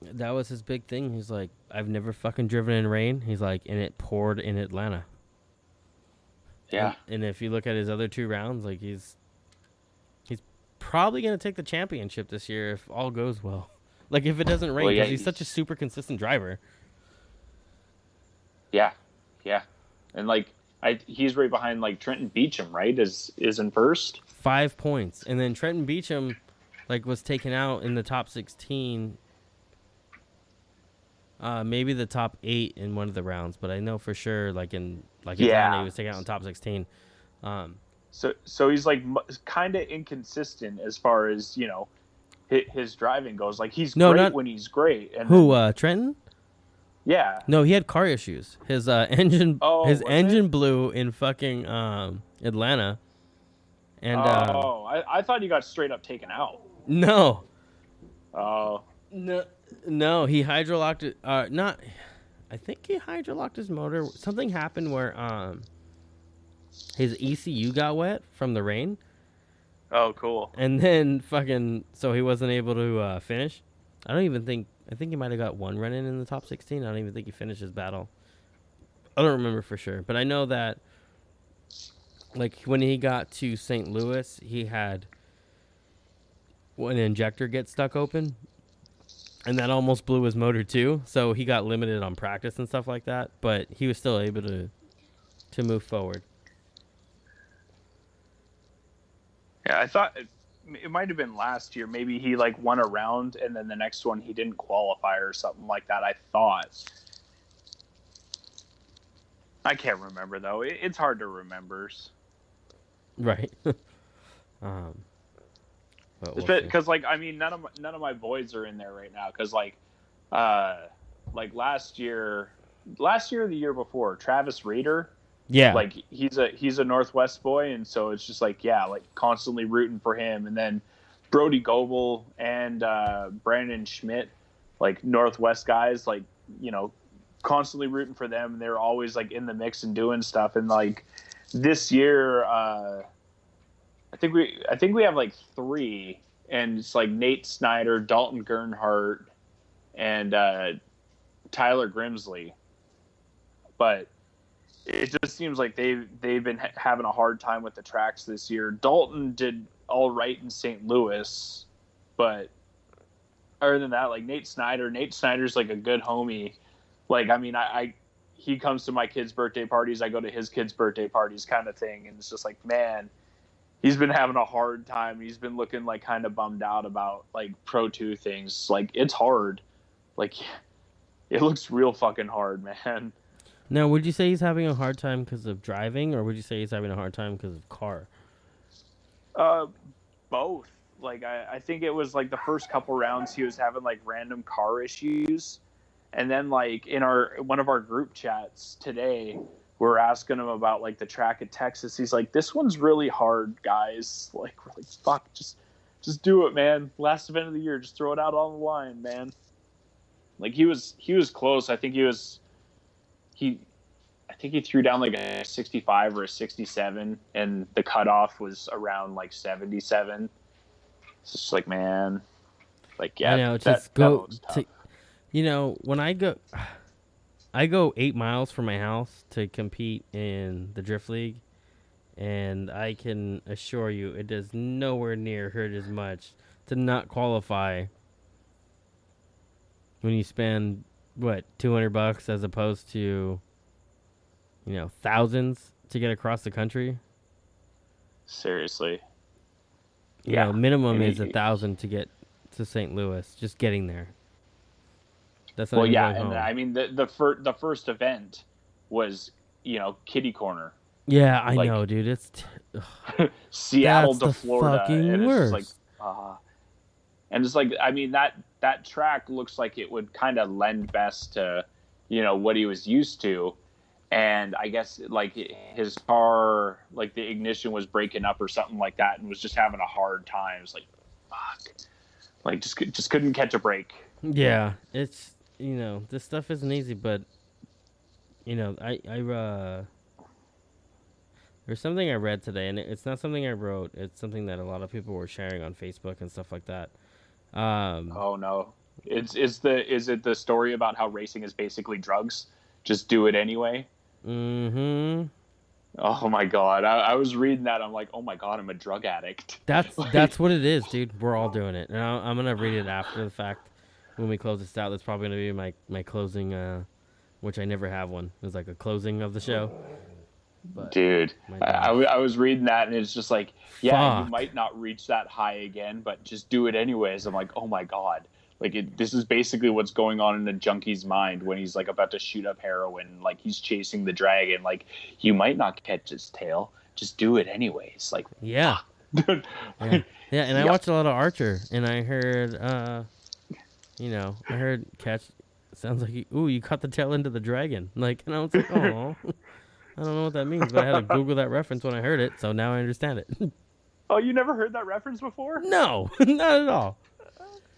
that was his big thing. He's like, I've never fucking driven in rain. He's like, and it poured in Atlanta. Yeah. And, and if you look at his other two rounds, like he's he's probably gonna take the championship this year if all goes well. Like if it doesn't rain, because well, yeah, he's, he's such a super consistent driver. Yeah, yeah, and like I, he's right behind like Trenton Beechum, right? Is is in first. Five points, and then Trenton Beechum, like, was taken out in the top sixteen. Uh, maybe the top eight in one of the rounds, but I know for sure, like in like in yeah, he was taken out in top sixteen. Um, so so he's like m- kind of inconsistent as far as you know his, driving goes. Like he's no, great not, when he's great. And who? Then, uh, Trenton. Yeah. No, he had car issues. His uh, engine oh, his engine it? blew in fucking um, Atlanta. And uh, Oh, uh, I, I thought he got straight up taken out. No. Oh. No no, he hydrolocked it uh not I think he hydrolocked his motor. Something happened where um his ECU got wet from the rain. Oh, cool. And then fucking so he wasn't able to uh, finish. I don't even think I think he might have got one run in in the top 16. I don't even think he finished his battle. I don't remember for sure, but I know that like when he got to St. Louis, he had an injector get stuck open and that almost blew his motor too. So he got limited on practice and stuff like that, but he was still able to to move forward. Yeah, I thought it might have been last year. Maybe he like won a round and then the next one he didn't qualify or something like that. I thought. I can't remember though. It's hard to remember. Right. um. Because like I mean none of my, none of my boys are in there right now because like, uh, like last year, last year or the year before, Travis Reeder yeah. Like he's a he's a Northwest boy and so it's just like yeah, like constantly rooting for him and then Brody Goebel and uh, Brandon Schmidt, like Northwest guys, like, you know, constantly rooting for them and they're always like in the mix and doing stuff and like this year uh I think we I think we have like three and it's like Nate Snyder, Dalton Gernhardt, and uh, Tyler Grimsley. But it just seems like they've they've been ha- having a hard time with the tracks this year. Dalton did all right in St. Louis, but other than that, like Nate Snyder, Nate Snyder's like a good homie. Like I mean, I, I he comes to my kids' birthday parties, I go to his kids' birthday parties, kind of thing, and it's just like man. He's been having a hard time. He's been looking like kind of bummed out about like Pro 2 things. Like it's hard. Like it looks real fucking hard, man. Now, would you say he's having a hard time because of driving, or would you say he's having a hard time because of car? Uh, both. Like I, I think it was like the first couple rounds he was having like random car issues, and then like in our one of our group chats today, we're asking him about like the track at Texas. He's like, "This one's really hard, guys. Like, we're like, fuck, just just do it, man. Last event of the year, just throw it out on the line, man." Like he was he was close. I think he was he I think he threw down like a 65 or a 67, and the cutoff was around like 77. It's just like, man, like yeah, I know. Just that, go that to, you know, when I go, I go eight miles from my house to compete in the drift league, and I can assure you it does nowhere near hurt as much to not qualify when you spend what 200 bucks as opposed to you know thousands to get across the country? Seriously. You yeah. know, minimum is a thousand to get to st louis just getting there. That's well yeah and i mean the the, fir- the first event was you know kitty corner. Yeah i like, know dude it's t- seattle to florida and it's like uh, and it's like I mean that that track looks like it would kind of lend best to you know what he was used to and I guess like his car like the ignition was breaking up or something like that and was just having a hard time. It's like fuck. Like just just couldn't catch a break. Yeah, it's you know, this stuff isn't easy but you know, I I uh there's something I read today, and it's not something I wrote. It's something that a lot of people were sharing on Facebook and stuff like that. Um, oh no, it's is the is it the story about how racing is basically drugs? Just do it anyway. Hmm. Oh my god, I, I, was reading that. I'm like, oh my god, I'm a drug addict. That's like, that's what it is, dude. We're all doing it. Now I'm gonna read it after the fact when we close this out. That's probably gonna be my my closing, uh, which I never have one. It's like a closing of the show. But Dude, I, I, was reading that and it's just like, yeah, Fuck. you might not reach that high again, but just do it anyways. I'm like, oh my god, like it, this is basically what's going on in a junkie's mind when he's like about to shoot up heroin, like he's chasing the dragon. Like you might not catch his tail, just do it anyways. Like yeah, yeah. yeah. And I watched a lot of Archer, and I heard, uh, you know, I heard catch. Sounds like, ooh, you cut the tail into the dragon. Like, and I was like, oh. I don't know what that means, but I had to Google that reference when I heard it, so now I understand it. oh, you never heard that reference before? No, not at all.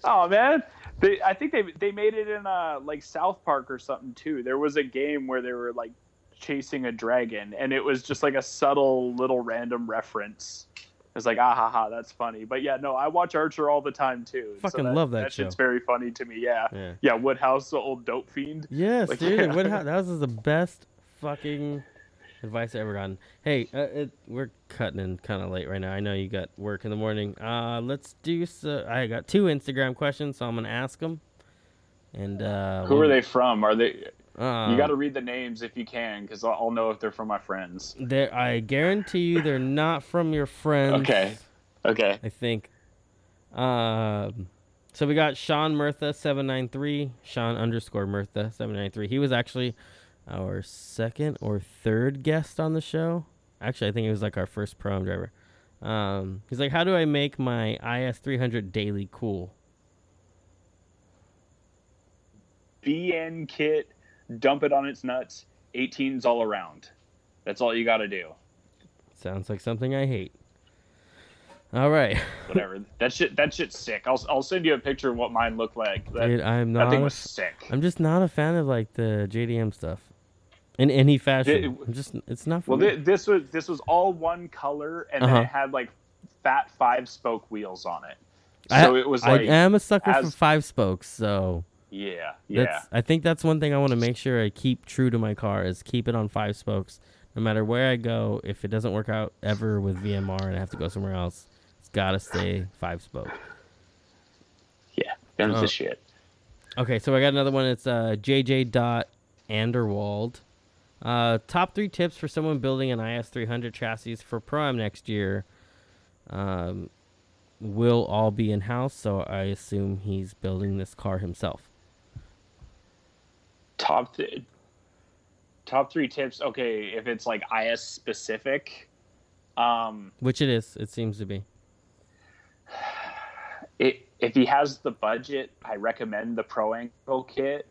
Oh man, they, I think they they made it in uh like South Park or something too. There was a game where they were like chasing a dragon, and it was just like a subtle little random reference. It's like ah ha ha, that's funny. But yeah, no, I watch Archer all the time too. Fucking so that, love that, that show. It's very funny to me. Yeah. yeah, yeah. Woodhouse, the old dope fiend. Yes, like, dude. Yeah. Woodhouse, that was the best fucking advice I've ever gotten. Hey, uh, it, we're cutting in kind of late right now. I know you got work in the morning. Uh, let's do. So, I got two Instagram questions, so I'm gonna ask them. And uh, who are they from? Are they? Uh, you got to read the names if you can, because I'll, I'll, know if they're from my friends. I guarantee you, they're not from your friends. Okay. Okay. I think. Um. So we got Sean Murtha seven nine three, Sean underscore Murtha seven nine three. He was actually our second or third guest on the show. Actually, I think it was like our first pro driver. Um, he's like, "How do I make my IS 300 daily cool?" BN kit, dump it on its nuts. 18s all around. That's all you got to do. Sounds like something I hate. All right. Whatever. That shit. That shit's sick. I'll I'll send you a picture of what mine looked like. That, Dude, I'm not. That thing was sick. I'm just not a fan of like the JDM stuff in any fashion. It, just it's not. well, me. this was this was all one color, and uh-huh. then it had like fat five spoke wheels on it. So I, it was like I am a sucker as, for five spokes, so yeah, yeah. I think that's one thing I want to make sure I keep true to my car is keep it on five spokes. No matter where I go, if it doesn't work out ever with VMR and I have to go somewhere else, it's gotta stay five spoke. Yeah, that's oh. the shit. Okay, so I got another one. It's uh, JJ dot Anderwald. Uh, top three tips for someone building an IS300 chassis for Pro-Am next year. Um, will all be in house, so I assume he's building this car himself. Top th- top three tips. Okay, if it's like IS specific, um, which it is, it seems to be. It, if he has the budget, I recommend the Pro Angle kit.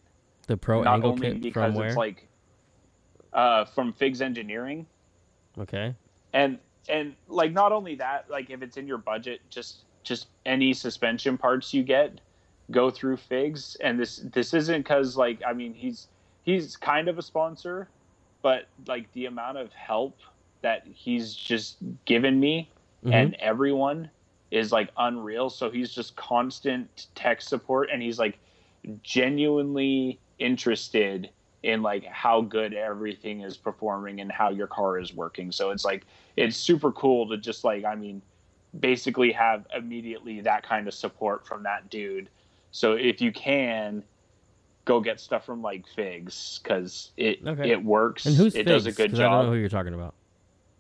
The Pro Not Angle kit because from where? It's like uh, from Figs Engineering. Okay. And and like not only that, like if it's in your budget, just just any suspension parts you get go through Figs. And this this isn't because like I mean he's he's kind of a sponsor, but like the amount of help that he's just given me mm-hmm. and everyone is like unreal. So he's just constant tech support and he's like genuinely interested in like how good everything is performing and how your car is working. So it's like it's super cool to just like I mean basically have immediately that kind of support from that dude. So if you can go get stuff from like Figs cuz it okay. it works. And who's it Figs? does a good job. I don't know who you're talking about.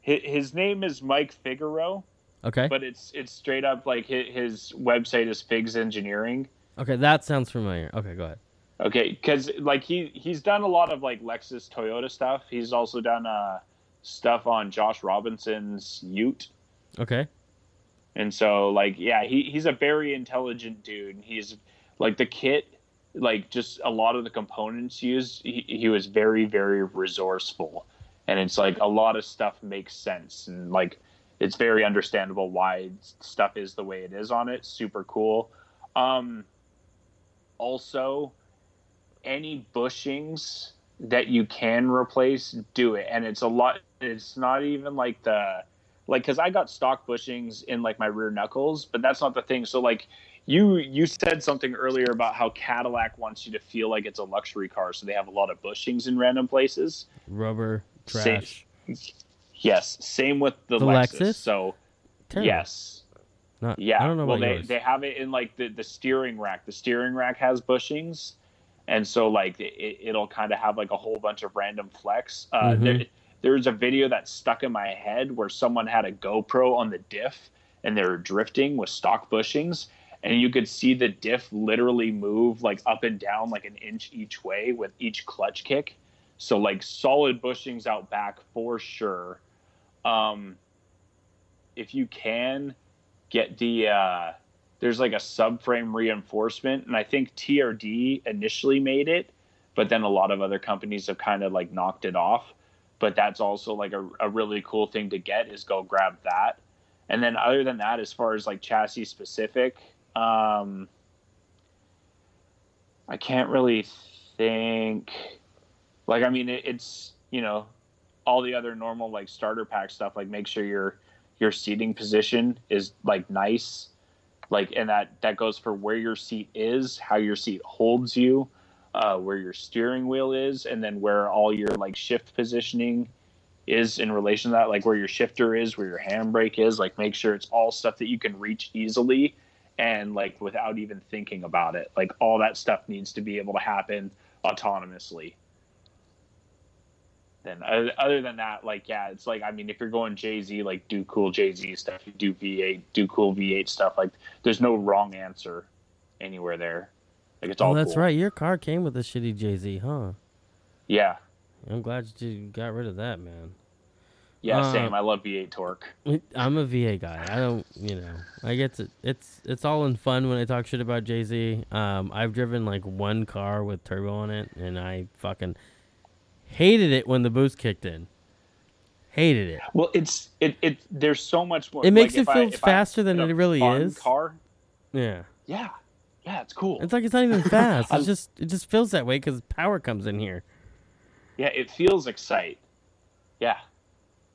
His, his name is Mike Figueroa. Okay. But it's it's straight up like his, his website is Figs Engineering. Okay, that sounds familiar. Okay, go ahead. Okay, because like he he's done a lot of like Lexus Toyota stuff. He's also done uh stuff on Josh Robinson's Ute. Okay. And so like yeah, he he's a very intelligent dude. He's like the kit, like just a lot of the components used. He, he was very very resourceful, and it's like a lot of stuff makes sense and like it's very understandable why stuff is the way it is on it. Super cool. Um, also any bushings that you can replace, do it. And it's a lot. It's not even like the like because I got stock bushings in like my rear knuckles, but that's not the thing. So like you you said something earlier about how Cadillac wants you to feel like it's a luxury car, so they have a lot of bushings in random places. Rubber trash. Same, yes, same with the, the Lexus. Lexus. So Terrible. yes. Not, yeah, I don't know. Well, they, yours. they have it in like the, the steering rack. The steering rack has bushings, and so like it, will kind of have like a whole bunch of random flex. Uh, mm-hmm. there, there's a video that stuck in my head where someone had a GoPro on the diff and they were drifting with stock bushings, and you could see the diff literally move like up and down like an inch each way with each clutch kick. So like solid bushings out back for sure. Um, if you can get the uh, there's like a subframe reinforcement, and I think TRD initially made it, but then a lot of other companies have kind of like knocked it off. But that's also like a, a really cool thing to get is go grab that. And then other than that, as far as like chassis specific, um, I can't really think. Like, I mean, it, it's you know all the other normal like starter pack stuff. Like, make sure your your seating position is like nice like and that that goes for where your seat is how your seat holds you uh, where your steering wheel is and then where all your like shift positioning is in relation to that like where your shifter is where your handbrake is like make sure it's all stuff that you can reach easily and like without even thinking about it. Like all that stuff needs to be able to happen autonomously then other than that, like yeah, it's like I mean, if you're going JZ, like do cool JZ stuff. Do V8, do cool V8 stuff. Like there's no wrong answer anywhere there. Like it's all. oh, that's cool. right. Your car came with a shitty JZ, huh? Yeah. I'm glad you got rid of that, man. Yeah, uh, same. I love V8 torque. I'm a V8 guy. I don't, you know, I get to. It's it's all in fun when I talk shit about JZ. Um, I've driven like one car with turbo on it, and I fucking Hated it when the boost kicked in. Hated it. Well, it's it it. There's so much more. It makes like it feel faster than it really is. Car. Yeah. Yeah. Yeah, it's cool. It's like it's not even fast. it's just it just feels that way because power comes in here. Yeah, it feels excite. Yeah,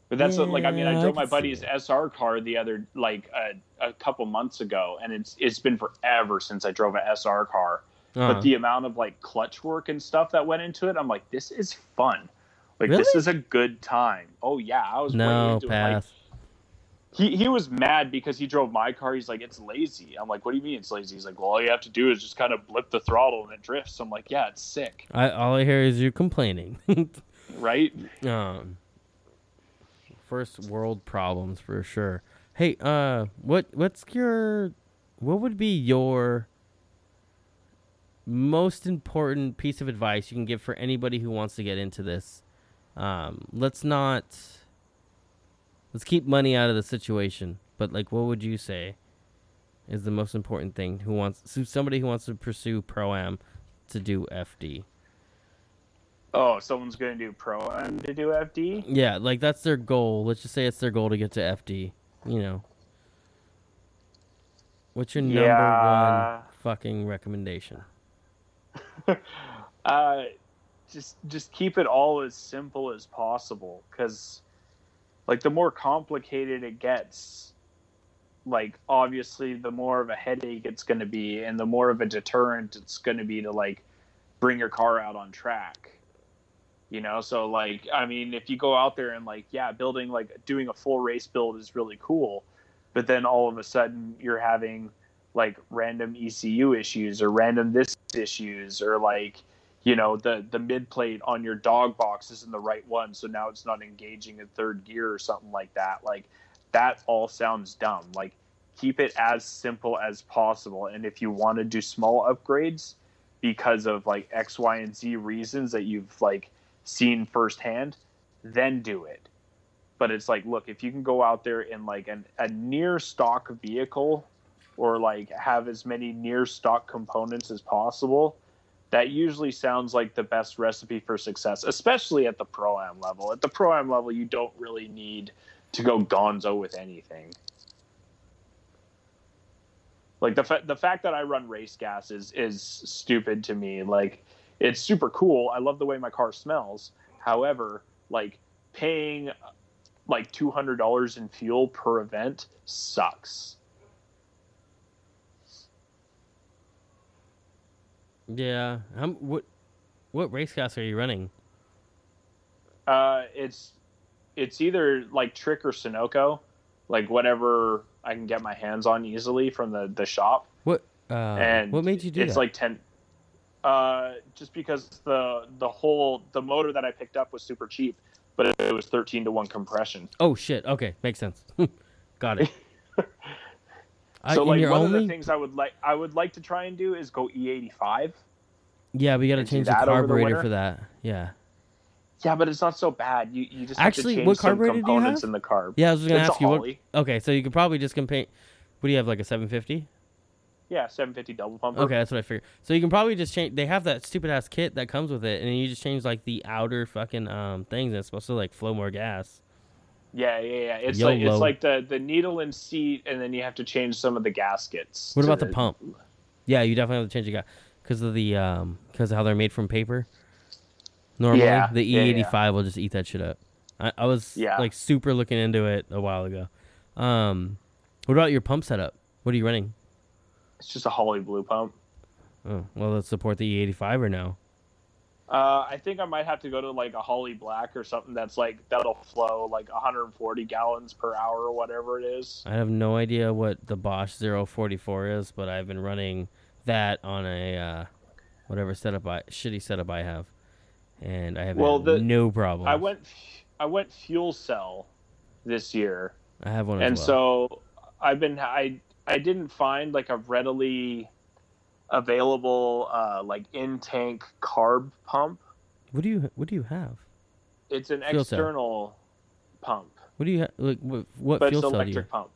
but that's yeah, like I mean I drove I my buddy's SR car the other like a, a couple months ago, and it's it's been forever since I drove an SR car, uh-huh. But the amount of like clutch work and stuff that went into it, I'm like, this is fun. Like really? this is a good time. Oh yeah, I was no pass. Like, he he was mad because he drove my car. He's like, it's lazy. I'm like, what do you mean it's lazy? He's like, well, all you have to do is just kind of blip the throttle and it drifts. I'm like, yeah, it's sick. I all I hear is you complaining. right. Um. First world problems for sure. Hey, uh, what what's your what would be your most important piece of advice you can give for anybody who wants to get into this. Um, let's not let's keep money out of the situation. But like, what would you say is the most important thing? Who wants so somebody who wants to pursue pro am to do FD? Oh, someone's going to do pro am to do FD? Yeah, like that's their goal. Let's just say it's their goal to get to FD. You know. What's your number yeah. one fucking recommendation? uh, just just keep it all as simple as possible because like the more complicated it gets like obviously the more of a headache it's going to be and the more of a deterrent it's going to be to like bring your car out on track. You know, so like I mean, if you go out there and like yeah, building like doing a full race build is really cool, but then all of a sudden you're having like random ECU issues or random this issues or like you know the the mid plate on your dog box isn't the right one so now it's not engaging in third gear or something like that. Like that all sounds dumb. Like keep it as simple as possible. And if you want to do small upgrades because of like x y and z reasons that you've like seen firsthand then do it. But it's like look if you can go out there in like an, a near stock vehicle or like have as many near stock components as possible that usually sounds like the best recipe for success especially at the pro am level at the pro am level you don't really need to go gonzo with anything like the fa- the fact that I run race gas is is stupid to me. Like it's super cool. I love the way my car smells. However, like paying like two hundred dollars in fuel per event sucks. Yeah. Um, what what race gas are you running? Uh, it's it's either like Trick or Sunoco, like whatever I can get my hands on easily from the the shop. What uh, and what made you do it? it's that? like ten. Uh, just because the the whole the motor that I picked up was super cheap, but it, it was thirteen to one compression. Oh shit! Okay, makes sense. Got it. so like one only... of the things I would like I would like to try and do is go E eighty five. Yeah, we got to change the carburetor for that. Yeah. Yeah, but it's not so bad. You you just actually what carburetor do you have? in the carb. Yeah, I was gonna ask you. What, okay, so you could probably just compare. What do you have, like a 750? Yeah, 750 double pumper. Okay, that's what I figured. So you can probably just change. They have that stupid ass kit that comes with it, and you just change like the outer fucking um things. And it's supposed to like flow more gas. Yeah, yeah, yeah. It's YOLO. like it's like the the needle and seat, and then you have to change some of the gaskets. What about the, the pump? Yeah, you definitely have to change the gas because of the um because of how they're made from paper. Normally, yeah, the E85 yeah, yeah. will just eat that shit up. I, I was yeah. like super looking into it a while ago. Um, what about your pump setup? What are you running? It's just a Holley Blue pump. Oh well, let's support the E85 or no? Uh, I think I might have to go to like a Holley Black or something that's like that'll flow like 140 gallons per hour or whatever it is. I have no idea what the Bosch 044 is, but I've been running that on a uh, whatever setup I shitty setup I have and I have well, the, no problem. I went I went fuel cell this year. I have one, and well. so I've been I I didn't find like a readily available uh, like in tank carb pump. What do you What do you have? It's an fuel external cell. pump. What do you have? Like what, what but fuel it's electric pump.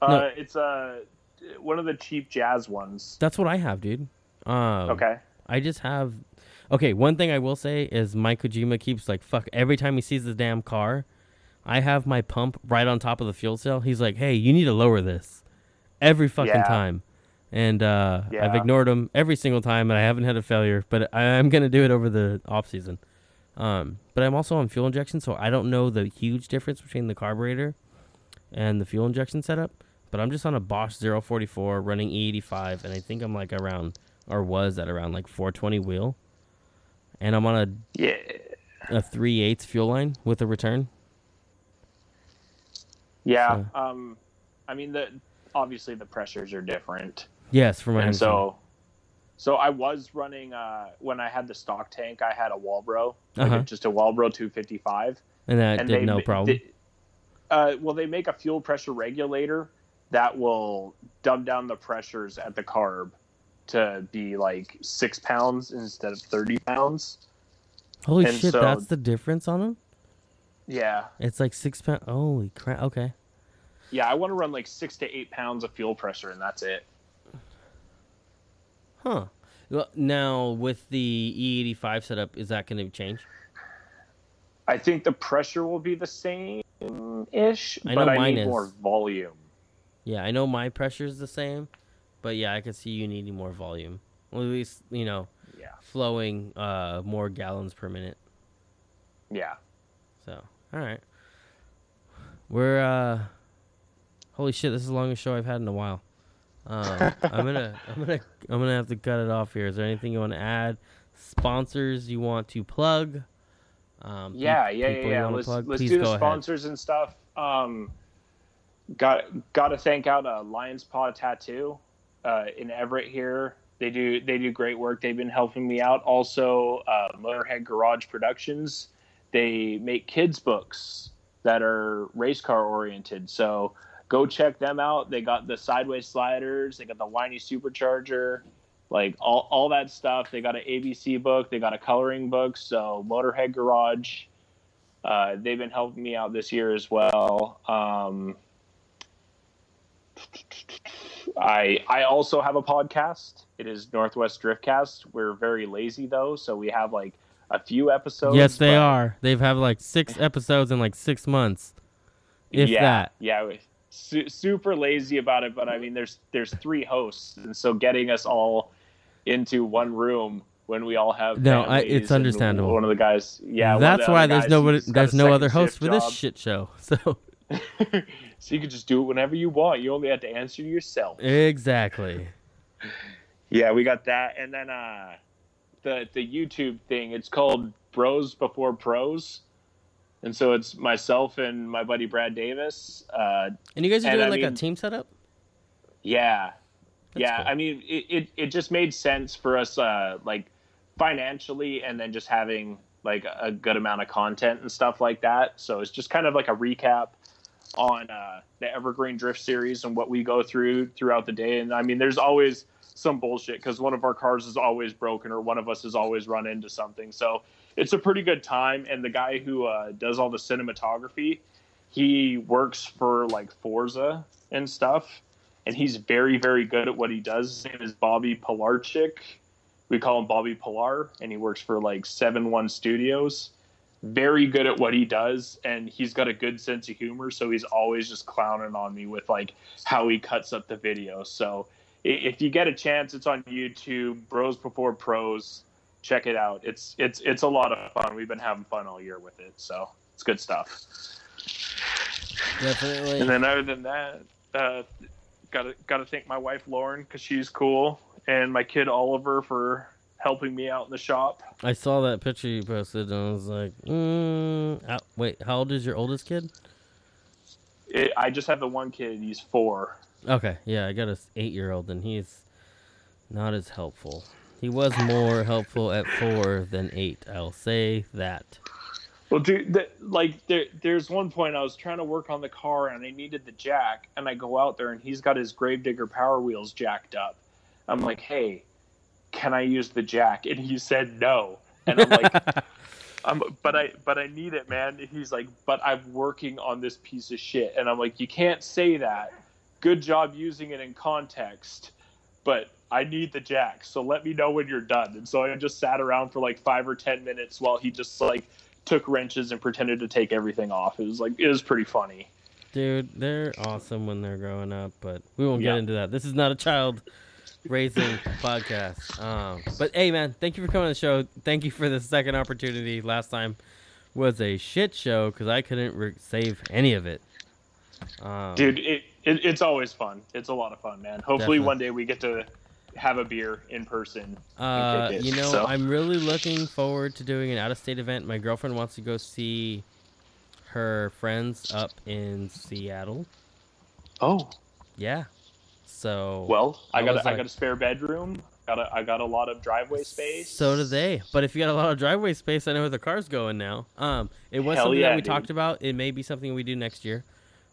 Uh, no. It's a uh, one of the cheap jazz ones. That's what I have, dude. Um, okay. I just have Okay, one thing I will say is Mike Kojima keeps like fuck every time he sees the damn car. I have my pump right on top of the fuel cell. He's like, "Hey, you need to lower this." Every fucking yeah. time. And uh, yeah. I've ignored them every single time, and I haven't had a failure. But I'm gonna do it over the off season. Um, but I'm also on fuel injection, so I don't know the huge difference between the carburetor and the fuel injection setup. But I'm just on a Bosch 044 running E85, and I think I'm like around, or was at around like 420 wheel and I'm on a yeah a three eighths fuel line with a return. Yeah, so. um, I mean the obviously the pressures are different. Yes, from my and so so I was running uh, when I had the stock tank. I had a Walbro, like uh-huh. just a Walbro 255, and that and did they, no problem. They, uh, well, they make a fuel pressure regulator that will dumb down the pressures at the carb to be like six pounds instead of 30 pounds. Holy and shit, so, that's the difference on them? Yeah. It's like six pounds. Holy crap. Okay. Yeah, I want to run like six to eight pounds of fuel pressure, and that's it. Huh. Well, now with the E85 setup, is that going to change? I think the pressure will be the same ish, but I need is. more volume. Yeah, I know my pressure is the same, but yeah, I could see you needing more volume. Well, at least you know, yeah, flowing uh, more gallons per minute. Yeah. So all right, we're uh, holy shit! This is the longest show I've had in a while. Um, I'm gonna, I'm gonna, I'm gonna have to cut it off here. Is there anything you want to add? Sponsors you want to plug? Um, yeah, yeah, yeah, yeah. Let's, let's do the sponsors ahead. and stuff. Um, got got to thank out uh, Lions Paw Tattoo uh, in Everett here. They do they do great work. They've been helping me out. Also, uh, Motorhead Garage Productions. They make kids books that are race car oriented. So go check them out. They got the sideways sliders. They got the whiny supercharger like all, all that stuff. They got an ABC book, they got a coloring book. So Motorhead Garage, uh, they've been helping me out this year as well. Um, I I also have a podcast. It is Northwest Driftcast. We're very lazy though, so we have like a few episodes. Yes, they but... are. They've have like six episodes in like six months, if yeah, that. Yeah, su- super lazy about it. But I mean, there's there's three hosts, and so getting us all into one room when we all have no I, it's understandable. one of the guys yeah that's the why there's nobody there's no other host for job. this shit show so. So you can just do it whenever you want. You only have to answer yourself. Exactly. Yeah we got that and then uh the the youtube thing it's called bros before pros and so it's myself and my buddy brad davis uh and you guys are doing like mean, a team setup yeah that's yeah, cool. I mean, it, it, it just made sense for us, uh, like financially, and then just having like a good amount of content and stuff like that. So it's just kind of like a recap on uh, the Evergreen Drift series and what we go through throughout the day. And I mean, there's always some bullshit because one of our cars is always broken or one of us has always run into something. So it's a pretty good time. And the guy who uh, does all the cinematography, he works for like Forza and stuff and he's very, very good at what he does. His name is Bobby Pilarchik. We call him Bobby Pilar, and he works for like Seven One Studios. Very good at what he does, and he's got a good sense of humor. So he's always just clowning on me with like how he cuts up the video. So if you get a chance, it's on YouTube. Bros Before Pros, check it out. It's it's it's a lot of fun. We've been having fun all year with it, so it's good stuff. Definitely. And then other than that, uh, gotta gotta thank my wife Lauren because she's cool, and my kid Oliver for helping me out in the shop. I saw that picture you posted, and I was like, mm, "Wait, how old is your oldest kid?" It, I just have the one kid. He's four. Okay, yeah, I got a eight-year-old, and he's not as helpful. He was more helpful at four than eight. I'll say that. Well, dude, the, like there, there's one point I was trying to work on the car and I needed the jack, and I go out there and he's got his Grave Digger Power Wheels jacked up. I'm like, hey, can I use the jack? And he said no, and I'm like, I'm, but I, but I need it, man. He's like, but I'm working on this piece of shit, and I'm like, you can't say that. Good job using it in context, but I need the jack, so let me know when you're done. And so I just sat around for like five or ten minutes while he just like took wrenches and pretended to take everything off. It was like it was pretty funny. Dude, they're awesome when they're growing up, but we won't yeah. get into that. This is not a child raising podcast. Um, but hey, man, thank you for coming to the show. Thank you for the second opportunity. Last time was a shit show because I couldn't re- save any of it. Um, Dude, it, it, it's always fun. It's a lot of fun, man. Hopefully, definitely. one day we get to have a beer in person. Uh, it, you know, so. I'm really looking forward to doing an out of state event. My girlfriend wants to go see her friends up in Seattle. Oh. Yeah. So Well, I, got a, like, I got a spare bedroom. Got a, I got a lot of driveway space. So do they. But if you got a lot of driveway space, I know where the car's going now. Um, it was Hell something yeah, that we dude. talked about. It may be something we do next year.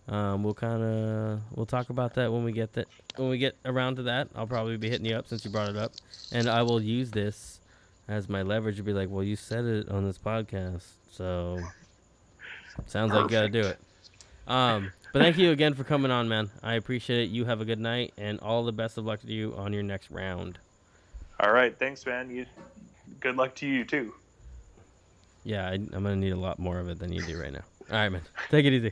Um, we'll kind of we'll talk about that when we get that when we get around to that. I'll probably be hitting you up since you brought it up, and I will use this as my leverage to be like, well, you said it on this podcast, so sounds Perfect. like you got to do it. Um, but thank you again for coming on, man. I appreciate it. You have a good night, and all the best of luck to you on your next round. All right, thanks, man. You, good luck to you too. Yeah, I, I'm gonna need a lot more of it than you do right now. All right, man. Take it easy.